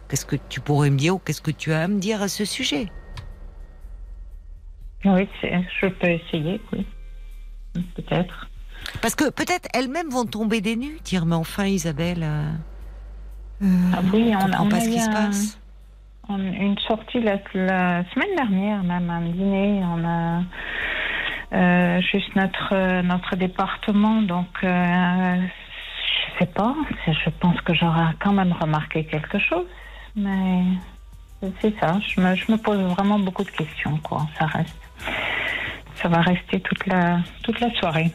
Qu'est-ce que tu pourrais me dire ou qu'est-ce que tu as à me dire à ce sujet? Oui, je peux essayer, oui. Peut-être. Parce que peut-être elles-mêmes vont tomber des nues, dire mais enfin Isabelle, euh, Ah oui, on, comprend on pas ce qui se passe. on- une sortie la, la semaine dernière, même un dîner. On a euh, juste notre euh, notre département, donc euh, je sais pas. Je pense que j'aurais quand même remarqué quelque chose, mais c'est ça. Je me, je me pose vraiment beaucoup de questions, quoi. Ça reste. Ça va rester toute la toute la soirée.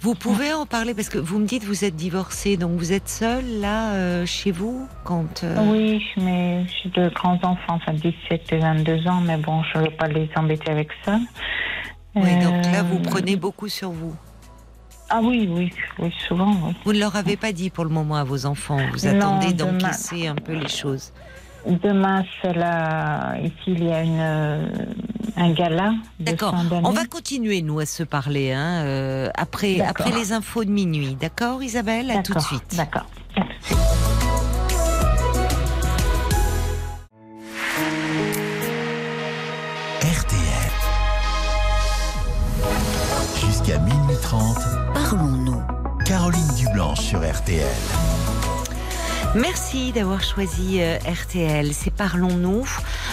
Vous pouvez en parler parce que vous me dites vous êtes divorcée, donc vous êtes seule là euh, chez vous quand. euh, Oui, mais j'ai deux grands-enfants, enfin 17 et 22 ans, mais bon, je ne veux pas les embêter avec ça. Oui, donc là Euh, vous prenez beaucoup sur vous. Ah oui, oui, oui, souvent, oui. Vous ne leur avez pas dit pour le moment à vos enfants. Vous attendez d'encaisser un peu les choses. Demain, c'est là, ici, il y a une, un gala. D'accord. On va continuer nous à se parler hein, euh, après après les infos de minuit. D'accord, Isabelle? À tout de suite. D'accord. Merci d'avoir choisi euh, RTL. C'est Parlons-nous,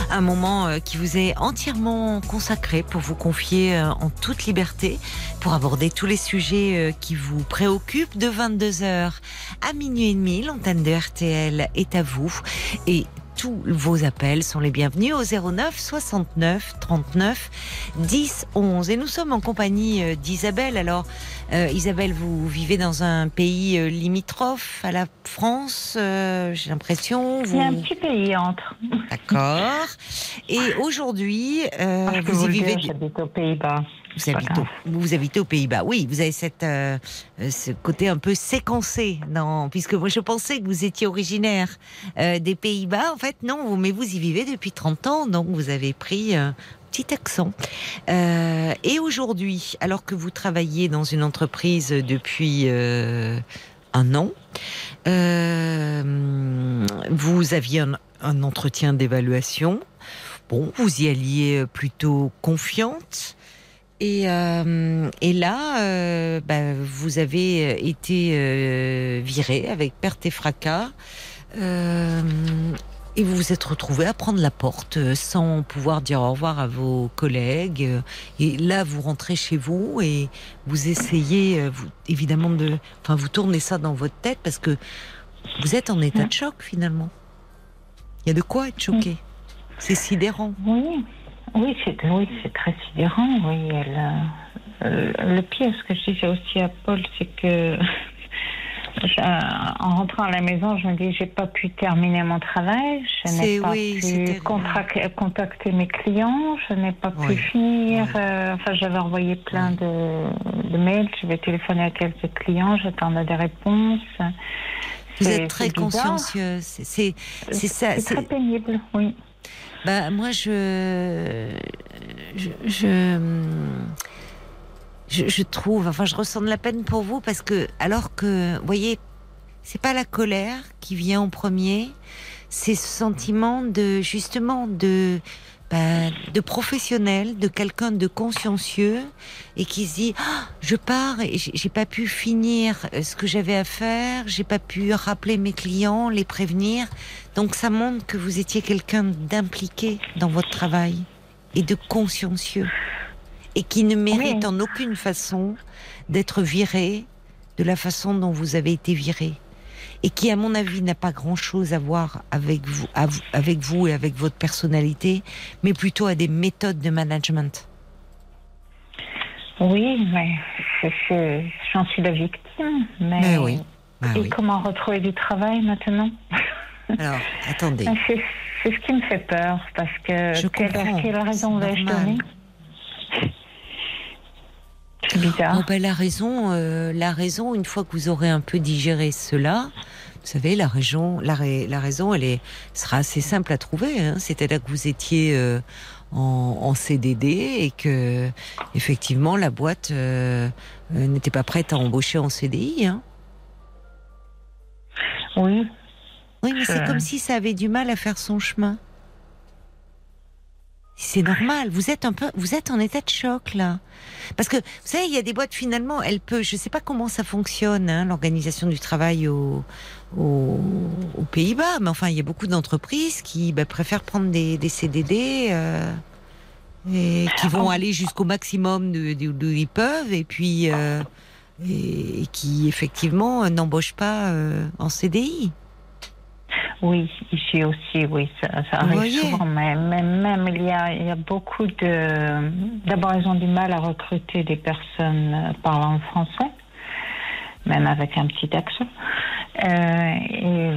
un moment euh, qui vous est entièrement consacré pour vous confier euh, en toute liberté, pour aborder tous les sujets qui vous préoccupent de 22h à minuit et demi. L'antenne de RTL est à vous et tous vos appels sont les bienvenus au 09 69 39 10 11. Et nous sommes en compagnie euh, d'Isabelle. Alors, euh, Isabelle, vous vivez dans un pays euh, limitrophe à la France, euh, j'ai l'impression. Y a un Vous... petit pays entre. D'accord. Et aujourd'hui, euh, vous y vous le vivez. J'habite aux Pays-Bas. Vous habitez, au, vous habitez aux Pays-Bas. Oui, vous avez cette, euh, euh, ce côté un peu séquencé, non Puisque moi, je pensais que vous étiez originaire euh, des Pays-Bas. En fait, non, mais vous y vivez depuis 30 ans, donc vous avez pris un petit accent. Euh, et aujourd'hui, alors que vous travaillez dans une entreprise depuis euh, un an, euh, vous aviez un, un entretien d'évaluation. Bon, vous y alliez plutôt confiante. Et, euh, et là, euh, bah, vous avez été euh, viré avec perte et fracas. Et vous vous êtes retrouvé à prendre la porte sans pouvoir dire au revoir à vos collègues. Et là, vous rentrez chez vous et vous essayez, vous, évidemment, de, enfin, vous tournez ça dans votre tête parce que vous êtes en état de choc finalement. Il y a de quoi être choqué. C'est sidérant. Oui, oui, c'est oui, c'est très sidérant. Oui, elle, euh, le pire, ce que je disais aussi à Paul, c'est que [laughs] en rentrant à la maison, je me dis j'ai pas pu terminer mon travail, je n'ai pas oui, pu contacter mes clients, je n'ai pas pu finir. oui. euh, enfin, j'avais envoyé plein de, de mails, j'avais téléphoné à quelques clients, j'attendais des réponses. Vous C'est- êtes très consciencieuse. C'est- ça. C'est- très pénible, oui. Bah, moi, je, je, je, je, trouve, enfin, je ressens de la peine pour vous parce que, alors que, vous voyez, c'est pas la colère qui vient en premier, c'est ce sentiment de, justement, de, bah, de professionnel, de quelqu'un de consciencieux et qui se dit, Ah, je pars et j'ai j'ai pas pu finir euh, ce que j'avais à faire, j'ai pas pu rappeler mes clients, les prévenir. Donc ça montre que vous étiez quelqu'un d'impliqué dans votre travail et de consciencieux et qui ne mérite Oui. en aucune façon d'être viré de la façon dont vous avez été viré et qui à mon avis n'a pas grand-chose à voir avec vous, avec vous et avec votre personnalité, mais plutôt à des méthodes de management. Oui, mais j'en suis la victime. Mais, Mais oui. Ah Et oui. comment retrouver du travail maintenant? Alors, attendez. C'est c'est ce qui me fait peur, parce que Je quelle, quelle raison vais-je donner? C'est bizarre. Oh, ben, la raison, euh, la raison, une fois que vous aurez un peu digéré cela, vous savez, la raison, la, la raison, elle est, sera assez simple à trouver. Hein. C'est-à-dire que vous étiez euh, en, en CDD et que, effectivement, la boîte euh, euh, n'était pas prête à embaucher en CDI. Hein. Oui, Oui, mais c'est comme si ça avait du mal à faire son chemin. C'est normal. Vous êtes un peu, vous êtes en état de choc là, parce que vous savez, il y a des boîtes finalement, elles peuvent, je sais pas comment ça fonctionne, hein, l'organisation du travail au, au- aux Pays-Bas, mais enfin, il y a beaucoup d'entreprises qui bah, préfèrent prendre des, des CDD euh, et qui vont aller jusqu'au maximum de, ils peuvent, et puis euh, et, et qui effectivement euh, n'embauchent pas euh, en CDI. Oui, ici aussi, oui, ça, ça arrive souvent. Mais, mais même, il y, a, il y a beaucoup de... D'abord, ils ont du mal à recruter des personnes euh, parlant français, même avec un petit accent. Euh, et,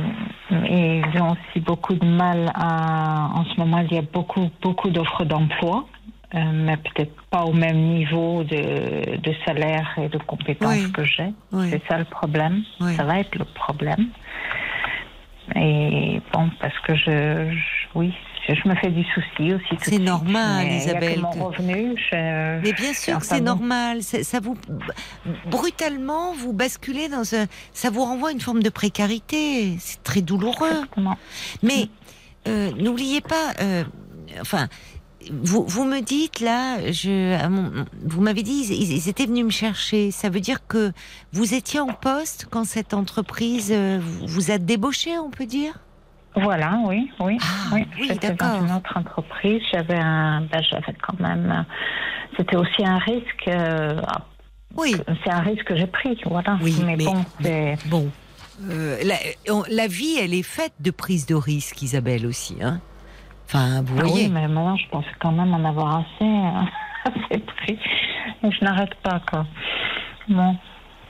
et ils ont aussi beaucoup de mal à... En ce moment, il y a beaucoup, beaucoup d'offres d'emploi. euh, mais peut-être pas au même niveau de, de salaire et de compétences Oui. que j'ai. Oui. C'est ça le problème. Oui. Ça va être le problème. Et bon, parce que je, je- oui, je, me fais du souci aussi. C'est normal, Mais Isabelle, mon revenu. je- Mais bien sûr que c'est normal. Ça, ça vous brutalement vous basculez dans un, ça vous renvoie à une forme de précarité. C'est très douloureux. Exactement. Mais euh, n'oubliez pas, euh, enfin. Vous, vous me dites là, je, à mon- vous m'avez dit ils, ils étaient venus me chercher. Ça veut dire que vous étiez en poste quand cette entreprise euh, vous a débauché, on peut dire? Voilà, oui, oui. Ah, oui, oui, d'accord. dans une autre entreprise. J'avais un, ben, j'avais quand même. C'était aussi un risque. euh, Oui. c'est un risque que j'ai pris, voilà. Oui, mais, mais- bon, c'est. Bon, euh, la, on- la vie, elle est faite de prise de risque, Isabelle aussi. Hein enfin, vous Ah voyez. oui, mais maintenant, je pense quand même en avoir assez, hein, assez pris. Et je n'arrête pas, quoi. Bon.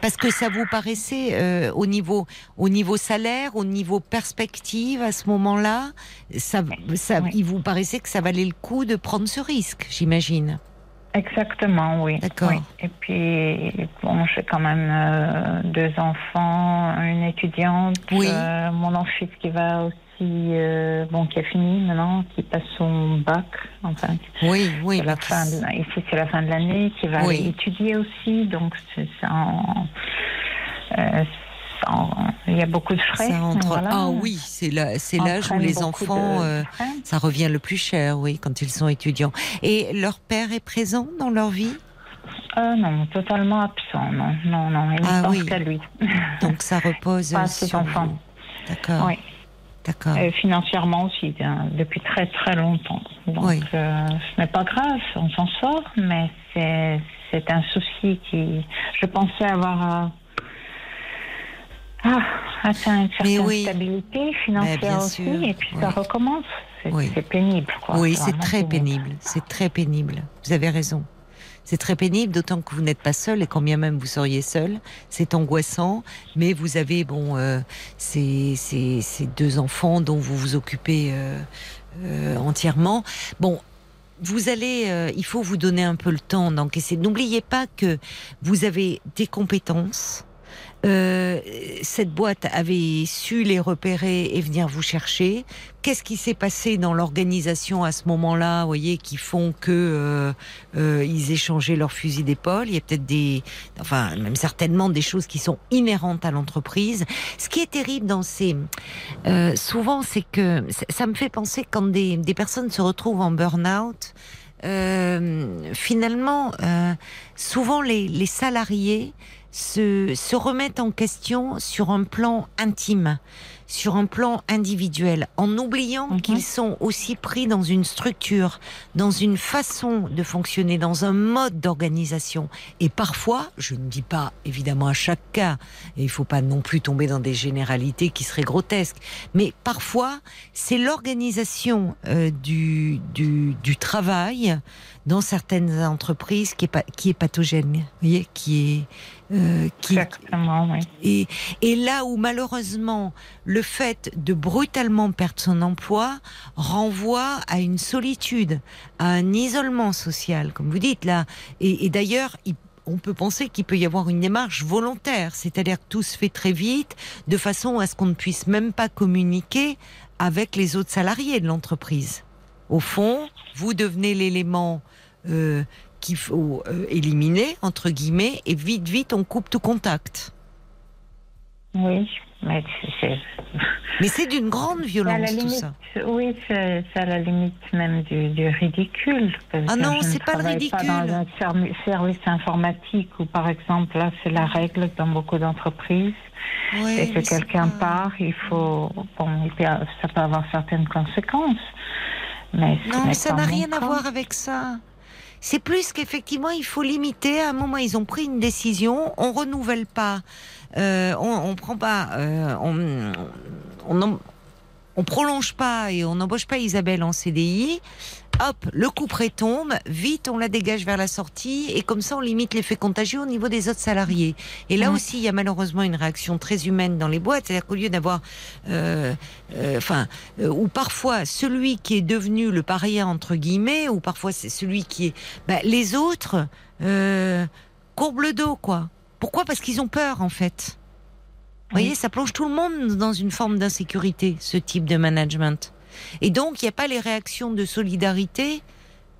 Parce que ça vous paraissait euh, au niveau au niveau salaire, au niveau perspective à ce moment-là, ça, ça, Oui. il vous paraissait que ça valait le coup de prendre ce risque, j'imagine. Exactement, oui. D'accord. Oui. Et puis, bon, j'ai quand même euh, deux enfants, une étudiante, Oui. euh, mon enfant qui va aussi, euh, bon, qui a fini maintenant, qui passe son bac, enfin, Oui, oui. c'est la bah, fin de, ici c'est la fin de l'année, qui va Oui. étudier aussi, donc c'est en, euh, en- il y a beaucoup de frais. ça entre- voilà. Ah oui, c'est l'âge où les enfants, euh, ça revient le plus cher, oui, quand ils sont étudiants. Et leur père est présent dans leur vie, Euh, non, totalement absent, non, non, non, il Ah ne pense oui. qu'à lui. donc ça repose [laughs] Pas euh, ses sur enfants. D'accord, Oui. Euh, financièrement aussi, hein, depuis très très longtemps. Donc, Oui. euh, ce n'est pas grave, on s'en sort, mais c'est un souci qui. Je pensais avoir euh, ah, atteint une certaine oui. stabilité financière aussi, sûr, et puis ça recommence. C'est Oui. c'est pénible, quoi. Oui, c'est très pénible. C'est très pénible. Vous avez raison. C'est très pénible, d'autant que vous n'êtes pas seul, et quand bien même vous seriez seul, c'est angoissant. Mais vous avez bon euh, ces, ces, ces deux enfants dont vous vous occupez euh, euh, entièrement. Bon. Vous allez, euh, il faut vous donner un peu le temps d'encaisser. N'oubliez pas que vous avez des compétences. Euh, cette boîte avait su les repérer et venir vous chercher. Qu'est-ce qui s'est passé dans l'organisation à ce moment-là, vous voyez, qui font que euh, euh, ils échangeaient leur fusil d'épaule? Il y a peut-être des, enfin même certainement des choses qui sont inhérentes à l'entreprise. Ce qui est terrible dans ces, euh, souvent, c'est que ça me fait penser quand des, des personnes se retrouvent en burn-out. euh, finalement, euh, souvent les, les salariés se, se remettent en question sur un plan intime, sur un plan individuel, en oubliant Mhm. qu'ils sont aussi pris dans une structure, dans une façon de fonctionner, dans un mode d'organisation. Et parfois, je ne dis pas évidemment à chaque cas, et il faut pas non plus tomber dans des généralités qui seraient grotesques, mais parfois, c'est l'organisation euh, du, du, du travail dans certaines entreprises qui est, qui est pathogène, vous voyez, qui est... euh, qui, Exactement, oui. et, et là où malheureusement le fait de brutalement perdre son emploi renvoie à une solitude, à un isolement social, comme vous dites là. Et, et d'ailleurs, il- on peut penser qu'il peut y avoir une démarche volontaire, c'est-à-dire que tout se fait très vite, de façon à ce qu'on ne puisse même pas communiquer avec les autres salariés de l'entreprise. Au fond, vous devenez l'élément euh, qu'il faut euh, éliminer, entre guillemets, et vite, vite, on coupe tout contact. Oui, mais c'est- Mais c'est d'une grande violence tout ça. Oui, c'est à la limite même du, du ridicule. Ah non, c'est pas le travaille Pas ridicule. dans un servi- service informatique où, par exemple, là, c'est la règle dans beaucoup d'entreprises. Ouais, et que mais quelqu'un pas- part, il faut. Bon, ça peut avoir certaines conséquences. Mais Non, n'est ça n'a rien à voir avec ça. C'est plus qu'effectivement, il faut limiter. À un moment, ils ont pris une décision. On renouvelle pas. Euh, on, on prend pas. euh, on prolonge pas et on n'embauche pas Isabelle en CDI. Hop, le coup près tombe. Vite, on la dégage vers la sortie et comme ça, on limite l'effet contagieux au niveau des autres salariés. Et là aussi, il y a malheureusement une réaction très humaine dans les boîtes. C'est-à-dire qu'au lieu d'avoir, euh, euh, enfin, euh, ou parfois celui qui est devenu le paria entre guillemets, ou parfois c'est celui qui est, bah, les autres euh, courbent le dos, quoi. Pourquoi? Parce qu'ils ont peur, en fait. Vous voyez, ça plonge tout le monde dans une forme d'insécurité, ce type de management. Et donc, il n'y a pas les réactions de solidarité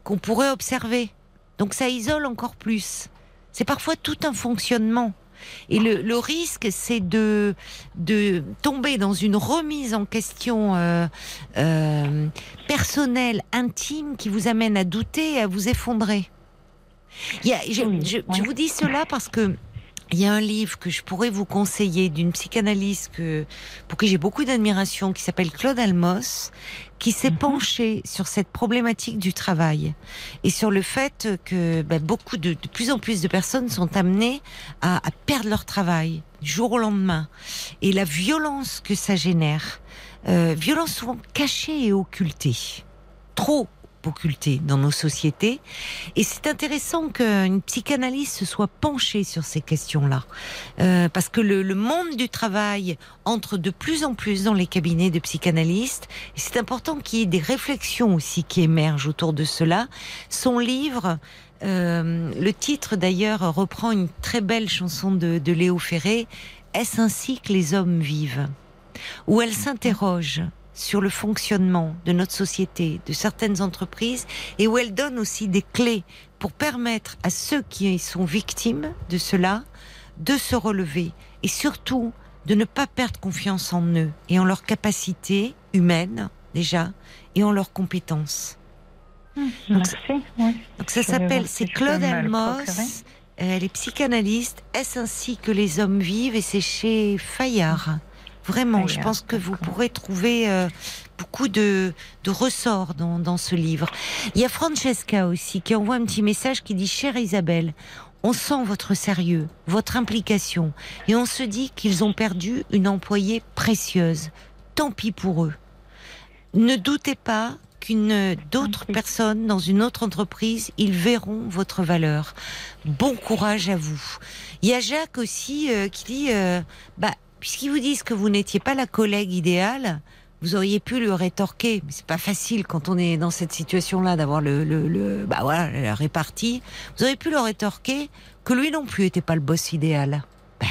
qu'on pourrait observer. Donc, ça isole encore plus. C'est parfois tout un fonctionnement. Et le, le risque, c'est de, de tomber dans une remise en question euh, euh, personnelle, intime, qui vous amène à douter et à vous effondrer. Il y a- je, Oui, je- ouais. je vous dis cela parce que il y a un livre que je pourrais vous conseiller d'une psychanalyste que, pour qui j'ai beaucoup d'admiration, qui s'appelle Claude Almos, qui s'est Mhm. penché sur cette problématique du travail et sur le fait que ben, beaucoup de, de plus en plus de personnes sont amenées à, à perdre leur travail du jour au lendemain, et la violence que ça génère, euh, violence souvent cachée et occultée, trop occultée dans nos sociétés. Et c'est intéressant qu'une psychanalyste se soit penchée sur ces questions-là, euh, parce que le, monde du travail entre de plus en plus dans les cabinets de psychanalystes. Et c'est important qu'il y ait des réflexions aussi qui émergent autour de cela. Son livre euh, le titre d'ailleurs reprend une très belle chanson de Léo Ferré, Est-ce ainsi que les hommes vivent? Où elle s'interroge sur le fonctionnement de notre société, de certaines entreprises, et où elle donne aussi des clés pour permettre à ceux qui sont victimes de cela de se relever et surtout de ne pas perdre confiance en eux et en leur capacité humaine déjà et en leurs compétences. Merci. oui. Donc ça Je vais s'appelle, si c'est peux Claude Almos, euh, elle est psychanalyste, Est-ce ainsi que les hommes vivent? Et c'est chez Fayard. Vraiment, je pense que vous pourrez trouver euh, beaucoup de, de ressorts dans, dans ce livre. Il y a Francesca aussi qui envoie un petit message qui dit Chère Isabelle, on sent votre sérieux, votre implication, et on se dit qu'ils ont perdu une employée précieuse. Tant pis pour eux. Ne doutez pas qu'une d'autres personnes dans une autre entreprise, ils verront votre valeur. Bon courage à vous. Il y a Jacques aussi euh, qui dit, euh, bah, puisqu'ils vous disent que vous n'étiez pas la collègue idéale, vous auriez pu le rétorquer. Mais c'est pas facile quand on est dans cette situation-là d'avoir le, le, le- bah voilà, la répartie. Vous auriez pu le rétorquer que lui non plus était pas le boss idéal. [laughs]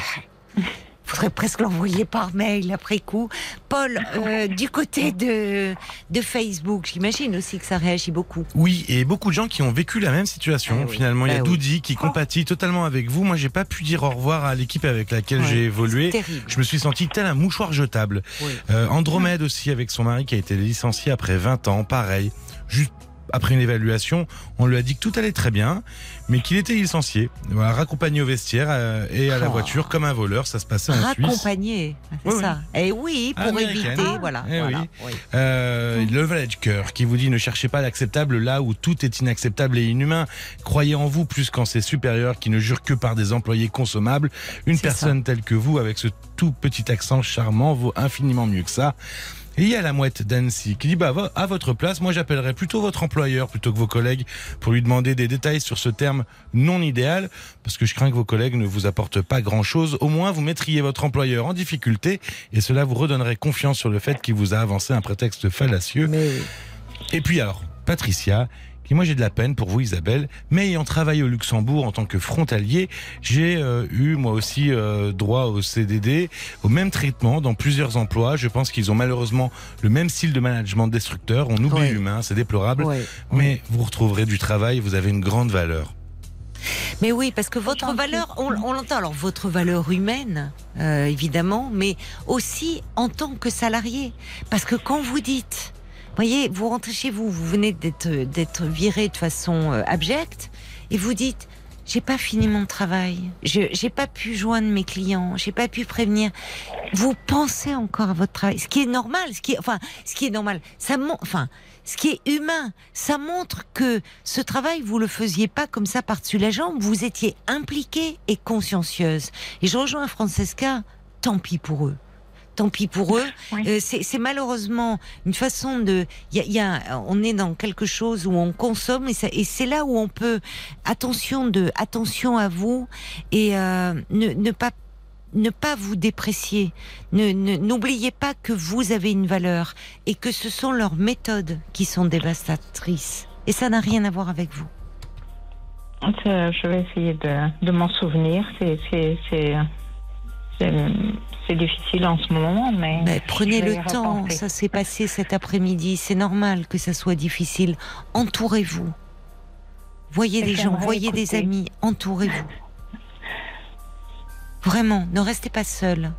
faudrait presque l'envoyer par mail après coup. Paul, euh, du côté de, de Facebook, j'imagine aussi que ça réagit beaucoup. Oui, et beaucoup de gens qui ont vécu la même situation. Ah oui. Finalement, il y a Bah oui. Doudi qui compatit totalement avec vous. Moi, j'ai pas pu dire au revoir à l'équipe avec laquelle Ouais, j'ai évolué. Je me suis senti tel un mouchoir jetable. Oui. Euh, Andromède aussi avec son mari qui a été licencié après 20 ans, pareil. Juste après une évaluation, on lui a dit que tout allait très bien, mais qu'il était licencié. Voilà, raccompagné au vestiaire euh, et à la Oh. voiture comme un voleur. Ça se passait en Suisse. Raccompagné, c'est Oui, oui. ça. Et oui, pour Américaine. éviter, voilà. Eh voilà, oui. oui. Euh, le cœur qui vous dit ne cherchez pas l'acceptable là où tout est inacceptable et inhumain. Croyez en vous plus qu'en ses supérieurs qui ne jurent que par des employés consommables. Une personne telle que vous avec ce tout petit accent charmant vaut infiniment mieux que ça. Et il y a la mouette d'Annecy qui dit bah à votre place, moi j'appellerais plutôt votre employeur plutôt que vos collègues pour lui demander des détails sur ce terme non idéal parce que je crains que vos collègues ne vous apportent pas grand chose. Au moins vous mettriez votre employeur en difficulté et cela vous redonnerait confiance sur le fait qu'il vous a avancé un prétexte fallacieux. Mais. Et puis alors, Patricia, qui moi j'ai de la peine pour vous Isabelle, mais ayant travaillé au Luxembourg en tant que frontalier, j'ai euh, eu moi aussi euh, droit au CDD, au même traitement dans plusieurs emplois. Je pense qu'ils ont malheureusement le même style de management destructeur. On oublie Ouais. l'humain, c'est déplorable. Ouais. Mais vous retrouverez du travail, vous avez une grande valeur. Mais oui, parce que votre valeur, on, on l'entend, alors votre valeur humaine, euh, évidemment, mais aussi en tant que salarié. Parce que quand vous dites, voyez, vous rentrez chez vous, vous venez d'être viré de façon euh, abjecte, et vous dites, j'ai pas fini mon travail, j'ai pas pu joindre mes clients, j'ai pas pu prévenir. Vous pensez encore à votre travail, ce qui est normal, ce qui est, enfin, ce qui est normal, ça enfin, ce qui est humain, ça montre que ce travail, vous le faisiez pas comme ça par-dessus la jambe, vous étiez impliquée et consciencieuse. Et je rejoins Francesca, tant pis pour eux. Tant pis pour eux. [laughs] Oui. Euh, c'est malheureusement une façon de. Y a, y a- on est dans quelque chose où on consomme et, ça- et c'est là où on peut. Attention de, attention à vous et euh, ne, ne pas ne pas vous déprécier. Ne- ne- N'oubliez pas que vous avez une valeur et que ce sont leurs méthodes qui sont dévastatrices. Et ça n'a rien à voir avec vous. Je vais essayer de, de m'en souvenir. C'est- C'est difficile en ce moment, mais. Mais prenez le temps. repenser. Ça s'est passé cet après-midi. C'est normal que ça soit difficile. Entourez-vous. Voyez des gens, voyez des amis. Entourez-vous. Vraiment, ne restez pas seul.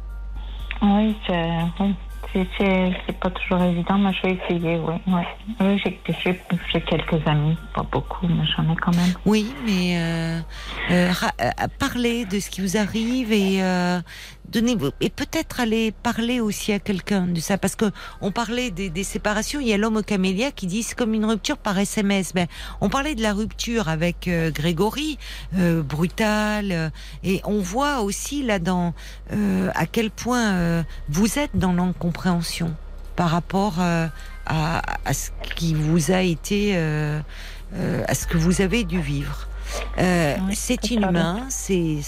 Oui, c'est oui, c'est- pas toujours évident, mais je vais essayer, oui. Ouais. J'ai- quelques amis, pas beaucoup, mais j'en ai quand même. Oui, mais euh, euh, euh, parlez de ce qui vous arrive et euh, donnez et peut-être aller parler aussi à quelqu'un de ça, parce que on parlait des, des séparations. Il y a l'homme au camélia qui dit c'est comme une rupture par SMS. Ben, on parlait de la rupture avec euh, Grégory, euh, brutale, euh, et on voit aussi là-dedans euh, à quel point euh, vous êtes dans l'incompréhension par rapport à, à ce qui vous a été, euh, euh, à ce que vous avez dû vivre. Euh, Oui, c'est inhumain, c'est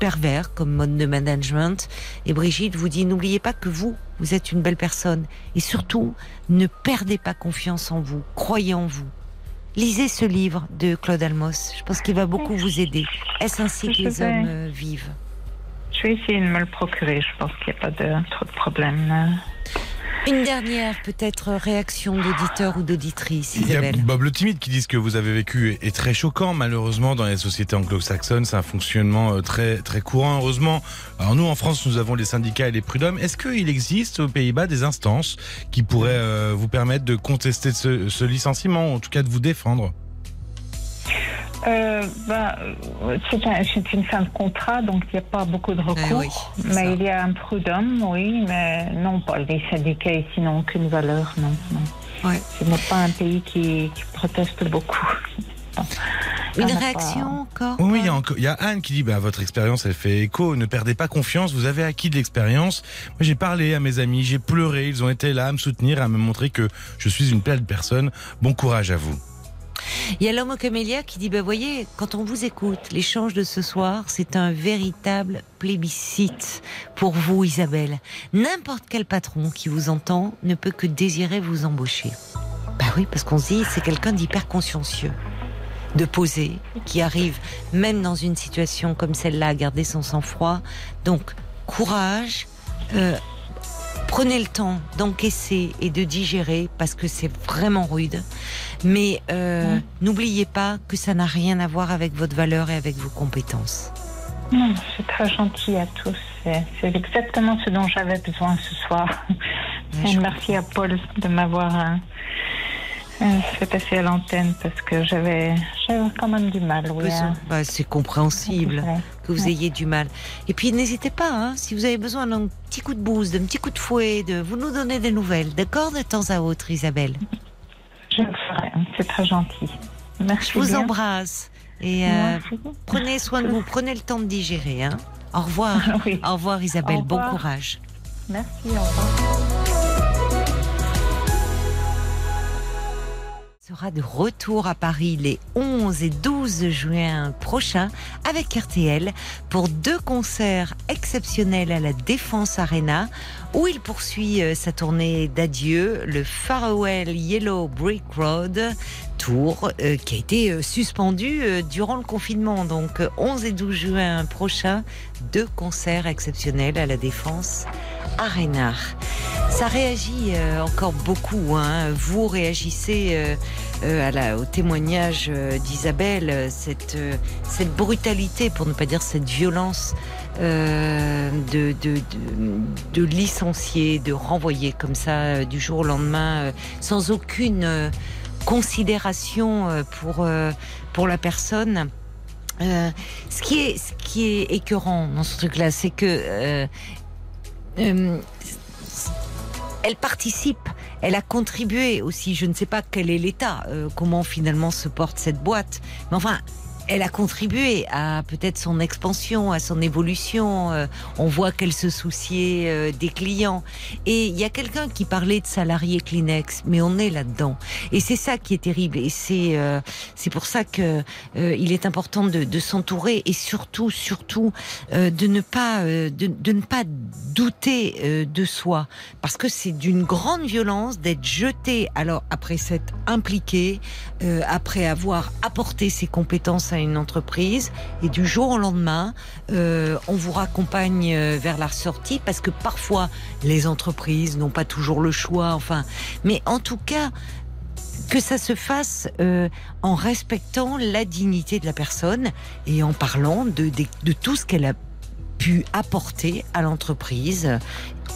pervers comme mode de management. Et Brigitte vous dit n'oubliez pas que vous, vous êtes une belle personne. Et surtout, ne perdez pas confiance en vous. Croyez en vous. Lisez ce livre de Claude Almos. Je pense qu'il va beaucoup vous aider. Est-ce ainsi que les hommes euh, vivent? Je vais essayer de me le procurer, je pense qu'il n'y a pas de, trop de problème. Une dernière peut-être réaction d'auditeur ou d'auditrice, Il y a. Bob Le Timide qui dit ce que vous avez vécu est très choquant. Malheureusement, dans les sociétés anglo-saxonnes, c'est un fonctionnement euh, très très courant. Heureusement, alors nous en France, nous avons les syndicats et les prud'hommes. Est-ce qu'il existe aux Pays-Bas des instances qui pourraient euh, vous permettre de contester ce, ce licenciement, ou en tout cas de vous défendre? Euh, ben, euh, c'est un- c'est une fin de contrat, donc il n'y a pas beaucoup de recours. Eh oui, ça. mais il y a un prud'homme, oui, mais non, pas les syndicats ici n'ont aucune valeur, non. non. Ouais. Ce n'est pas un pays qui, qui proteste beaucoup. [laughs] Une réaction encore Oui, oui, il y, a encore- il y a Anne qui dit bah, votre expérience, elle fait écho. Ne perdez pas confiance. Vous avez acquis de l'expérience. Moi, j'ai parlé à mes amis, j'ai pleuré. Ils ont été là à me soutenir, à me montrer que je suis une belle personne. Bon courage à vous. Il y a l'homme au camélia qui dit, ben voyez, quand on vous écoute, l'échange de ce soir, c'est un véritable plébiscite pour vous, Isabelle. N'importe quel patron qui vous entend ne peut que désirer vous embaucher. Bah oui, parce qu'on se dit, c'est quelqu'un d'hyper consciencieux, de posé, qui arrive, même dans une situation comme celle-là, à garder son sang-froid. Donc, courage, euh, prenez le temps d'encaisser et de digérer, parce que c'est vraiment rude. Mais euh, n'oubliez pas que ça n'a rien à voir avec votre valeur et avec vos compétences. Non, c'est très gentil à tous. C'est exactement ce dont j'avais besoin ce soir. Ouais, merci à Paul de m'avoir euh, fait passer à l'antenne parce que j'avais j'avais quand même du mal. Oui, à- Bah, c'est compréhensible Ouais. que vous Ouais. ayez du mal. Et puis n'hésitez pas, hein, si vous avez besoin d'un petit coup de bouse, d'un petit coup de fouet, de vous nous donnez des nouvelles, d'accord, de temps à autre, Isabelle? Je le ferai. C'est très gentil. Merci Je vous bien. embrasse et euh, prenez soin de vous, prenez le temps de digérer. Hein. Au revoir. [laughs] Oui. Au revoir Isabelle, Au revoir. bon courage. Merci. Au revoir. Sera de retour à Paris les 11 et 12 juin prochains avec RTL pour deux concerts exceptionnels à la Défense Arena où il poursuit euh, sa tournée d'adieu, le Farewell Yellow Brick Road Tour euh, qui a été euh, suspendu durant le confinement. Donc euh, 11 et 12 juin prochains, deux concerts exceptionnels à la Défense Arena. Ça réagit euh, encore beaucoup. Hein. Vous réagissez euh, euh, à la, au témoignage d'Isabelle, cette, cette brutalité, pour ne pas dire cette violence euh, de, de, de, de licencier, de renvoyer comme ça du jour au lendemain, sans aucune considération pour, pour la personne. Euh, ce qui est ce qui est écœurant dans ce truc-là, c'est que euh, euh, elle participe, elle a contribué aussi. Je ne sais pas quel est l'état, euh, comment finalement se porte cette boîte, mais enfin. Elle a contribué à peut-être son expansion, à son évolution. Euh, on voit qu'elle se souciait euh, des clients. Et il y a quelqu'un qui parlait de salariés Kleenex, mais on est là-dedans. Et c'est ça qui est terrible. Et c'est euh, c'est pour ça que euh, il est important de, de s'entourer et surtout, surtout, euh, de ne pas euh, de, de ne pas douter de soi, parce que c'est d'une grande violence d'être jeté. Alors après s'être impliqué, après avoir apporté ses compétences à une entreprise, et du jour au lendemain, euh, on vous raccompagne euh, vers la sortie, parce que parfois les entreprises n'ont pas toujours le choix. Enfin, mais en tout cas que ça se fasse euh, en respectant la dignité de la personne et en parlant de, tout ce qu'elle a pu apporter à l'entreprise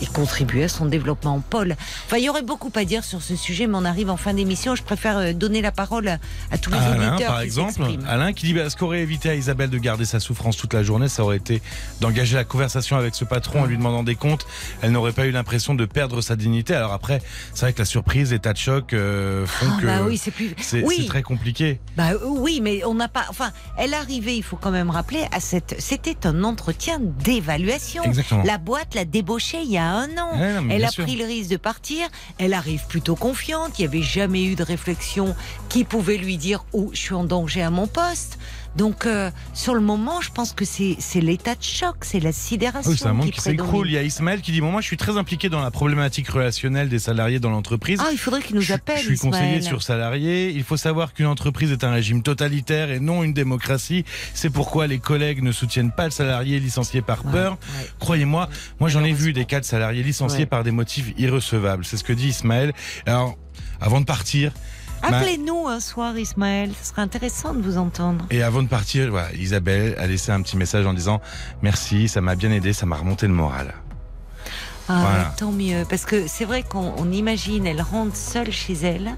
et contribuer à son développement. Paul, enfin, il y aurait beaucoup à dire sur ce sujet, mais on arrive en fin d'émission. Je préfère euh, donner la parole à, à tous les Alain, auditeurs. par qui exemple. Alain qui dit bah, ce qu'aurait évité à Isabelle de garder sa souffrance toute la journée, ça aurait été d'engager la conversation avec ce patron en lui demandant des comptes. Elle n'aurait pas eu l'impression de perdre sa dignité. Alors après, c'est vrai que la surprise, les tas de chocs euh, font Ah, que bah oui, c'est plus. oui. très compliqué. Bah euh, oui, mais on n'a pas. Enfin, elle arrivait, il faut quand même rappeler, à cette. C'était un entretien d'évaluation. Exactement. La boîte l'a débauchée il y a un an. Ouais, non, mais elle a sûr. pris le risque de partir. Elle arrive plutôt confiante. Il n'y avait jamais eu de réflexion qui pouvait lui dire Oh, je suis en danger à mon poste. Donc, euh, sur le moment, je pense que c'est l'état de choc, c'est la sidération. Oui, c'est un monde qui qui s'écroule. Il y a Ismaël qui dit moi, je suis très impliqué dans la problématique relationnelle des salariés dans l'entreprise. Ah, il faudrait qu'il nous Je- appelle. Je suis conseiller sur salariés. Il faut savoir qu'une entreprise est un régime totalitaire et non une démocratie. C'est pourquoi les collègues ne soutiennent pas le salarié licencié par Ouais, peur. ouais. Croyez-moi, moi j'en ai vu des cas de salariés licenciés Ouais. par des motifs irrecevables. C'est ce que dit Ismaël. Alors, avant de partir, Appelez-nous un soir, Ismaël. Ce serait intéressant de vous entendre. et avant de partir, voilà, Isabelle a laissé un petit message en disant merci, ça m'a bien aidé, ça m'a remonté le moral. Ah, Voilà. tant mieux. Parce que c'est vrai qu'on on imagine, elle rentre seule chez elle.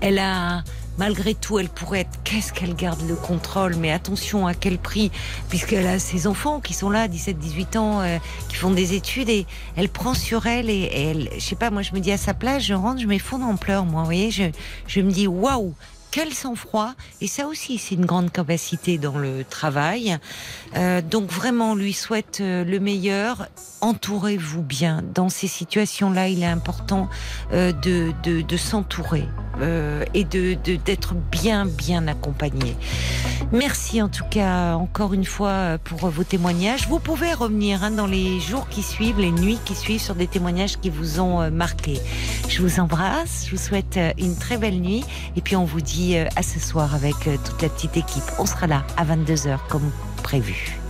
Elle a, malgré tout, elle pourrait être, qu'est-ce qu'elle garde le contrôle, mais attention à quel prix, puisqu'elle a ses enfants qui sont là, 17, 18 ans, euh, qui font des études et elle prend sur elle et, elle, je sais pas, moi je me dis à sa place, je rentre, je m'effondre en pleurs, moi, vous voyez, je, je me dis, waouh! Quel sang-froid Et ça aussi, c'est une grande capacité dans le travail. Euh, donc vraiment, on lui souhaite euh, le meilleur. Entourez-vous bien. Dans ces situations-là, il est important euh, de, de, s'entourer et de d'être bien, bien accompagné. Merci en tout cas encore une fois pour vos témoignages. Vous pouvez revenir hein, dans les jours qui suivent, les nuits qui suivent sur des témoignages qui vous ont marqué. Je vous embrasse, je vous souhaite une très belle nuit et puis on vous dit euh, à ce soir avec euh, toute la petite équipe. On sera là à 22h comme prévu.